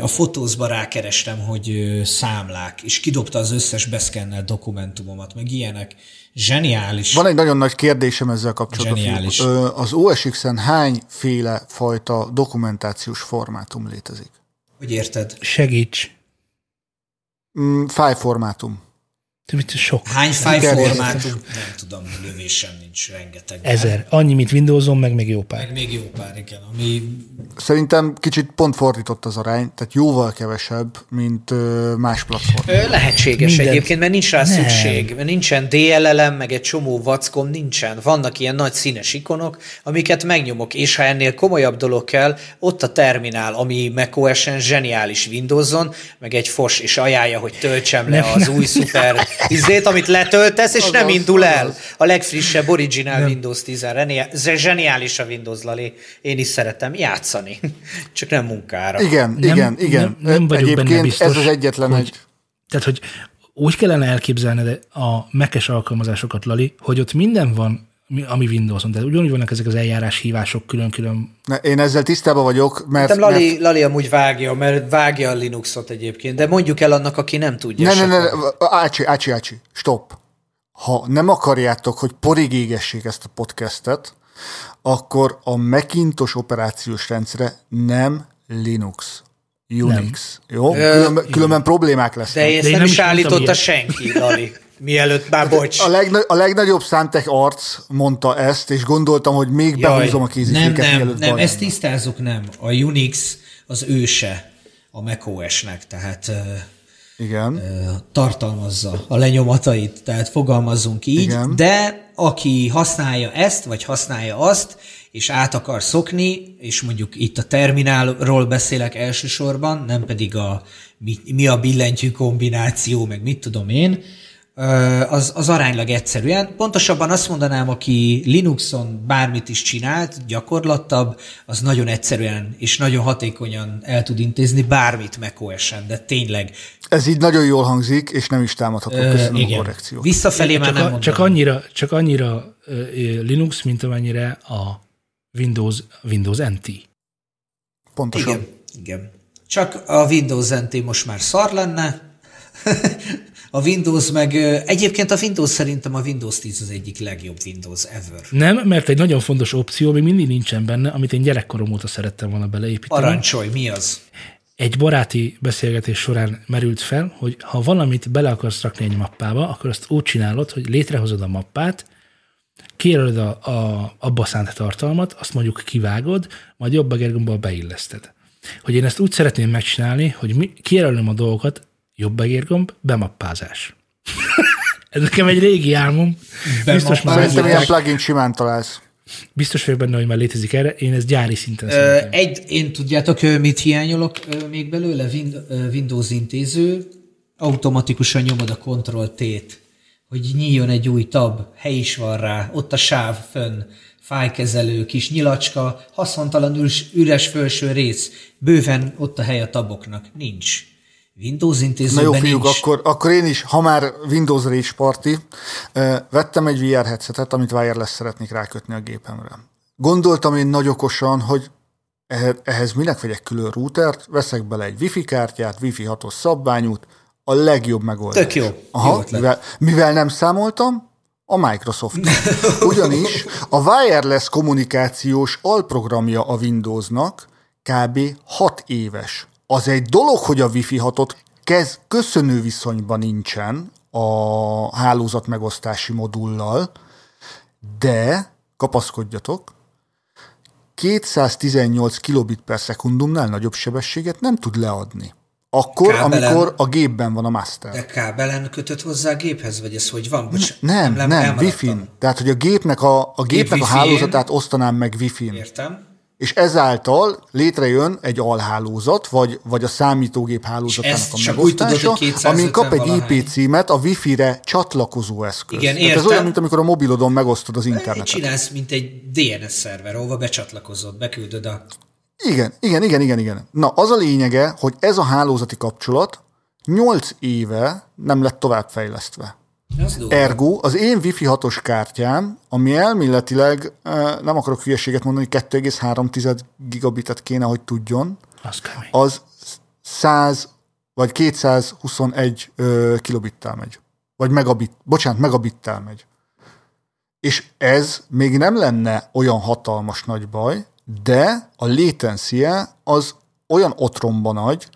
Speaker 2: a fotózba rákerestem, hogy számlák, és kidobta az összes beszkennelt dokumentumomat, meg ilyenek. Zseniális.
Speaker 3: Van egy nagyon nagy kérdésem ezzel kapcsolatban.
Speaker 2: Zseniális.
Speaker 3: Az OS X-en hányféle fajta dokumentációs formátum létezik?
Speaker 2: Hogy érted?
Speaker 1: Segíts!
Speaker 3: Mm, File formátum.
Speaker 1: Mit sok?
Speaker 2: Hány file
Speaker 3: Terjesztés.
Speaker 2: formátum? Nem tudom, lövésem nincs, rengeteg.
Speaker 1: Ezer. Annyi, mint Windowson, meg még jó pár.
Speaker 2: Meg még jó pár, igen. Ami
Speaker 3: Szerintem kicsit pont fordított az arány, tehát jóval kevesebb, mint más platform.
Speaker 4: Lehetséges
Speaker 1: Mindent.
Speaker 4: egyébként, mert nincs rá
Speaker 1: Nem.
Speaker 4: szükség. Mert nincsen DLLM, meg egy csomó vackom, nincsen. Vannak ilyen nagy színes ikonok, amiket megnyomok, és ha ennél komolyabb dolog kell, ott a terminál, ami macOS-en zseniális Windowson, meg egy fos, és ajánlja, hogy töltsem le az új szuper izét, amit letöltesz, és nem
Speaker 3: Azaz,
Speaker 4: indul el.
Speaker 3: azaz.
Speaker 4: A legfrissebb original Windows 10 Reni- Zseniális a Windows, Lali. Én is szeretem játszani. Csak nem munkára.
Speaker 3: Igen,
Speaker 1: Nem-
Speaker 3: igen, igen.
Speaker 1: nem- nem vagyok benne
Speaker 3: Egyébként
Speaker 1: biztos,
Speaker 3: ez az egyetlen
Speaker 1: hogy-
Speaker 3: egy...
Speaker 1: Tehát, hogy úgy kellene elképzelned a mekes alkalmazásokat, Lali, hogy ott minden van ami- Windowson. Tehát ugyanúgy vannak ezek az eljárás hívások külön-külön.
Speaker 3: Ne, Én ezzel tisztában vagyok, mert...
Speaker 2: Szerintem Lali,
Speaker 3: mert
Speaker 2: Lali amúgy vágja, mert vágja a Linuxot egyébként, de mondjuk el annak, aki nem tudja.
Speaker 3: ne, ne,
Speaker 2: esetleg.
Speaker 3: ne, ácsi, ácsi, ácsi, stop. Ha nem akarjátok, hogy porig égessék ezt a podcastet, akkor a Macintosh operációs rendszere nem Linux. Unix. Nem. Jó? Különben, különben problémák lesznek.
Speaker 2: De ezt
Speaker 1: De én
Speaker 2: nem,
Speaker 1: nem
Speaker 2: is
Speaker 1: is
Speaker 2: állította senki, Lali. Mielőtt, már bocs.
Speaker 3: A, legna- a legnagyobb számtek arc mondta ezt, és gondoltam, hogy még
Speaker 2: Jaj,
Speaker 3: behúzom a
Speaker 2: nem,
Speaker 3: kéziféket,
Speaker 2: nem,
Speaker 3: mielőtt
Speaker 2: nem,
Speaker 3: baj
Speaker 2: ezt tisztázzuk nem. A Unix az őse a macOS-nek, tehát
Speaker 3: Igen.
Speaker 2: ö, tartalmazza a lenyomatait, tehát fogalmazzunk így,
Speaker 3: Igen.
Speaker 2: de aki használja ezt, vagy használja azt, és át akar szokni, és mondjuk itt a terminálról beszélek elsősorban, nem pedig a mi, mi a billentyű kombináció, meg mit tudom én, ö, az, az aránylag egyszerűen. Pontosabban azt mondanám, aki Linuxon bármit is csinált, gyakorlattabb, az nagyon egyszerűen és nagyon hatékonyan el tud intézni bármit macOS-en, de tényleg.
Speaker 3: Ez így nagyon jól hangzik, és nem is támadható. Köszönöm a
Speaker 2: igen.
Speaker 3: korrekciót.
Speaker 2: Visszafelé már
Speaker 1: Csak,
Speaker 2: nem
Speaker 1: a,
Speaker 2: mondanám.
Speaker 1: csak, annyira, csak annyira Linux, mint amennyire a Windows, Windows NT.
Speaker 3: Pontosan.
Speaker 2: Igen, igen. Csak a Windows NT most már szar lenne, a Windows meg, egyébként a Windows szerintem a Windows 10 az egyik legjobb Windows ever.
Speaker 1: Nem, mert egy nagyon fontos opció még mindig nincsen benne, amit én gyerekkorom óta szerettem volna beleépíteni.
Speaker 2: Parancsolj, mi az?
Speaker 1: Egy baráti beszélgetés során merült fel, hogy ha valamit bele akarsz rakni egy mappába, akkor azt úgy csinálod, hogy létrehozod a mappát, kijelölöd a, a, abba szánt tartalmat, azt mondjuk kivágod, majd jobb egérgombbal beilleszted. Hogy én ezt úgy szeretném megcsinálni, hogy mi, kijelölöm a dolgokat, jobb egérgomb, bemappázás. Ez nekem egy régi álmom. Biztos már,
Speaker 3: Szerintem ilyen plugin simán találsz.
Speaker 1: biztos vagyok benne, hogy már létezik erre. Én ezt gyári szinten
Speaker 2: Ö, egy, én tudjátok, mit hiányolok még belőle? Windows intéző, automatikusan nyomod a Ctrl-T-t, hogy nyíljon egy új tab, hely is van rá, ott a sáv fönn, fájkezelő, kis nyilacska, haszontalan üres felső rész, bőven ott a hely a taboknak. Nincs. Windows
Speaker 3: Na
Speaker 2: intézőben
Speaker 3: jó, fiúk,
Speaker 2: nincs.
Speaker 3: akkor, akkor én is, ha már Windows Rage Party, vettem egy VR headsetet, amit wireless szeretnék rákötni a gépemre. Gondoltam én nagy okosan, hogy ehe- ehhez minek vegyek külön routert, veszek bele egy wifi kártyát, wifi 6-os szabványút, a legjobb megoldás.
Speaker 2: Tök jó. Jó
Speaker 3: Aha,
Speaker 2: ötlet.
Speaker 3: mivel, mivel nem számoltam, a Microsoft. Ugyanis a wireless kommunikációs alprogramja a Windowsnak kb. 6 éves. Az egy dolog, hogy a Wi-Fi 6-ot kez, köszönő viszonyban nincsen a hálózat megosztási modullal, de kapaszkodjatok, 218 kilobit per szekundumnál nagyobb sebességet nem tud leadni. Akkor,
Speaker 2: Kábelen.
Speaker 3: amikor a gépben van a master.
Speaker 2: De kábelen kötött hozzá a géphez, vagy ez hogy van? Bocs,
Speaker 3: Nem, nem, nem
Speaker 2: elmaradtam.
Speaker 3: Wi-Fi-n. Tehát, hogy a gépnek a, a, gépnek a
Speaker 2: Wi-Fi-n.
Speaker 3: hálózatát osztanám meg Wi-Fi-n.
Speaker 2: Értem.
Speaker 3: És ezáltal létrejön egy alhálózat, vagy, vagy a számítógép hálózatának a
Speaker 2: tudod,
Speaker 3: megosztása,
Speaker 2: 250
Speaker 3: amin kap egy
Speaker 2: valahány.
Speaker 3: IP címet a Wi-Fi-re csatlakozó eszköz.
Speaker 2: Igen,
Speaker 3: Tehát ez
Speaker 2: értem.
Speaker 3: olyan, mint amikor a mobilodon megosztod az internetet.
Speaker 2: Csinálsz, mint egy DNS szerver, ahova becsatlakozod, beküldöd a...
Speaker 3: Igen, igen, igen, igen, igen. Na, az a lényege, hogy ez a hálózati kapcsolat 8 éve nem lett továbbfejlesztve. Ergo az én Wi-Fi 6-os kártyám, ami elméletileg, eh, nem akarok hülyeséget mondani, 2,3 gigabitet kéne, hogy tudjon,
Speaker 1: Az kemény.
Speaker 3: az 100 vagy 221 ö, kilobittel megy. Vagy megabit, bocsánat, megabittel megy. És ez még nem lenne olyan hatalmas nagy baj, de a latencie az olyan otromban nagy,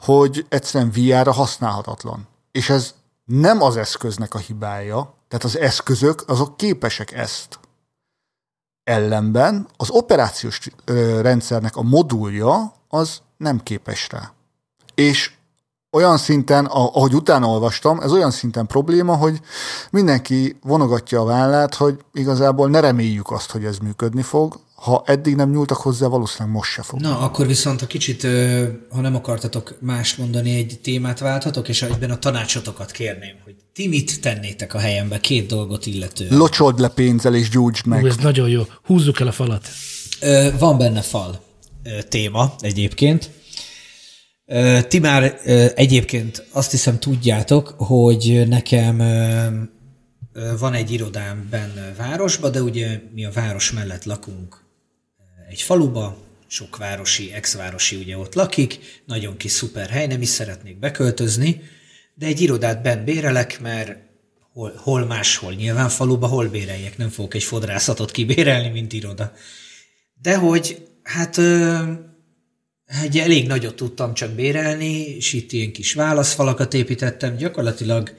Speaker 3: hogy egyszerűen VR-ra használhatatlan. És ez nem az eszköznek a hibája, tehát az eszközök azok képesek ezt. Ellenben az operációs rendszernek a modulja az nem képes rá. És olyan szinten, ahogy utána olvastam, ez olyan szinten probléma, hogy mindenki vonogatja a vállát, hogy igazából ne reméljük azt, hogy ez működni fog. Ha eddig nem nyúltak hozzá, valószínűleg most se fog.
Speaker 2: Na, akkor viszont, ha kicsit, ha nem akartatok mást mondani, egy témát válthatok, és egyben a tanácsotokat kérném, hogy ti mit tennétek a helyembe két dolgot illetően.
Speaker 3: Locsold le pénzzel és gyújtsd meg.
Speaker 1: Ú, ez nagyon jó. Húzzuk el a falat.
Speaker 2: Ö, van benne fal ö, téma egyébként. Ö, ti már ö, egyébként azt hiszem tudjátok, hogy nekem Van egy irodám benne városba, de ugye mi a város mellett lakunk egy faluba, sok városi, ex-városi ugye ott lakik, nagyon kis szuper hely, nem is szeretnék beköltözni, de egy irodát bent bérelek, mert hol, hol máshol, nyilván faluba hol béreljek, nem fogok egy fodrászatot kibérelni, mint iroda. De hogy, hát egy elég nagyot tudtam csak bérelni, és itt ilyen kis válaszfalakat építettem, gyakorlatilag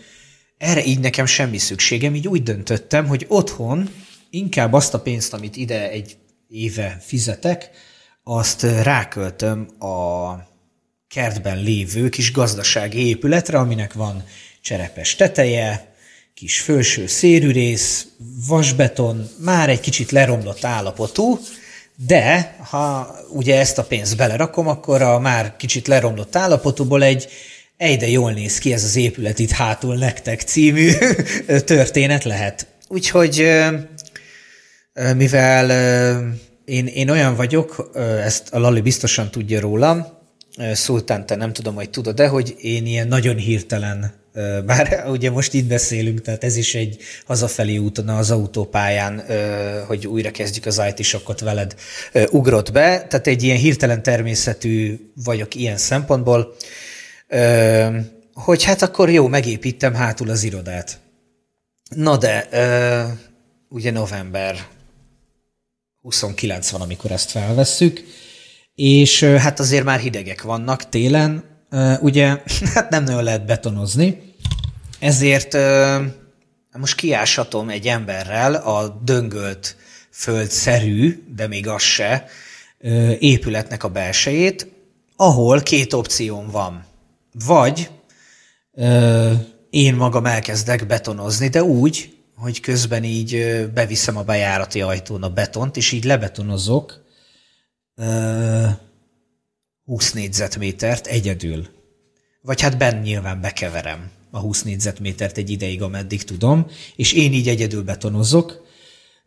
Speaker 2: erre így nekem semmi szükségem, így úgy döntöttem, hogy otthon inkább azt a pénzt, amit ide egy éve fizetek, azt ráköltöm a kertben lévő kis gazdasági épületre, aminek van cserepes teteje, kis felső szérűrész, vasbeton, már egy kicsit leromlott állapotú, de ha ugye ezt a pénzt belerakom, akkor a már kicsit leromlott állapotúból egy Ejde jól néz ki ez az épület itt hátul nektek című történet lehet. Úgyhogy mivel én, én olyan vagyok, ezt a Lali biztosan tudja rólam, Szultán, te nem tudom, hogy tudod, de hogy én ilyen nagyon hirtelen, bár ugye most itt beszélünk, tehát ez is egy hazafelé úton az autópályán, hogy újra kezdjük az IT sokkot veled, ugrott be, tehát egy ilyen hirtelen természetű vagyok ilyen szempontból, hogy hát akkor jó, megépítem hátul az irodát. Na de, ugye november 29 van, amikor ezt felvesszük, és hát azért már hidegek vannak télen, ugye hát nem nagyon lehet betonozni, ezért most kiásatom egy emberrel a döngölt földszerű, de még az se, épületnek a belsejét, ahol két opcióm van. Vagy én magam elkezdek betonozni, de úgy, hogy közben így beviszem a bejárati ajtón a betont, és így lebetonozok ö, 20 négyzetmétert egyedül. Vagy hát benn nyilván bekeverem a 20 négyzetmétert egy ideig, ameddig tudom, és én így egyedül betonozok.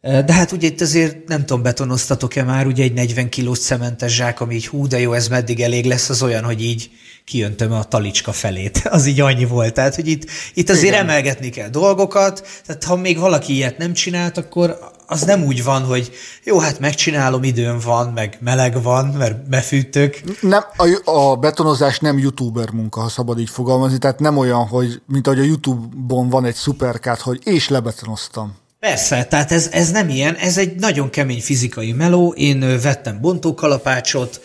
Speaker 2: De hát ugye itt azért nem tudom, betonoztatok-e már, ugye egy 40 kilós cementes zsák, ami így hú, de jó, ez meddig elég lesz, az olyan, hogy így kijöntöm a talicska felét. Az így annyi volt. Tehát, hogy itt, itt azért Igen. emelgetni kell dolgokat, tehát ha még valaki ilyet nem csinált, akkor az nem úgy van, hogy jó, hát megcsinálom, időm van, meg meleg van, mert befűtök.
Speaker 3: Nem, a, a betonozás nem youtuber munka, ha szabad így fogalmazni, tehát nem olyan, hogy mint ahogy a Youtube-on van egy szuperkát, hogy és lebetonoztam.
Speaker 2: Persze, tehát ez, ez nem ilyen, ez egy nagyon kemény fizikai meló. Én vettem bontókalapácsot,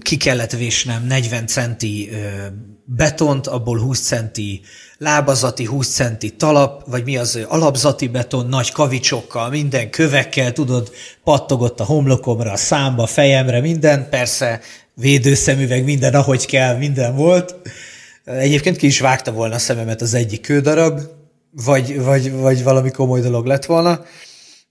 Speaker 2: ki kellett vésnem 40 centi betont, abból 20 centi lábazati, 20 centi talap, vagy mi az alapzati beton, nagy kavicsokkal, minden kövekkel, tudod, pattogott a homlokomra, a számba, a fejemre, minden, persze védőszemüveg, minden ahogy kell, minden volt. Egyébként ki is vágta volna a szememet az egyik kődarab, vagy, vagy, vagy valami komoly dolog lett volna.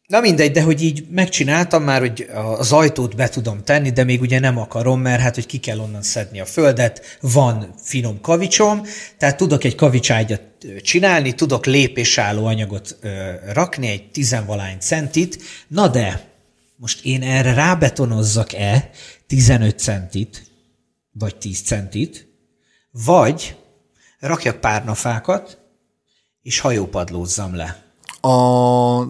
Speaker 2: Na mindegy, de hogy így megcsináltam már, hogy az ajtót be tudom tenni, de még ugye nem akarom, mert hát, hogy ki kell onnan szedni a földet, van finom kavicsom, tehát tudok egy kavicságyat csinálni, tudok lépésálló anyagot ö, rakni, egy tizenvalány centit, na de most én erre rábetonozzak-e 15 centit, vagy 10 centit, vagy rakjak párnafákat, és hajópadlózzam le.
Speaker 3: A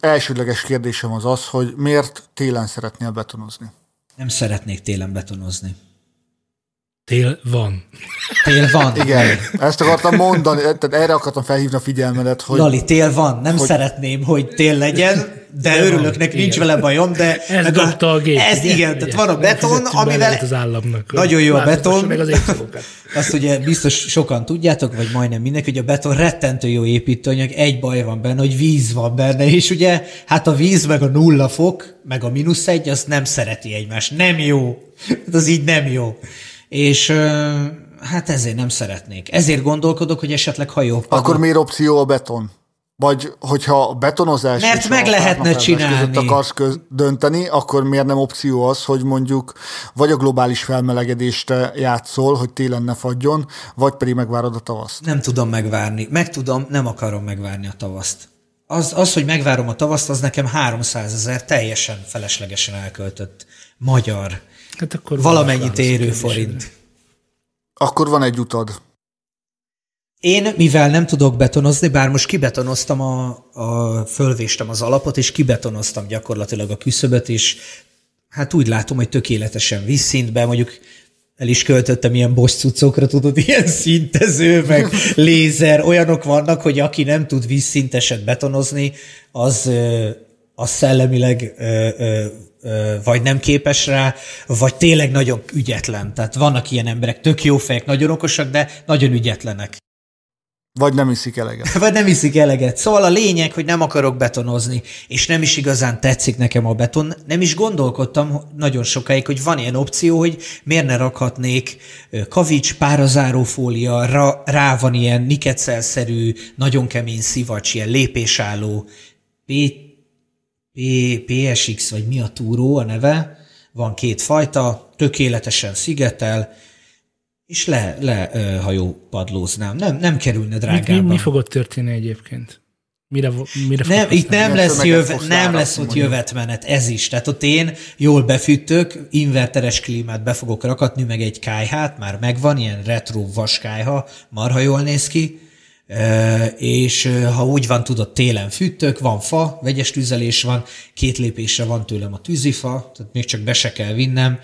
Speaker 3: elsődleges kérdésem az az, hogy miért télen szeretnél betonozni?
Speaker 2: Nem szeretnék télen betonozni.
Speaker 1: Tél van.
Speaker 2: Tél van.
Speaker 3: Igen, ezt akartam mondani, tehát erre akartam felhívni a figyelmedet, hogy
Speaker 2: Lali, tél van. Nem hogy... szeretném, hogy tél legyen, de
Speaker 1: De
Speaker 2: örülök
Speaker 1: van,
Speaker 2: neki, nincs
Speaker 1: igen.
Speaker 2: vele bajom, de...
Speaker 1: Ez
Speaker 2: meg
Speaker 1: dobta a gép.
Speaker 2: Ez
Speaker 1: ugye?
Speaker 2: igen, tehát van a beton, amivel...
Speaker 1: az államnak.
Speaker 2: Nagyon jó a beton.
Speaker 1: meg az.
Speaker 2: Azt ugye biztos sokan tudjátok, vagy majdnem mindenki, hogy a beton rettentő jó építőanyag, egy baj van benne, hogy víz van benne, és ugye hát a víz meg a nulla fok, meg a mínusz egy, az nem szereti egymást. Nem jó. Hát az így nem jó. És hát ezért nem szeretnék. Ezért gondolkodok, hogy esetleg hajó.
Speaker 3: akkor miért opció a beton? Vagy hogyha a betonozás
Speaker 2: Mert meg
Speaker 3: a
Speaker 2: lehetne csinálni.
Speaker 3: akarsz köz- dönteni, akkor miért nem opció az, hogy mondjuk vagy a globális felmelegedésre játszol, hogy télen ne fagyjon, vagy pedig megvárod a tavaszt.
Speaker 2: Nem tudom megvárni. Meg tudom, nem akarom megvárni a tavaszt. Az, az, hogy megvárom a tavaszt, az nekem 300 ezer teljesen feleslegesen elköltött magyar,
Speaker 1: Hát akkor
Speaker 2: valamennyit érő forint.
Speaker 3: Akkor van egy utad.
Speaker 2: Én, mivel nem tudok betonozni, bár most kibetonoztam, a, a, fölvéstem az alapot, és kibetonoztam gyakorlatilag a küszöböt, és hát úgy látom, hogy tökéletesen vízszintben, mondjuk el is költöttem ilyen boss cuccokra, tudod, ilyen szintező, meg lézer, olyanok vannak, hogy aki nem tud vízszinteset betonozni, az, az szellemileg vagy nem képes rá, vagy tényleg nagyon ügyetlen. Tehát vannak ilyen emberek, tök jó fejek, nagyon okosak, de nagyon ügyetlenek.
Speaker 3: Vagy nem iszik eleget.
Speaker 2: Vagy nem iszik eleget. Szóval a lényeg, hogy nem akarok betonozni, és nem is igazán tetszik nekem a beton. Nem is gondolkodtam nagyon sokáig, hogy van ilyen opció, hogy miért ne rakhatnék kavics, párazárófólia, rá, rá van ilyen niketszelszerű, nagyon kemény szivacs, ilyen lépésálló PSX, vagy mi a túró a neve. Van két fajta, tökéletesen szigetel, és le, le hajó padlóznám. Nem, nem kerülne drágábban.
Speaker 1: Mi, mi, mi fog ott történni egyébként? Mire, mire
Speaker 2: nem, itt nem lesz, jöve, nem lesz ott jövetmenet, ez is. Tehát ott én jól befűtök, inverteres klímát be fogok rakatni, meg egy kájhát, már megvan, ilyen retro vaskájha, marha jól néz ki, és ha úgy van, tudod, télen fűtök, van fa, vegyes tüzelés van, két lépésre van tőlem a tűzifa, tehát még csak be se kell vinnem,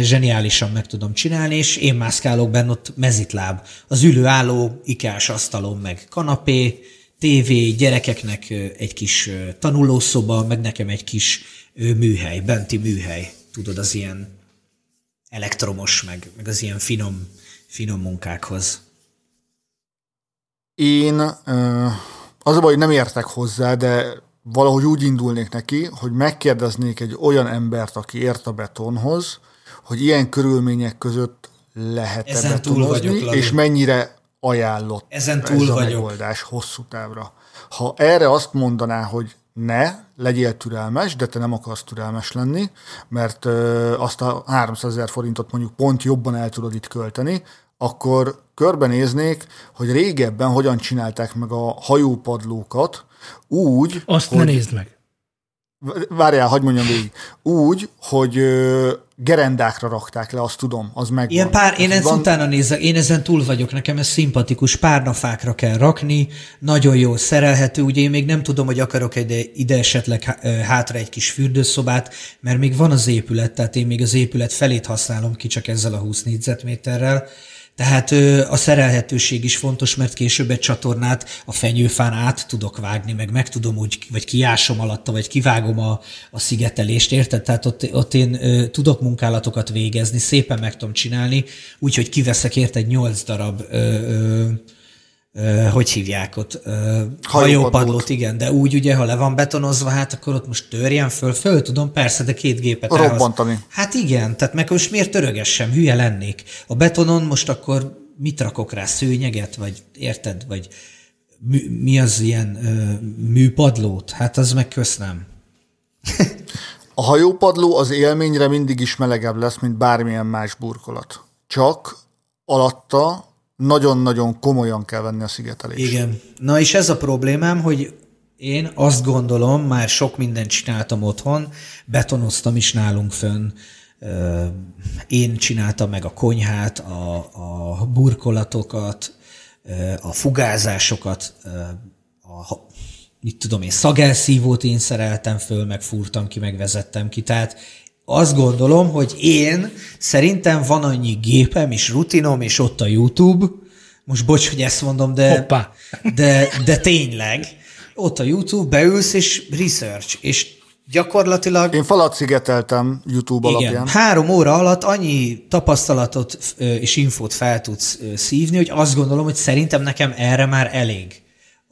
Speaker 2: zseniálisan meg tudom csinálni, és én mászkálok benne ott mezitláb. Az ülőálló, ikás asztalom, meg kanapé, tévé, gyerekeknek egy kis tanulószoba, meg nekem egy kis műhely, benti műhely. Tudod, az ilyen elektromos, meg, meg az ilyen finom, finom munkákhoz.
Speaker 3: Én az a baj, hogy nem értek hozzá, de valahogy úgy indulnék neki, hogy megkérdeznék egy olyan embert, aki ért a betonhoz, hogy ilyen körülmények között lehet-e Ezen betonozni, túl vagyok, és mennyire ajánlott
Speaker 2: Ezen túl
Speaker 3: ez a
Speaker 2: vagyok.
Speaker 3: megoldás hosszú távra. Ha erre azt mondaná, hogy ne, legyél türelmes, de te nem akarsz türelmes lenni, mert ö, azt a 300 ezer forintot mondjuk pont jobban el tudod itt költeni, akkor körbenéznék, hogy régebben hogyan csinálták meg a hajópadlókat, úgy,
Speaker 1: Azt hogy... ne nézd meg.
Speaker 3: Várjál, hagyd mondjam végig. Úgy, hogy ö, gerendákra rakták le, azt tudom, az meg.
Speaker 2: Ilyen pár, én ezt van... utána nézek, én ezen túl vagyok, nekem ez szimpatikus, párnafákra kell rakni, nagyon jó szerelhető, ugye én még nem tudom, hogy akarok ide, ide esetleg hátra egy kis fürdőszobát, mert még van az épület, tehát én még az épület felét használom ki csak ezzel a 20 négyzetméterrel, tehát a szerelhetőség is fontos, mert később egy csatornát a fenyőfán át tudok vágni, meg meg tudom úgy, vagy kiásom alatta, vagy kivágom a, a szigetelést, érted? Tehát ott, ott én ö, tudok munkálatokat végezni, szépen meg tudom csinálni, úgyhogy kiveszek érte egy nyolc darab ö, ö, hogy hívják ott, hajópadlót, igen, de úgy ugye, ha le van betonozva, hát akkor ott most törjen föl, föl tudom, persze, de két gépet
Speaker 3: Robbantani. Elhoz.
Speaker 2: Hát igen, tehát meg most miért törögessem, hülye lennék. A betonon most akkor mit rakok rá, szőnyeget, vagy érted, vagy mi az ilyen műpadlót? Hát az meg köszönöm.
Speaker 3: A hajópadló az élményre mindig is melegebb lesz, mint bármilyen más burkolat. Csak alatta nagyon-nagyon komolyan kell venni a szigetelést.
Speaker 2: Igen. Na és ez a problémám, hogy én azt gondolom, már sok mindent csináltam otthon, betonoztam is nálunk fönn, én csináltam meg a konyhát, a, a burkolatokat, a fugázásokat, a, mit tudom én, szagelszívót én szereltem föl, meg fúrtam ki, meg vezettem ki, tehát azt gondolom, hogy én szerintem van annyi gépem és rutinom, és ott a YouTube, most bocs, hogy ezt mondom, de, de, de tényleg, ott a YouTube, beülsz és research, és gyakorlatilag...
Speaker 3: Én falat szigeteltem YouTube igen, alapján.
Speaker 2: Három óra alatt annyi tapasztalatot és infót fel tudsz szívni, hogy azt gondolom, hogy szerintem nekem erre már elég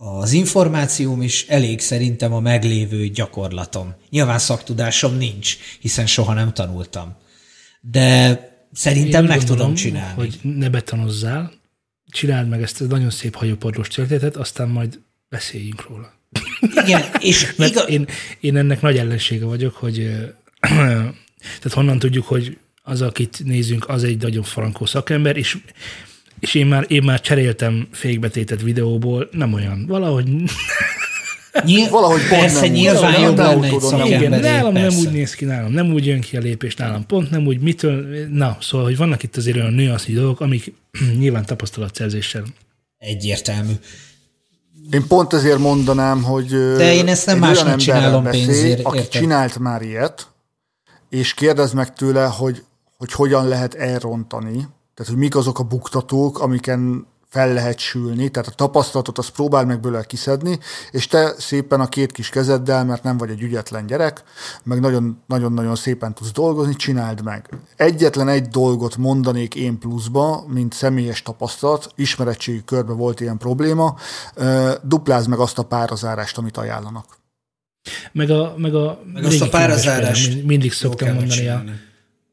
Speaker 2: az információm is elég szerintem a meglévő gyakorlatom. Nyilván szaktudásom nincs, hiszen soha nem tanultam. De szerintem Én meg gondolom, tudom csinálni.
Speaker 1: hogy ne betanozzál, csináld meg ezt a nagyon szép hajópadlós történetet, aztán majd beszéljünk róla.
Speaker 2: Igen, és
Speaker 1: Mert igaz... én, én ennek nagy ellensége vagyok, hogy tehát honnan tudjuk, hogy az, akit nézünk, az egy nagyon frankó szakember, és és én már, én már cseréltem fékbetétet videóból, nem olyan, valahogy...
Speaker 2: Nyilv, valahogy persze, nem nyilván úgy, jobb lenne egy szakember. Igen,
Speaker 1: nálam persze. nem úgy néz ki, nálam nem úgy jön ki a lépés, nálam pont nem úgy, mitől, na, szóval, hogy vannak itt azért olyan nüanszi dolgok, amik nyilván tapasztalatszerzéssel
Speaker 2: egyértelmű.
Speaker 3: Én pont ezért mondanám, hogy
Speaker 2: De én ezt nem másnak
Speaker 3: olyan emberrel
Speaker 2: csinálom
Speaker 3: beszélj,
Speaker 2: pénzért,
Speaker 3: aki
Speaker 2: érted?
Speaker 3: csinált már ilyet, és kérdezd meg tőle, hogy, hogy hogyan lehet elrontani, tehát hogy mik azok a buktatók, amiken fel lehet sülni, tehát a tapasztalatot azt próbál meg belőle kiszedni, és te szépen a két kis kezeddel, mert nem vagy egy ügyetlen gyerek, meg nagyon- nagyon-nagyon szépen tudsz dolgozni, csináld meg. Egyetlen egy dolgot mondanék én pluszba, mint személyes tapasztalat, ismeretségi körbe volt ilyen probléma, duplázd meg azt a párazárást, amit ajánlanak.
Speaker 1: Meg, a, meg, a
Speaker 2: Meg azt a párazárást
Speaker 1: Mindig szoktam mondani, a,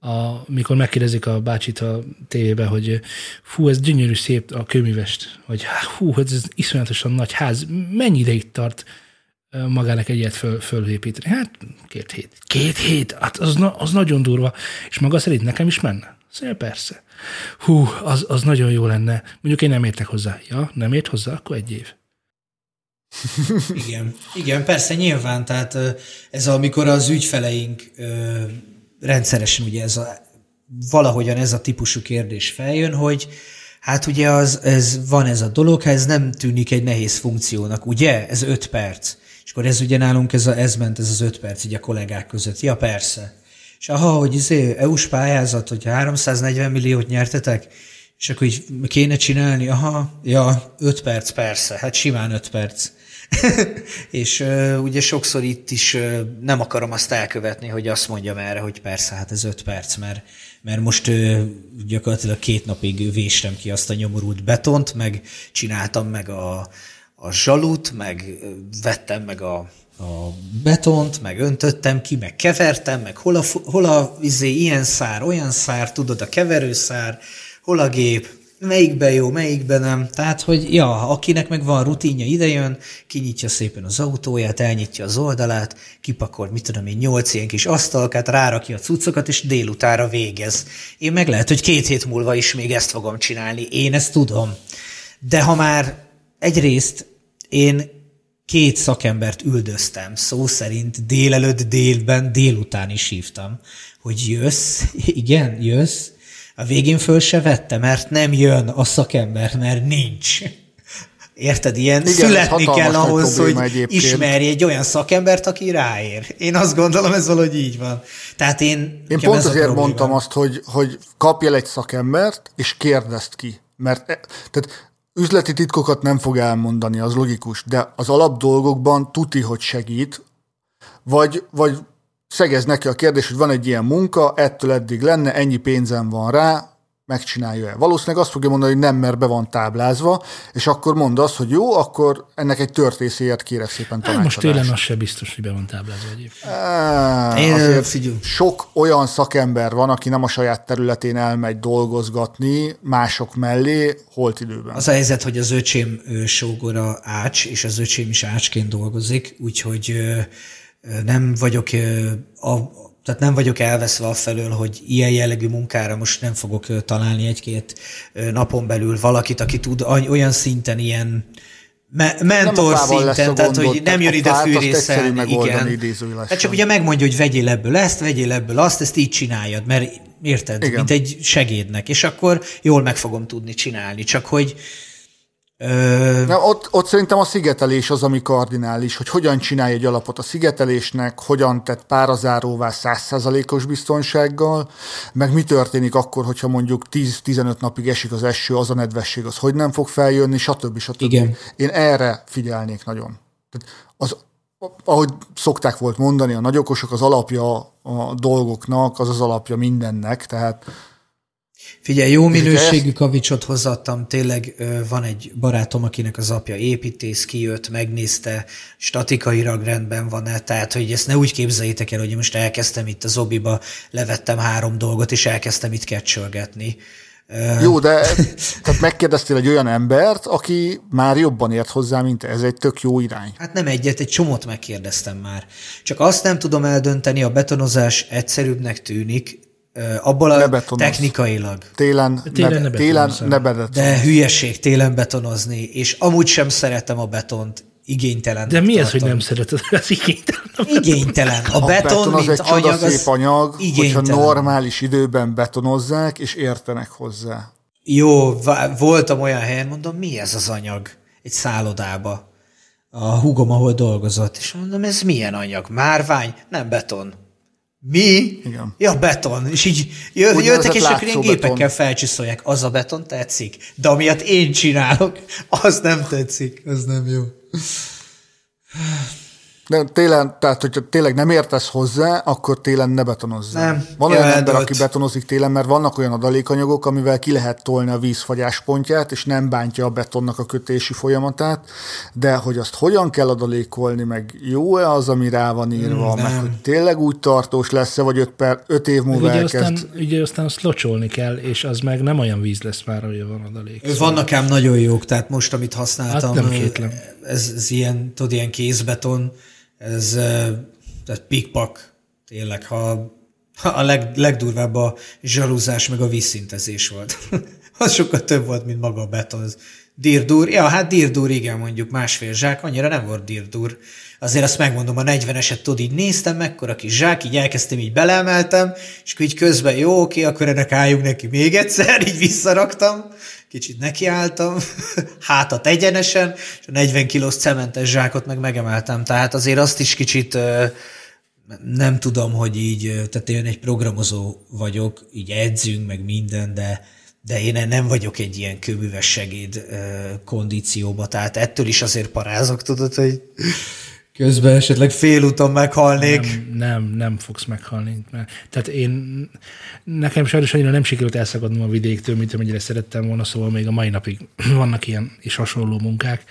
Speaker 1: a, mikor megkérdezik a bácsit a tévébe, hogy fú, ez gyönyörű szép a kőművest, há, hú, ez, ez iszonyatosan nagy ház, mennyi ideig tart magának egy ilyet föl, fölépíteni? Hát két hét. Két hét? Hát az, az nagyon durva. És maga szerint nekem is menne? Szóval persze. Hú, az, az nagyon jó lenne. Mondjuk én nem értek hozzá. Ja, nem ért hozzá? Akkor egy év.
Speaker 2: Igen, igen, persze, nyilván, tehát ez amikor az ügyfeleink rendszeresen ugye ez a, valahogyan ez a típusú kérdés feljön, hogy hát ugye az, ez, van ez a dolog, ha ez nem tűnik egy nehéz funkciónak, ugye? Ez öt perc. És akkor ez ugye nálunk ez, a, ez ment, ez az öt perc így a kollégák között. Ja, persze. És aha, hogy izé, EU-s pályázat, hogy 340 milliót nyertetek, és akkor így kéne csinálni, aha, ja, öt perc, persze, hát simán öt perc. és ugye sokszor itt is nem akarom azt elkövetni, hogy azt mondjam erre, hogy persze, hát ez öt perc, mert, mert most gyakorlatilag két napig véstem ki azt a nyomorult betont, meg csináltam meg a, a zsalut, meg vettem meg a, a betont, meg öntöttem ki, meg kevertem, meg hol a, hol a izé, ilyen szár, olyan szár, tudod, a keverőszár, hol a gép, melyikben jó, melyikben nem. Tehát, hogy ja, akinek meg van rutinja, idejön, kinyitja szépen az autóját, elnyitja az oldalát, kipakol, mit tudom én, nyolc ilyen kis asztalkát, rárakja a cuccokat, és délutára végez. Én meg lehet, hogy két hét múlva is még ezt fogom csinálni. Én ezt tudom. De ha már egyrészt én két szakembert üldöztem, szó szerint délelőtt, délben, délután is hívtam, hogy jössz, igen, jössz, a végén föl se vette, mert nem jön a szakember, mert nincs. Érted? Ilyen
Speaker 3: Igen,
Speaker 2: születni kell ahhoz, hogy
Speaker 3: egyébként.
Speaker 2: ismerj egy olyan szakembert, aki ráér. Én azt gondolom, ez valahogy így van. Tehát én...
Speaker 3: Én pont azért mondtam azt, hogy, hogy kapj el egy szakembert, és kérdezd ki. Mert e- tehát üzleti titkokat nem fog elmondani, az logikus, de az alap dolgokban tuti, hogy segít, vagy, vagy szegez neki a kérdés, hogy van egy ilyen munka, ettől eddig lenne, ennyi pénzem van rá, megcsinálja-e. Valószínűleg azt fogja mondani, hogy nem, mert be van táblázva, és akkor mondd azt, hogy jó, akkor ennek egy törtészéért kérek szépen
Speaker 1: Hát most
Speaker 3: tanácsadást.
Speaker 1: télen az se biztos, hogy be van táblázva egyébként.
Speaker 2: Én,
Speaker 3: azért
Speaker 2: figyelj.
Speaker 3: sok olyan szakember van, aki nem a saját területén elmegy dolgozgatni mások mellé, holt időben.
Speaker 2: Az a helyzet, hogy az öcsém sógora ács, és az öcsém is ácsként dolgozik, úgyhogy nem vagyok a, tehát nem vagyok elveszve afelől, hogy ilyen jellegű munkára most nem fogok találni egy-két napon belül valakit, aki tud olyan szinten ilyen me- mentor
Speaker 3: a a
Speaker 2: szinten, tehát hogy nem jön
Speaker 3: a
Speaker 2: ide fűrészelni. Igen. Hát csak ugye megmondja, hogy vegyél ebből ezt, vegyél ebből azt, ezt így csináljad, mert érted,
Speaker 3: Igen.
Speaker 2: mint egy segédnek, és akkor jól meg fogom tudni csinálni, csak hogy
Speaker 3: Na, ott, ott szerintem a szigetelés az, ami kardinális, hogy hogyan csinálj egy alapot a szigetelésnek, hogyan tett párazáróvá 100%-os biztonsággal, meg mi történik akkor, hogyha mondjuk 10-15 napig esik az eső, az a nedvesség, az hogy nem fog feljönni, stb. stb.
Speaker 2: Igen.
Speaker 3: Én erre figyelnék nagyon. Tehát az, ahogy szokták volt mondani, a nagyokosok az alapja a dolgoknak, az az alapja mindennek, tehát
Speaker 2: Figyelj, jó minőségű kavicsot hozattam, tényleg van egy barátom, akinek az apja építész, kijött, megnézte, statikailag rendben van-e, tehát hogy ezt ne úgy képzeljétek el, hogy most elkezdtem itt az obiba, levettem három dolgot, és elkezdtem itt kecsölgetni.
Speaker 3: Jó, de tehát megkérdeztél egy olyan embert, aki már jobban ért hozzá, mint. Ez egy tök jó irány.
Speaker 2: Hát nem egyet, egy csomót megkérdeztem már. Csak azt nem tudom eldönteni, a betonozás egyszerűbbnek tűnik, abból a
Speaker 3: betonozz.
Speaker 2: technikailag.
Speaker 3: Télen,
Speaker 1: Télen
Speaker 3: ne,
Speaker 1: ne
Speaker 3: télen ne bedet.
Speaker 2: De hülyeség télen betonozni, és amúgy sem szeretem a betont, igénytelen.
Speaker 1: De mi ez, hogy nem szereted az igénytelen?
Speaker 2: Igénytelen. A,
Speaker 3: A
Speaker 2: beton,
Speaker 3: beton az
Speaker 2: mint
Speaker 3: egy
Speaker 2: anyag, az
Speaker 3: szép anyag, hogyha
Speaker 2: igénytelen.
Speaker 3: normális időben betonozzák, és értenek hozzá.
Speaker 2: Jó, voltam olyan helyen, mondom, mi ez az anyag? Egy szállodába. A húgom, ahol dolgozott. És mondom, ez milyen anyag? Márvány? Nem beton. Mi?
Speaker 3: Igen.
Speaker 2: Ja, beton. És így jö, jöttek, és akkor ilyen gépekkel felcsiszolják. Az a beton tetszik. De amiatt én csinálok, az nem tetszik. Az nem jó.
Speaker 3: De télen, tehát hogyha tényleg nem értesz hozzá, akkor télen ne betonozzál.
Speaker 2: Nem.
Speaker 3: Van olyan ember, aki betonozik télen, mert vannak olyan adalékanyagok, amivel ki lehet tolni a vízfagyás pontját, és nem bántja a betonnak a kötési folyamatát, de hogy azt hogyan kell adalékolni, meg jó-e az, ami rá van írva,
Speaker 2: Mm,
Speaker 3: meg
Speaker 2: nem.
Speaker 3: hogy tényleg úgy tartós lesz-e, vagy öt, per, öt év múlva
Speaker 1: Ugye
Speaker 3: elkezd.
Speaker 1: aztán, ugye aztán azt locsolni kell, és az meg nem olyan víz lesz már, hogy van adalék.
Speaker 2: Vannak ám nagyon jók, tehát most, amit használtam,
Speaker 1: Hát nem kétlem.
Speaker 2: ez, ez ilyen, tudod, ilyen kézbeton, ez eh, tehát pikpak, tényleg, ha, a leg, legdurvább a zsarúzás meg a vízszintezés volt. az sokkal több volt, mint maga a beton. Ez Dirdur, ja, hát dirdur, igen, mondjuk másfél zsák, annyira nem volt dirdur. Azért azt megmondom, a 40-eset tudod, így néztem, mekkora kis zsák, így elkezdtem, így belemeltem, és akkor így közben, jó, oké, akkor ennek álljunk neki még egyszer, így visszaraktam, kicsit nekiálltam, hátat egyenesen, és a 40 kilós cementes zsákot meg megemeltem. Tehát azért azt is kicsit nem tudom, hogy így, tehát én egy programozó vagyok, így edzünk, meg minden, de, de én nem vagyok egy ilyen kőműves segéd kondícióba, tehát ettől is azért parázok, tudod, hogy közben esetleg félúton meghalnék.
Speaker 1: Nem, nem, nem fogsz meghalni. Mert, tehát én, nekem sajnos annyira nem sikerült elszakadnom a vidéktől, mint amennyire szerettem volna, szóval még a mai napig vannak ilyen és hasonló munkák,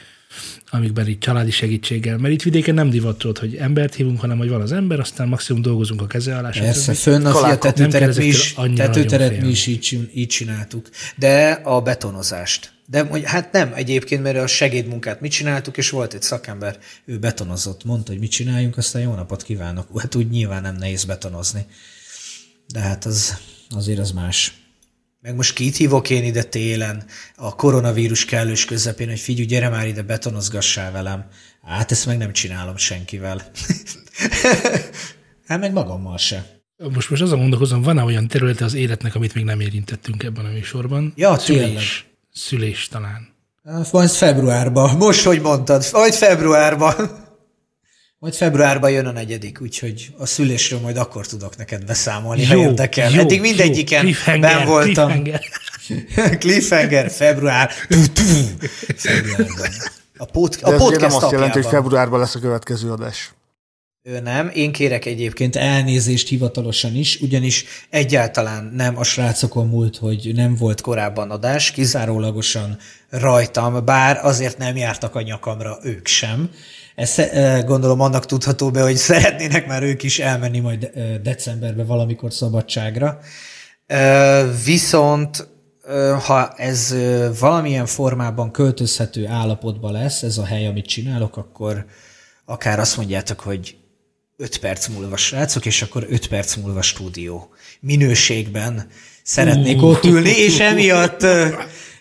Speaker 1: amikben így családi segítséggel, mert itt vidéken nem divat tudod, hogy embert hívunk, hanem hogy van az ember, aztán maximum dolgozunk a keze alá.
Speaker 2: Persze, fönn a tetőteret mi is, tetőteret mi is így, így csináltuk. De a betonozást. De hát nem egyébként, mert a segédmunkát mit csináltuk, és volt egy szakember, ő betonozott, mondta, hogy mit csináljunk, aztán jó napot kívánok. Hát úgy nyilván nem nehéz betonozni. De hát az, azért az más. Meg most kit hívok én ide télen, a koronavírus kellős közepén, hogy figyelj, gyere már ide, betonozgassál velem. Hát ezt meg nem csinálom senkivel. hát meg magammal se.
Speaker 1: Most, most azon gondolkozom, van-e olyan területe az életnek, amit még nem érintettünk ebben a műsorban?
Speaker 2: Ja, tényleg.
Speaker 1: szülés. Szülés talán.
Speaker 2: Majd februárban. Most, hogy mondtad, majd februárban. Majd februárban jön a negyedik, úgyhogy a szülésről majd akkor tudok neked beszámolni, ha érdekel. Eddig mindegyiken
Speaker 1: Cliffhanger,
Speaker 2: ben voltam.
Speaker 1: cliffhanger.
Speaker 2: Cliffhanger, február. Februárban. A, pod, a podcast
Speaker 3: nem azt jelenti, hogy februárban lesz a következő adás.
Speaker 2: Ő nem, én kérek egyébként elnézést hivatalosan is, ugyanis egyáltalán nem a srácokon múlt, hogy nem volt korábban adás, kizárólagosan rajtam, bár azért nem jártak a nyakamra ők sem. Ez eh, gondolom annak tudható be, hogy szeretnének már ők is elmenni majd eh, decemberben valamikor szabadságra. Ö, Viszont ha ez valamilyen formában költözhető állapotban lesz, ez a hely, amit csinálok, akkor akár azt mondjátok, hogy 5 perc múlva srácok, és akkor 5 perc múlva stúdió. Minőségben szeretnék ott ülni, és emiatt,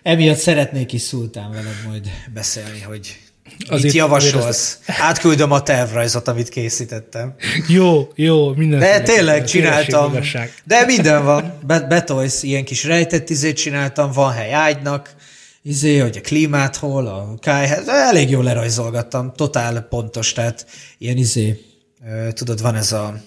Speaker 2: emiatt szeretnék is szultán veled majd beszélni, hogy mit
Speaker 1: Azért-
Speaker 2: javasolsz. Átküldöm a tervrajzot, amit készítettem.
Speaker 1: Jó, jó, minden.
Speaker 2: De tényleg csináltam. De minden van. Be- Betolsz, ilyen kis rejtett izét csináltam, van hely ágynak, izé, hogy a klímát hol, a kájhez, elég jól lerajzolgattam, totál pontos, tehát ilyen izé, tudod, van ez a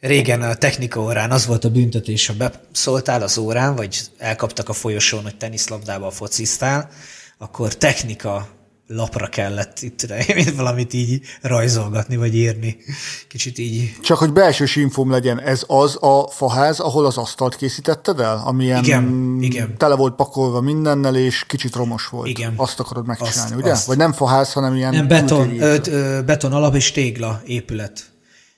Speaker 2: régen a technika órán az volt a büntetés, ha beszóltál az órán, vagy elkaptak a folyosón, hogy teniszlabdával fociztál, akkor technika lapra kellett itt mint valamit így rajzolgatni, vagy írni. Kicsit így
Speaker 3: Csak hogy belsős infóm legyen, ez az a faház, ahol az asztalt készítetted el? Amilyen
Speaker 2: Igen, igen.
Speaker 3: tele volt pakolva mindennel, és kicsit romos volt.
Speaker 2: Igen.
Speaker 3: Azt akarod megcsinálni,
Speaker 2: Azt-
Speaker 3: ugye?
Speaker 2: azt.
Speaker 3: Vagy nem faház, hanem ilyen
Speaker 2: Nem, beton, ö,
Speaker 3: épület.
Speaker 2: ö, beton alap és tégla épület.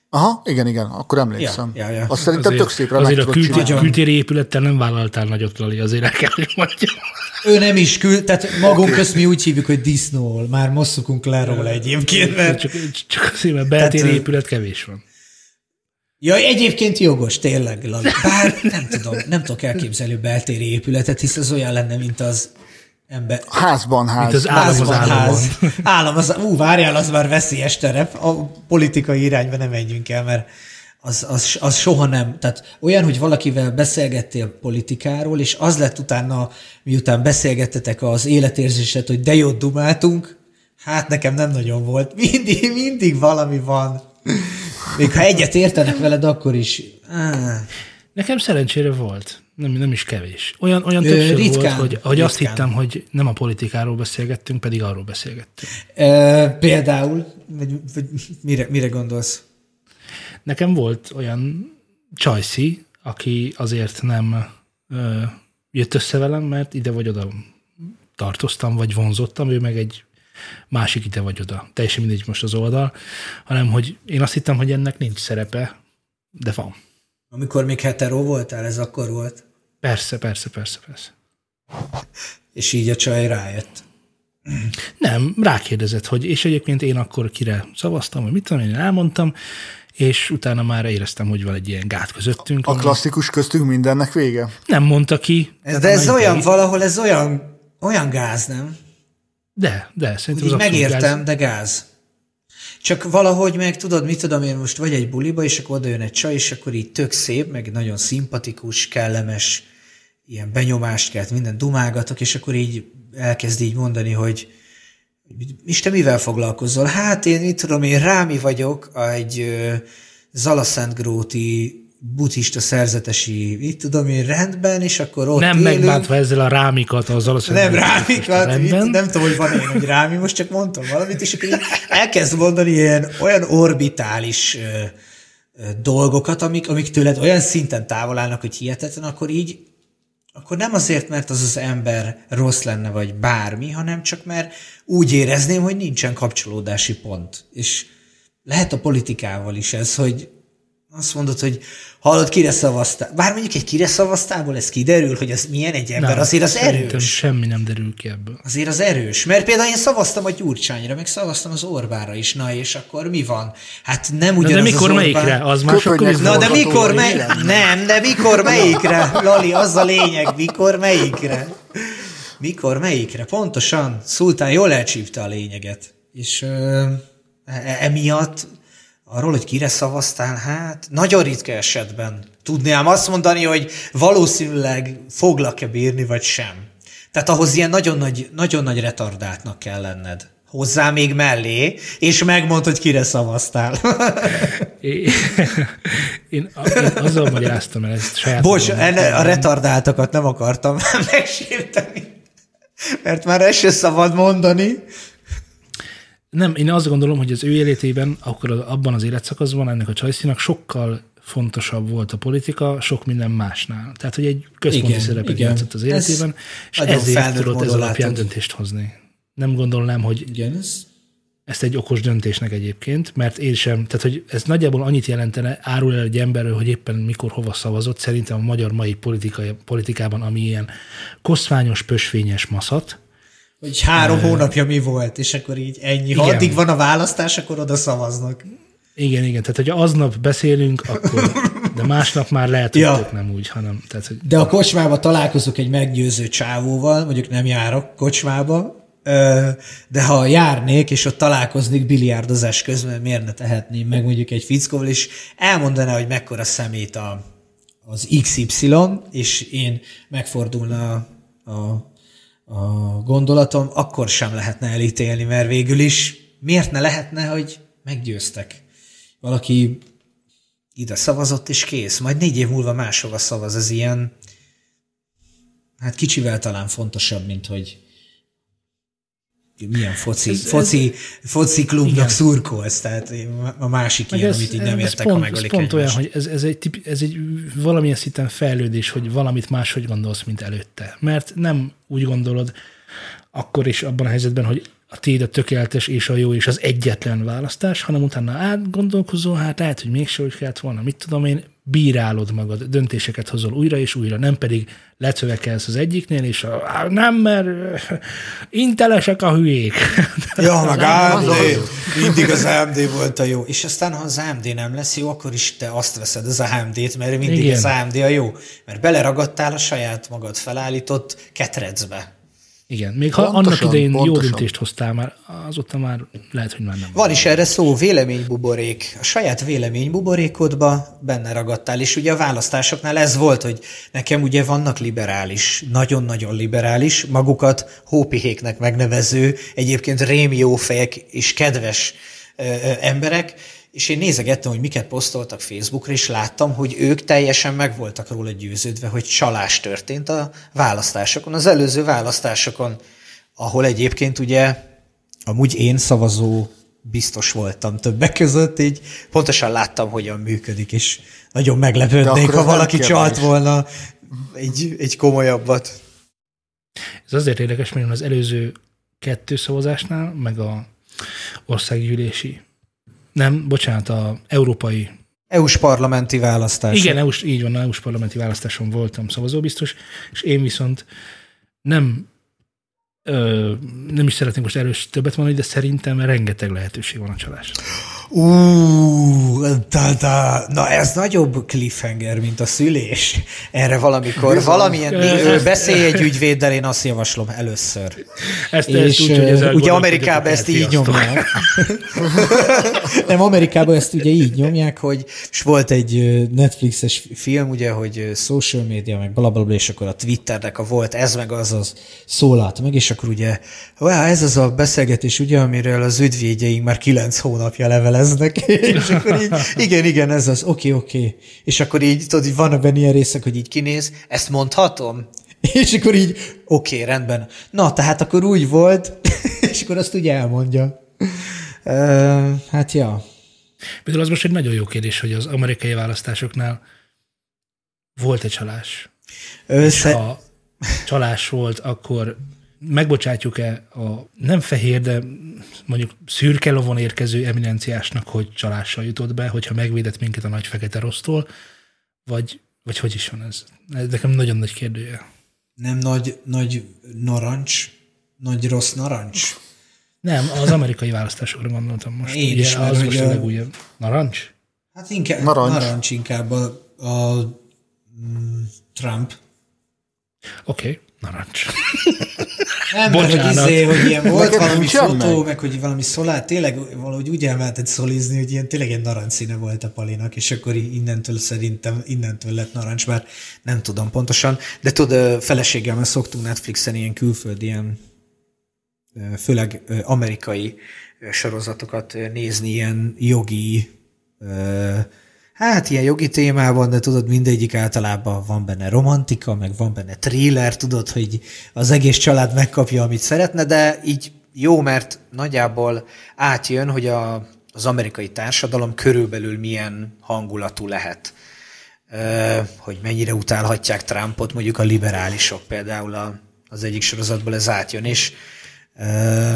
Speaker 3: Aha, igen, igen, akkor emlékszem.
Speaker 2: Ja, ja, ja.
Speaker 3: Azt szerintem tök szépre
Speaker 1: azért a kültéri épülettel nem vállaltál nagyot, Lali, azért el kell, hogy mondjam.
Speaker 2: Ő nem is küld, tehát magunk okay. közt mi úgy hívjuk, hogy disznó, már most szokunk le róla egyébként, mert...
Speaker 1: Csak, csak azért, mert beltéri
Speaker 2: Tehát,
Speaker 1: épület kevés van.
Speaker 2: Ja, egyébként jogos, tényleg, Lali. Bár nem tudom, nem tudok elképzelni beltéri épületet, hisz az olyan lenne, mint az ember...
Speaker 3: Házban ház.
Speaker 1: Mint az állam az
Speaker 2: Házban
Speaker 1: államban.
Speaker 2: ház. Állam az, ú, várjál, az már veszélyes terep. A politikai irányba nem menjünk el, mert az, az, az soha nem. Tehát olyan, hogy valakivel beszélgettél politikáról, és az lett utána, miután beszélgettetek az életérzéset, hogy de jót dumáltunk, hát nekem nem nagyon volt. Mindig, mindig valami van. Még ha egyet értenek veled, akkor is.
Speaker 1: Nekem szerencsére volt. Nem, nem is kevés. Olyan, olyan
Speaker 2: Ö,
Speaker 1: többször
Speaker 2: ritkán,
Speaker 1: volt, hogy, hogy azt
Speaker 2: ritkán.
Speaker 1: hittem, hogy nem a politikáról beszélgettünk, pedig arról beszélgettünk.
Speaker 2: E, például, vagy, vagy mire, mire gondolsz?
Speaker 1: Nekem volt olyan csajszi, aki azért nem ö, jött össze velem, mert ide vagy oda tartoztam, vagy vonzottam, ő meg egy másik ide vagy oda. Teljesen mindegy most az oldal, hanem hogy én azt hittem, hogy ennek nincs szerepe, de van.
Speaker 2: Amikor még hetero voltál, ez akkor volt?
Speaker 1: Persze, persze, persze, persze.
Speaker 2: És így a csaj rájött.
Speaker 1: Nem, rákérdezett, hogy és egyébként én akkor kire szavaztam, vagy mit tudom én, én elmondtam, és utána már éreztem, hogy van egy ilyen gát közöttünk.
Speaker 3: A
Speaker 1: ami-
Speaker 3: klasszikus köztünk mindennek vége?
Speaker 1: Nem mondta ki.
Speaker 2: Ez, de ez olyan,
Speaker 1: így-
Speaker 2: valahol ez olyan, olyan gáz, nem?
Speaker 1: De, de, szerintem
Speaker 2: Így
Speaker 1: az
Speaker 2: megértem,
Speaker 1: gáz.
Speaker 2: de gáz. Csak valahogy meg tudod, mit tudom én most vagy egy buliba, és akkor oda jön egy csaj, és akkor így tök szép, meg nagyon szimpatikus, kellemes, ilyen benyomást kelt, minden dumálgatok, és akkor így elkezd így mondani, hogy és te mivel foglalkozol? Hát én, mit tudom én, Rámi vagyok, egy Zalaszentgróti buddhista szerzetesi, mit tudom én, rendben, és akkor ott
Speaker 1: Nem
Speaker 2: élünk.
Speaker 1: megbántva ezzel a rámikat az.
Speaker 2: Nem rámikat,
Speaker 1: rendben.
Speaker 2: nem tudom, hogy van én, hogy rámi, most csak mondtam valamit, és akkor elkezd mondani ilyen olyan orbitális ö, ö, dolgokat, amik, amik tőled olyan szinten távol állnak, hogy hihetetlen, akkor így akkor nem azért, mert az az ember rossz lenne, vagy bármi, hanem csak mert úgy érezném, hogy nincsen kapcsolódási pont. És lehet a politikával is ez, hogy azt mondod, hogy hallod, kire szavaztál. Bár mondjuk egy kire szavaztából ez kiderül, hogy ez milyen egy ember,
Speaker 1: Nem,
Speaker 2: azért az erős.
Speaker 1: semmi nem derül ki ebből.
Speaker 2: Azért az erős. Mert például én szavaztam a Gyurcsányra, meg szavaztam az Orbára is. Na és akkor mi van? Hát nem
Speaker 1: Na,
Speaker 2: ugyanaz
Speaker 1: de mikor
Speaker 2: az
Speaker 1: melyikre? Az már
Speaker 3: Köpönyeg
Speaker 2: Na de mikor mely... Nem, de mikor melyikre? Lali, az a lényeg, mikor melyikre? Mikor melyikre? Pontosan. Szultán jól elcsípte a lényeget. És ö, e- emiatt arról, hogy kire szavaztál, hát nagyon ritka esetben tudnám azt mondani, hogy valószínűleg foglak-e bírni, vagy sem. Tehát ahhoz ilyen nagyon nagy, nagyon nagy retardáltnak kell lenned. Hozzá még mellé, és megmond, hogy kire szavaztál.
Speaker 1: Én, én, azzal magyaráztam el ezt saját
Speaker 2: Bocs, a retardáltakat nem akartam megsérteni, mert már ezt se szabad mondani.
Speaker 1: Nem, én azt gondolom, hogy az ő életében, akkor az- abban az életszakaszban ennek a csajszinak sokkal fontosabb volt a politika, sok minden másnál. Tehát, hogy egy központi
Speaker 2: Igen,
Speaker 1: szerepet
Speaker 2: igen.
Speaker 1: játszott az
Speaker 2: Ez
Speaker 1: életében, és
Speaker 2: nagyon
Speaker 1: ezért tudott ez alapján
Speaker 2: látod.
Speaker 1: döntést hozni. Nem gondolnám, hogy
Speaker 2: Igen, ez...
Speaker 1: ezt egy okos döntésnek egyébként, mert én sem, tehát hogy ez nagyjából annyit jelentene, árul el egy emberről, hogy éppen mikor hova szavazott, szerintem a magyar mai politikai, politikában, ami ilyen koszványos, pösvényes maszat,
Speaker 2: Hogy három hónapja mi volt, és akkor így ennyi. Ha
Speaker 1: Igen.
Speaker 2: addig van a választás, akkor oda szavaznak.
Speaker 1: igen, igen, tehát hogy aznap beszélünk, akkor, de másnap már lehet, hogy
Speaker 2: Ja.
Speaker 1: nem úgy, hanem, tehát, hogy
Speaker 2: De a kocsmába találkozok egy meggyőző csávóval, mondjuk nem járok kocsmába, de ha járnék, és ott találkoznék biliárdozás közben, miért ne tehetném meg mondjuk egy fickóval, és elmondaná, hogy mekkora szemét a, az XY, és én megfordulna a, a, a gondolatom, akkor sem lehetne elítélni, mert végül is miért ne lehetne, hogy meggyőztek. Valaki ide szavazott, és kész. Majd négy év múlva máshova szavaz. Ez ilyen, hát kicsivel talán fontosabb, mint hogy milyen foci, ez, foci, foci klubnak
Speaker 1: Igen.
Speaker 2: szurkolsz, tehát a másik ilyen, amit így nem értek, ha
Speaker 1: pont,
Speaker 2: megölik
Speaker 1: ez pont olyan, hogy ez, ez, egy tip, ez egy valamilyen szinten fejlődés, hogy valamit máshogy gondolsz, mint előtte. Mert nem úgy gondolod akkor is abban a helyzetben, hogy a tiéd a tökéletes és a jó és az egyetlen választás, hanem utána átgondolkozol, hát lehet, hogy mégse úgy kellett volna, mit tudom én, bírálod magad, döntéseket hozol újra és újra, nem pedig lecövekelsz az egyiknél, és a, "Á, nem, mert intelesek a hülyék.
Speaker 2: Ja, meg AMD. Mindig az AMD volt a jó. És aztán, ha az AMD nem lesz jó, akkor is te azt veszed az AMD-t, mert mindig
Speaker 1: Igen.
Speaker 2: az AMD a jó. Mert beleragadtál a saját magad felállított ketrecbe.
Speaker 1: Igen, még ha
Speaker 3: Pontosan,
Speaker 1: annak idején jó
Speaker 3: pontosan.
Speaker 1: döntést hoztál már, azóta már lehet, hogy már nem.
Speaker 2: Van is erre szó, véleménybuborék. A saját véleménybuborékodba benne ragadtál, és ugye a választásoknál ez volt, hogy nekem ugye vannak liberális, nagyon-nagyon liberális, magukat hópihéknek megnevező, egyébként rémjó fejek és kedves ö, ö, emberek, és én nézegettem, hogy miket posztoltak Facebookra, és láttam, hogy ők teljesen meg voltak róla győződve, hogy csalás történt a választásokon, az előző választásokon, ahol egyébként ugye amúgy én szavazó biztos voltam többek között, így pontosan láttam, hogyan működik, és nagyon meglepődnék, ha valaki csalt volna egy, egy komolyabbat.
Speaker 1: Ez azért érdekes, mert az előző kettő szavazásnál, meg a országgyűlési, nem, bocsánat, a európai,
Speaker 2: EU-s parlamenti választás.
Speaker 1: igen, EU-s, így van, EU-s parlamenti választáson voltam szavazóbiztos, és én viszont nem ö, nem is szeretnék most erős többet mondani, de szerintem rengeteg lehetőség van a csalásra.
Speaker 2: Ú, da, da. na ez nagyobb cliffhanger, mint a szülés. Erre valamikor, valamilyen, ö, beszélj egy ügyvéddel, én azt javaslom először.
Speaker 1: Ezt,
Speaker 2: És
Speaker 1: úgy, hogy ezzel
Speaker 2: ugye Amerikában ezt így nyomják. Nem, Amerikában ezt ugye így nyomják, hogy és volt egy Netflixes film, ugye, hogy social media, meg blablabla, és akkor a Twitternek a volt ez meg az az szólalt meg, és akkor ugye, ez az a beszélgetés, ugye, amiről az ügyvédjeink már kilenc hónapja leveleznek, és akkor így, igen, igen, ez az, oké, oké. És akkor így, tudod, így vannak benne ilyen részek, hogy így kinéz, ezt mondhatom? És akkor így, oké, rendben. Na, tehát akkor úgy volt, és akkor azt ugye elmondja. Uh, hát ja.
Speaker 1: Például az most egy nagyon jó kérdés, hogy az amerikai választásoknál volt egy csalás.
Speaker 2: Össze...
Speaker 1: Ha csalás volt, akkor megbocsátjuk-e a nem fehér, de mondjuk szürke lovon érkező eminenciásnak, hogy csalással jutott be, hogyha megvédett minket a nagy fekete rossztól, vagy, vagy hogy is van ez? Ez nekem nagyon nagy kérdője.
Speaker 2: Nem nagy, nagy narancs, nagy rossz narancs.
Speaker 1: Nem, az amerikai választásokra gondoltam most.
Speaker 2: Én
Speaker 1: Ugye,
Speaker 2: is,
Speaker 1: az most a legújabb. Narancs?
Speaker 2: Hát inkább
Speaker 3: Narancs.
Speaker 2: narancs, narancs inkább a, a mm, Trump.
Speaker 1: Oké, okay, narancs.
Speaker 2: Nem, mert hogy,
Speaker 1: Bocsánat.
Speaker 2: izé, hogy ilyen volt
Speaker 3: Neked
Speaker 2: valami fotó,
Speaker 3: meg?
Speaker 2: meg hogy valami szolár, tényleg valahogy úgy elmehetett szolizni, hogy ilyen tényleg egy narancsszíne volt a palinak, és akkor innentől szerintem, innentől lett narancs, bár nem tudom pontosan, de tudod, feleségemmel szoktunk Netflixen ilyen külföldi, ilyen főleg amerikai sorozatokat nézni, ilyen jogi, ö, hát ilyen jogi témában, de tudod, mindegyik általában van benne romantika, meg van benne thriller, tudod, hogy az egész család megkapja, amit szeretne, de így jó, mert nagyjából átjön, hogy a, az amerikai társadalom körülbelül milyen hangulatú lehet. Ö, hogy mennyire utálhatják Trumpot, mondjuk a liberálisok például a, az egyik sorozatból ez átjön, és ö,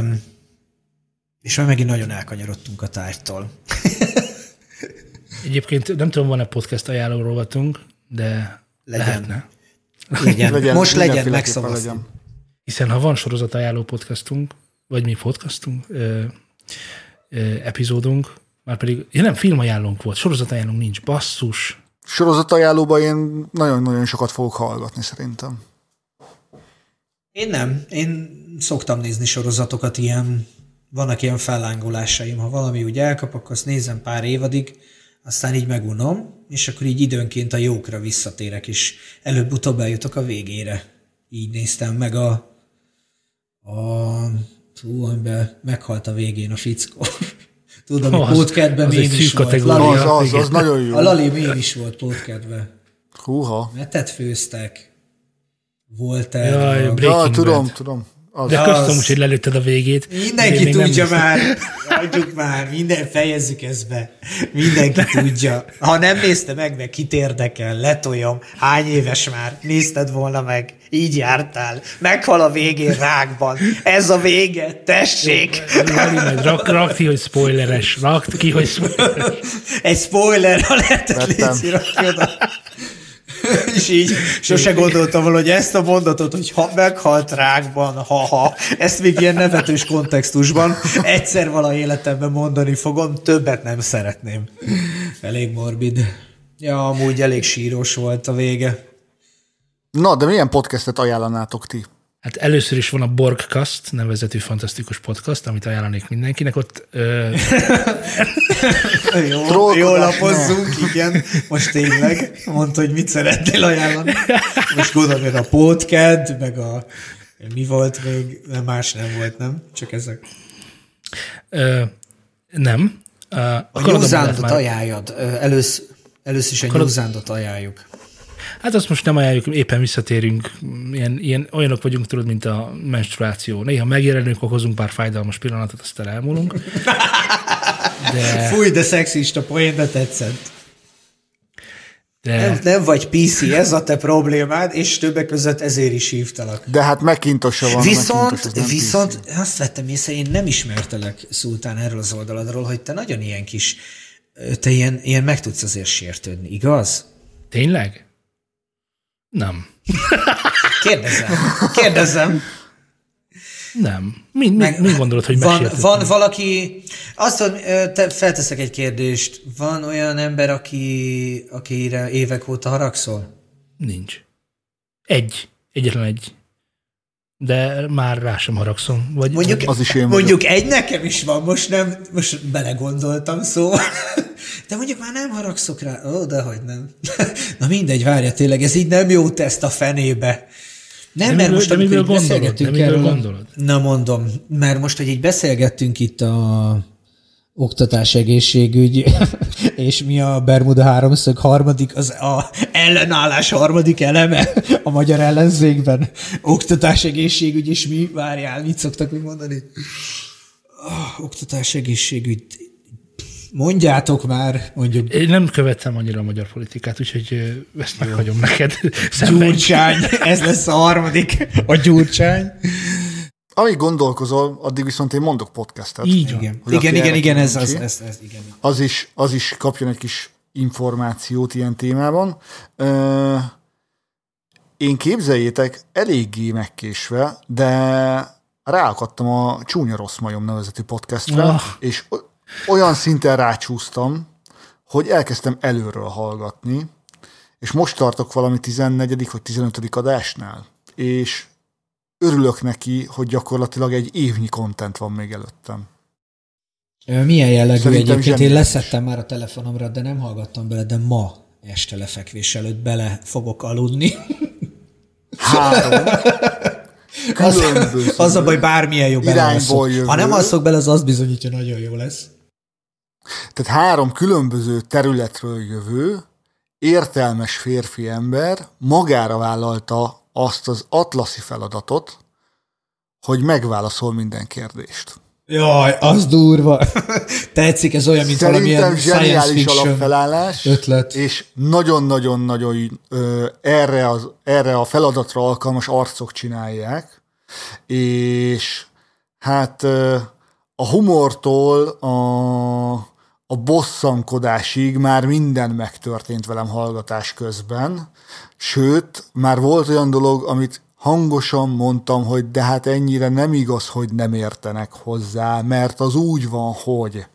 Speaker 2: és már megint nagyon elkanyarodtunk a tárgytól.
Speaker 1: Egyébként nem tudom, van-e podcast ajánló rovatunk, de
Speaker 2: Legyen.
Speaker 1: lehetne.
Speaker 2: Legyen.
Speaker 3: Legyen,
Speaker 2: Most legyen,
Speaker 3: legyen.
Speaker 1: Hiszen ha van sorozat ajánló podcastunk, vagy mi podcastunk, ö, ö, epizódunk, már pedig, ja nem, filmajánlónk volt, sorozat ajánlónk nincs, basszus.
Speaker 3: Sorozatajánlóban én nagyon-nagyon sokat fogok hallgatni szerintem.
Speaker 2: Én nem. Én szoktam nézni sorozatokat, ilyen, vannak ilyen fellángolásaim. Ha valami úgy elkap, akkor azt nézem pár évadig, aztán így megunom, és akkor így időnként a jókra visszatérek, és előbb-utóbb eljutok a végére. Így néztem meg a, a Hú, amiben meghalt a végén a fickó. Tudom, hogy mém
Speaker 1: egy
Speaker 2: is volt.
Speaker 1: kategória.
Speaker 2: Lali,
Speaker 3: Az, az, az nagyon jó.
Speaker 2: a Lali mém is volt podcastben.
Speaker 3: Húha.
Speaker 2: Metet főztek. Volt
Speaker 1: Jaj,
Speaker 2: el.
Speaker 3: Ja,
Speaker 1: Breaking
Speaker 3: tudom,
Speaker 1: Bad.
Speaker 3: tudom. Az.
Speaker 1: De
Speaker 2: Az-
Speaker 1: köszönöm, úgy, hogy lelőtted a végét.
Speaker 2: Mindenki tudja már. Hagyjuk már, minden, fejezzük ezt be. Mindenki tudja. Ha nem nézte meg, meg kit érdekel, letoljam. Hány éves már? Nézted volna meg. Így jártál. Meghal a végén rákban. Ez a vége. Tessék.
Speaker 1: Rak, rak ki, hogy spoileres. Rakt ki, hogy spoileres.
Speaker 2: Egy spoiler, ha lehetett légy. És így sose gondoltam volna, hogy ezt a mondatot, hogy ha meghalt rákban, ha-ha, ezt még ilyen nevetős kontextusban egyszer vala életemben mondani fogom, többet nem szeretném. Elég morbid. Ja, amúgy elég síros volt a vége.
Speaker 3: Na, de milyen podcastet ajánlanátok ti?
Speaker 1: Hát először is van a Borgcast nevezetű fantasztikus podcast, amit ajánlanék mindenkinek. Ott ö,
Speaker 2: jól lapozzunk, igen. Most tényleg mondta, hogy mit szeretnél ajánlani. Most gondolom, meg a podcast, meg a mi volt még, nem, más nem volt, nem? Csak ezek.
Speaker 1: ö, nem. A,
Speaker 2: A
Speaker 1: már-
Speaker 2: ajánljad. Ö, Elősz, először is a
Speaker 1: Kanada-
Speaker 2: Newzándot ajánljuk.
Speaker 1: Hát azt most nem ajánljuk, éppen visszatérünk, ilyen, ilyen, olyanok vagyunk, tudod, mint a menstruáció. Néha megjelenünk, okozunk pár fájdalmas pillanatot, aztán elmúlunk. De,
Speaker 2: Fúj, de szexista poén, de tetszett. Nem,
Speaker 1: de
Speaker 2: nem vagy PC, ez a te problémád, és többek között ezért is hívtalak.
Speaker 3: De hát McIntosh van.
Speaker 2: Viszont,
Speaker 3: az nem
Speaker 2: viszont
Speaker 3: PC.
Speaker 2: azt vettem észre, én nem ismertelek Szultán erről az oldaladról, hogy te nagyon ilyen kis, te ilyen, ilyen meg tudsz azért sértődni, igaz?
Speaker 1: tényleg? Nem.
Speaker 2: Kérdezem. Kérdezem.
Speaker 1: Nem. Mi, mi,
Speaker 2: Meg-
Speaker 1: mi gondolod, hogy
Speaker 2: van, van valaki, azt ö, te felteszek egy kérdést, van olyan ember, aki, akire évek óta haragszol?
Speaker 1: Nincs. Egy. Egyetlen egy. De már rá sem haragszom. Vagy,
Speaker 2: Mondjuk,
Speaker 3: Az is én vagyok.
Speaker 2: mondjuk egy nekem is van, most nem, most belegondoltam szó. De mondjuk már nem haragszok rá. Ó, de hogy nem. Na mindegy, várja, tényleg, ez így nem jó teszt a fenébe. Nem,
Speaker 1: De
Speaker 2: mert
Speaker 1: miből-
Speaker 2: most
Speaker 1: de
Speaker 2: amikor
Speaker 1: gondolod?
Speaker 2: beszélgettünk
Speaker 1: De miből
Speaker 2: erről. a-
Speaker 1: gondolod?
Speaker 2: Na mondom, mert most, hogy így beszélgettünk itt a oktatás, egészségügy, és mi a Bermuda háromszög harmadik, az a ellenállás harmadik eleme a magyar ellenzékben. Oktatás, egészségügy, és mi, várjál, mit szoktak még mondani? Oh, oktatás, egészségügy. Mondjátok már, mondjuk
Speaker 1: Én nem követtem annyira a magyar politikát, úgyhogy ezt meghagyom neked.
Speaker 2: Gyurcsány, ez lesz a harmadik, a Gyurcsány.
Speaker 3: Amíg gondolkozol, addig viszont én mondok podcastet.
Speaker 1: Így van.
Speaker 2: Igen,
Speaker 3: Hogy
Speaker 2: igen, igen, igen, ez, az, ez, ez, igen.
Speaker 3: az is, az is kapjon egy kis információt ilyen témában. Ö, én képzeljétek, eléggé megkésve, de ráakadtam a Csúnya Rossz Majom nevezetű podcastre,
Speaker 1: Ah.
Speaker 3: és olyan szinten rácsúsztam, hogy elkezdtem előről hallgatni, és most tartok valami 14. vagy 15. adásnál, és örülök neki, hogy gyakorlatilag egy évnyi kontent van még előttem.
Speaker 2: Milyen jellegű
Speaker 3: Szerintem
Speaker 2: egyébként? Én leszettem már a telefonomra, de nem hallgattam bele, de ma este lefekvés előtt bele fogok aludni.
Speaker 3: Három különböző
Speaker 2: Az a baj, bármilyen jó
Speaker 3: irányból jövő.
Speaker 2: Ha nem alszok bele, az azt bizonyítja, nagyon jó lesz.
Speaker 3: Tehát három különböző területről jövő, értelmes férfi ember magára vállalta azt az atlaszi feladatot, hogy megválaszol minden kérdést.
Speaker 2: Jaj, az durva. Tetszik, ez olyan, mint
Speaker 3: Szerintem
Speaker 2: valamilyen science fiction.
Speaker 3: alapfelállás,
Speaker 2: ötlet.
Speaker 3: és nagyon-nagyon-nagyon erre, az, erre a feladatra alkalmas arcok csinálják, és hát a humortól a, a bosszankodásig már minden megtörtént velem hallgatás közben, sőt, már volt olyan dolog, amit hangosan mondtam, hogy de hát ennyire nem igaz, hogy nem értenek hozzá, mert az úgy van, hogy.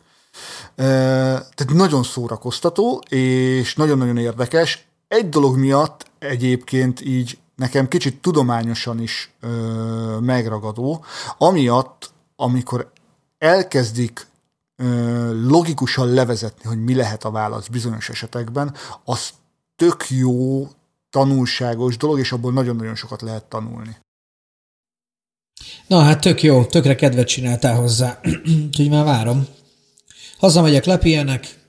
Speaker 3: Tehát nagyon szórakoztató, és nagyon-nagyon érdekes. Egy dolog miatt egyébként így nekem kicsit tudományosan is ö, megragadó, amiatt, amikor elkezdik logikusan levezetni, hogy mi lehet a válasz bizonyos esetekben, az tök jó, tanulságos dolog, és abból nagyon-nagyon sokat lehet tanulni.
Speaker 2: Na hát tök jó, tökre kedvet csináltál hozzá. Úgyhogy már várom. Hazamegyek, lepihenek,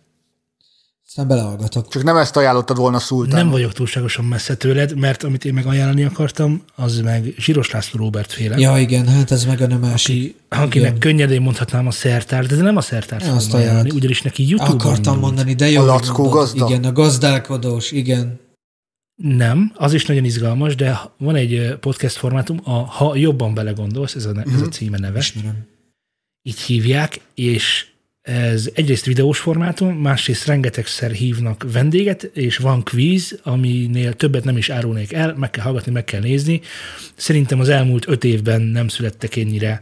Speaker 2: aztán belehallgatok.
Speaker 3: Csak nem ezt ajánlottad volna Szultán.
Speaker 1: Nem vagyok túlságosan messze tőled, mert amit én meg ajánlani akartam, az meg Zsíros László Róbert féle.
Speaker 2: Ja, igen, hát ez meg a nem másik.
Speaker 1: Aki, akinek könnyedén mondhatnám a szertár, de nem a szertárt
Speaker 2: Ne,
Speaker 1: fogom
Speaker 2: azt
Speaker 1: ajánlani, ugyanis neki YouTube-on
Speaker 2: Akartam
Speaker 1: indult.
Speaker 2: mondani, de jó.
Speaker 3: A lackó gazda?
Speaker 2: Igen, a gazdálkodós, igen.
Speaker 1: Nem, az is nagyon izgalmas, de van egy podcast formátum, a Ha jobban belegondolsz, ez a, ne- ez a címe neve,
Speaker 2: Ismerem.
Speaker 1: így hívják, és ez egyrészt videós formátum, másrészt rengetegszer hívnak vendéget, és van quiz, aminél többet nem is árulnék el, meg kell hallgatni, meg kell nézni. Szerintem az elmúlt öt évben nem születtek ennyire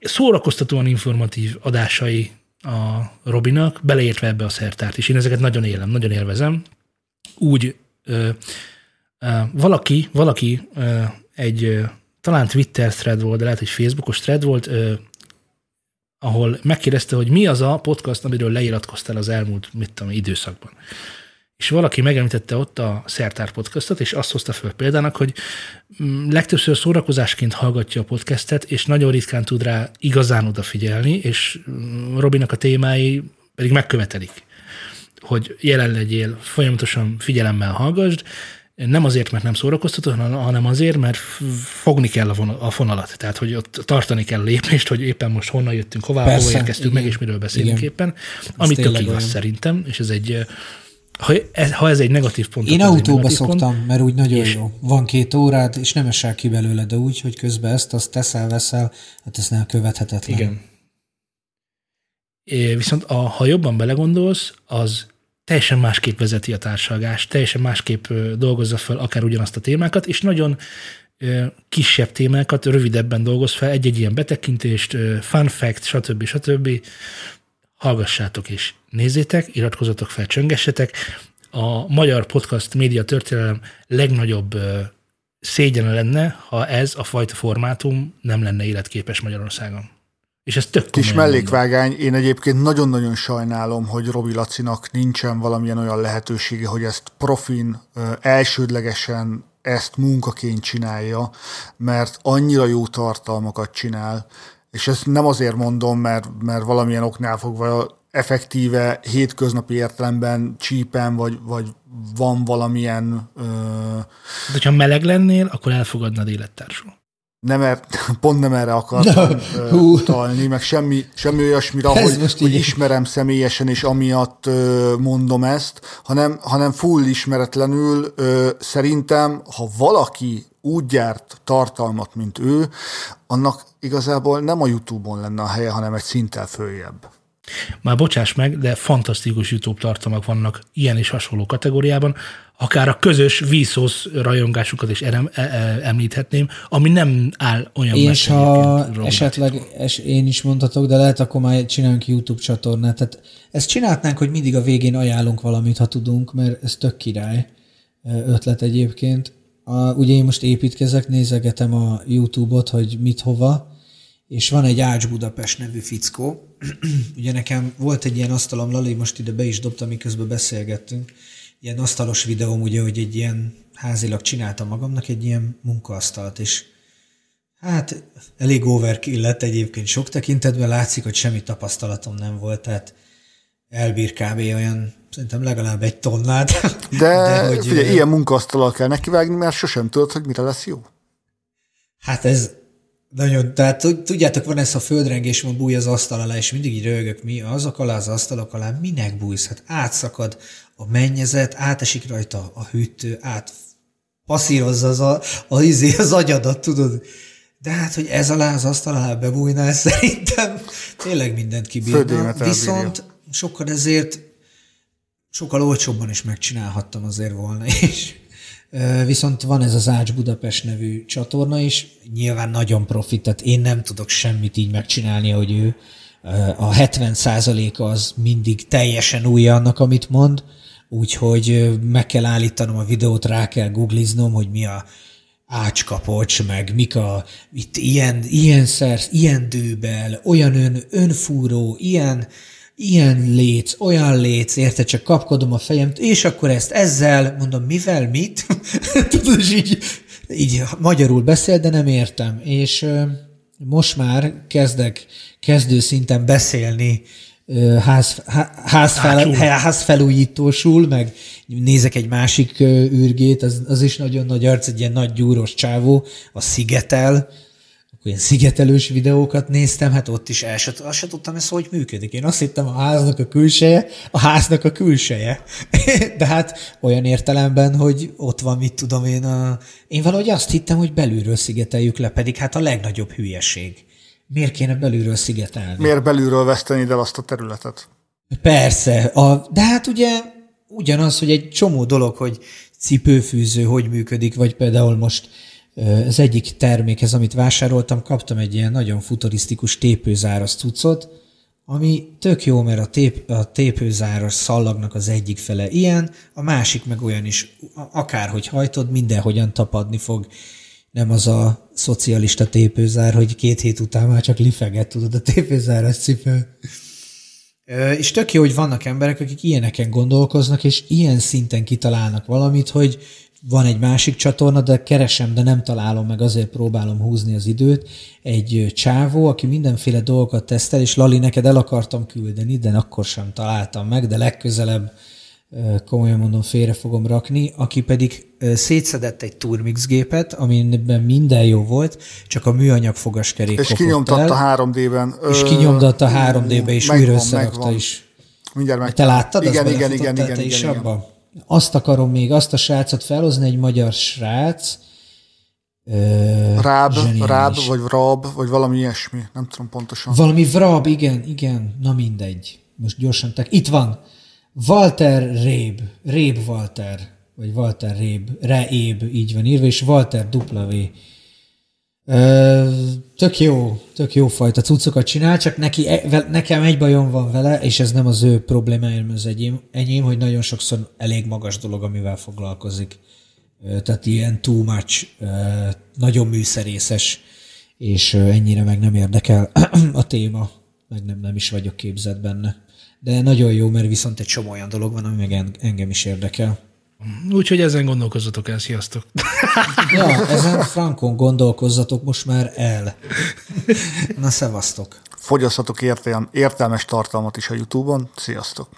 Speaker 1: szórakoztatóan informatív adásai a Robinak, beleértve ebbe a szertárt is. Én ezeket nagyon élem, nagyon élvezem. Úgy valaki, valaki egy talán Twitter thread volt, de lehet, hogy Facebookos thread volt, ahol megkérdezte, hogy mi az a podcast, amiről leiratkoztál az elmúlt, mit tudom, időszakban. És valaki megemlítette ott a Szertár podcastot, és azt hozta föl példának, hogy mm, legtöbbször szórakozásként hallgatja a podcastet, és nagyon ritkán tud rá igazán odafigyelni, és mm, Robinak a témái pedig megkövetelik, hogy jelen legyél, folyamatosan figyelemmel hallgassd, nem azért, mert nem szórakoztató, hanem azért, mert fogni kell a fonalat. Tehát, hogy ott tartani kell a lépést, hogy éppen most honnan jöttünk, hová, Persze, hova érkeztünk igen. meg, és miről beszélünk igen. éppen. Ami tök igaz szerintem, és ez egy ha ez, ha ez egy negatív pont.
Speaker 2: Én autóba szoktam, pont, mert úgy nagyon és jó. Van két órád, és nem esel ki belőle, de úgy, hogy közben ezt, azt teszel, veszel, hát ez nem követhetetlen.
Speaker 1: Igen. É, viszont a, ha jobban belegondolsz, az teljesen másképp vezeti a társadalmást, teljesen másképp dolgozza fel akár ugyanazt a témákat, és nagyon kisebb témákat rövidebben dolgoz fel, egy-egy ilyen betekintést, fun fact, stb. stb. Hallgassátok és nézzétek, iratkozzatok fel, csöngessetek. A magyar podcast média történelem legnagyobb szégyene lenne, ha ez a fajta formátum nem lenne életképes Magyarországon. És ez tök
Speaker 3: Kis mellékvágány, én egyébként nagyon-nagyon sajnálom, hogy Robi Lacinak nincsen valamilyen olyan lehetősége, hogy ezt profin elsődlegesen ezt munkaként csinálja, mert annyira jó tartalmakat csinál, és ezt nem azért mondom, mert, mert valamilyen oknál fogva effektíve hétköznapi értelemben csípen, vagy, vagy van valamilyen... Ö...
Speaker 1: De hogyha meleg lennél, akkor elfogadnád élettársul
Speaker 3: nem er, pont nem erre akartam no. utalni, meg semmi, semmi olyasmire, hogy, hogy ismerem személyesen, és amiatt mondom ezt, hanem, hanem full ismeretlenül szerintem, ha valaki úgy gyárt tartalmat, mint ő, annak igazából nem a YouTube-on lenne a helye, hanem egy szinttel följebb.
Speaker 1: Már bocsáss meg, de fantasztikus YouTube tartalmak vannak ilyen és hasonló kategóriában, akár a közös vízhoz rajongásukat is erem, e, e, említhetném, ami nem áll olyan
Speaker 2: És ha esetleg es, én is mondhatok, de lehet akkor már csináljunk YouTube csatornát. Tehát ezt csinálhatnánk, hogy mindig a végén ajánlunk valamit, ha tudunk, mert ez tök király ötlet egyébként. A, ugye én most építkezek, nézegetem a YouTube-ot, hogy mit hova, és van egy Ács Budapest nevű fickó. ugye nekem volt egy ilyen asztalom, Lali most ide be is dobta, miközben beszélgettünk, ilyen asztalos videóm, ugye, hogy egy ilyen házilag csináltam magamnak egy ilyen munkaasztalt, és hát elég overkill lett egyébként sok tekintetben, látszik, hogy semmi tapasztalatom nem volt, tehát elbír kb. olyan, szerintem legalább egy tonnát.
Speaker 3: De, de hogy, figyelj, ilyen munkaasztalal kell nekivágni, mert sosem tudod, hogy mire lesz jó.
Speaker 2: Hát ez nagyon, tehát tudjátok, van ez a földrengés, van búj az asztal alá, és mindig így rögök, mi azok alá, az asztalok alá, minek bújsz? Hát átszakad a mennyezet, átesik rajta a hűtő, át passzírozza az, a, a, izé, az agyadat, tudod? De hát, hogy ez alá az asztal alá bebújnál, szerintem tényleg mindent kibírna. Viszont sokkal ezért sokkal olcsóbban is megcsinálhattam azért volna, és Viszont van ez az Ács Budapest nevű csatorna is, nyilván nagyon profit, tehát én nem tudok semmit így megcsinálni, hogy ő. A 70% az mindig teljesen új annak, amit mond, úgyhogy meg kell állítanom a videót, rá kell googliznom, hogy mi a ácskapocs, meg mik a itt ilyen, ilyen szersz, ilyen dőbel, olyan ön, önfúró, ilyen ilyen léc, olyan léc, érte, csak kapkodom a fejem, és akkor ezt ezzel, mondom, mivel, mit? Tudod, és így, így magyarul beszél, de nem értem. És most már kezdek kezdő szinten beszélni ház, házfel, házfelújítósul, meg nézek egy másik űrgét, az, az is nagyon nagy arc, egy ilyen nagy gyúros csávó, a Szigetel, olyan szigetelős videókat néztem, hát ott is el se, azt se tudtam, ez hogy működik. Én azt hittem a háznak a külseje, a háznak a külseje. De hát olyan értelemben, hogy ott van, mit tudom én, a... én valahogy azt hittem, hogy belülről szigeteljük le, pedig hát a legnagyobb hülyeség. Miért kéne belülről szigetelni?
Speaker 3: Miért belülről veszteni el azt a területet?
Speaker 2: Persze, a, de hát ugye ugyanaz, hogy egy csomó dolog, hogy cipőfűző hogy működik, vagy például most az egyik termékhez, amit vásároltam, kaptam egy ilyen nagyon futurisztikus tépőzáras cuccot, ami tök jó, mert a, tép, a tépőzáras szallagnak az egyik fele ilyen, a másik meg olyan is, akárhogy hajtod, mindenhogyan tapadni fog. Nem az a szocialista tépőzár, hogy két hét után már csak lifeget tudod a tépőzáras cipő. És tök jó, hogy vannak emberek, akik ilyeneken gondolkoznak, és ilyen szinten kitalálnak valamit, hogy van egy másik csatorna, de keresem, de nem találom meg, azért próbálom húzni az időt. Egy csávó, aki mindenféle dolgokat tesztel, és Lali, neked el akartam küldeni, de akkor sem találtam meg, de legközelebb komolyan mondom, félre fogom rakni, aki pedig szétszedett egy Turmix gépet, amiben minden jó volt, csak a műanyag fogaskerék
Speaker 3: És kinyomtatta
Speaker 2: el,
Speaker 3: 3D-ben.
Speaker 2: és kinyomtatta 3D-be, és
Speaker 3: megvan,
Speaker 2: újra összerakta
Speaker 3: megvan.
Speaker 2: is.
Speaker 3: Mindjárt meg.
Speaker 2: Te láttad?
Speaker 3: Igen, igen, igen, igen, igen,
Speaker 2: is
Speaker 3: igen.
Speaker 2: Azt akarom még, azt a srácot felhozni, egy magyar srác. Ö,
Speaker 3: Ráb,
Speaker 2: zseniális.
Speaker 3: ráb, vagy rab, vagy valami ilyesmi. Nem tudom pontosan.
Speaker 2: Valami vrab, igen, igen, na mindegy. Most gyorsan tek. Itt van. Walter Réb. Réb Walter. Vagy Walter Réb. Reéb, így van írva, és Walter W. Tök jó, tök jó fajta cuccokat csinál, csak neki, e- nekem egy bajom van vele, és ez nem az ő problémája, az enyém, enyém, hogy nagyon sokszor elég magas dolog, amivel foglalkozik. Ö, Tehát ilyen too much, ö, nagyon műszerészes, és ennyire meg nem érdekel a téma, meg nem, nem is vagyok képzett benne. De nagyon jó, mert viszont egy csomó olyan dolog van, ami meg en- engem is érdekel.
Speaker 1: Úgyhogy ezen gondolkozzatok el, sziasztok.
Speaker 2: Ja, ezen frankon gondolkozzatok most már el. Na, szevasztok!
Speaker 3: Fogyasztatok értelm, értelmes tartalmat is a YouTube-on. Sziasztok!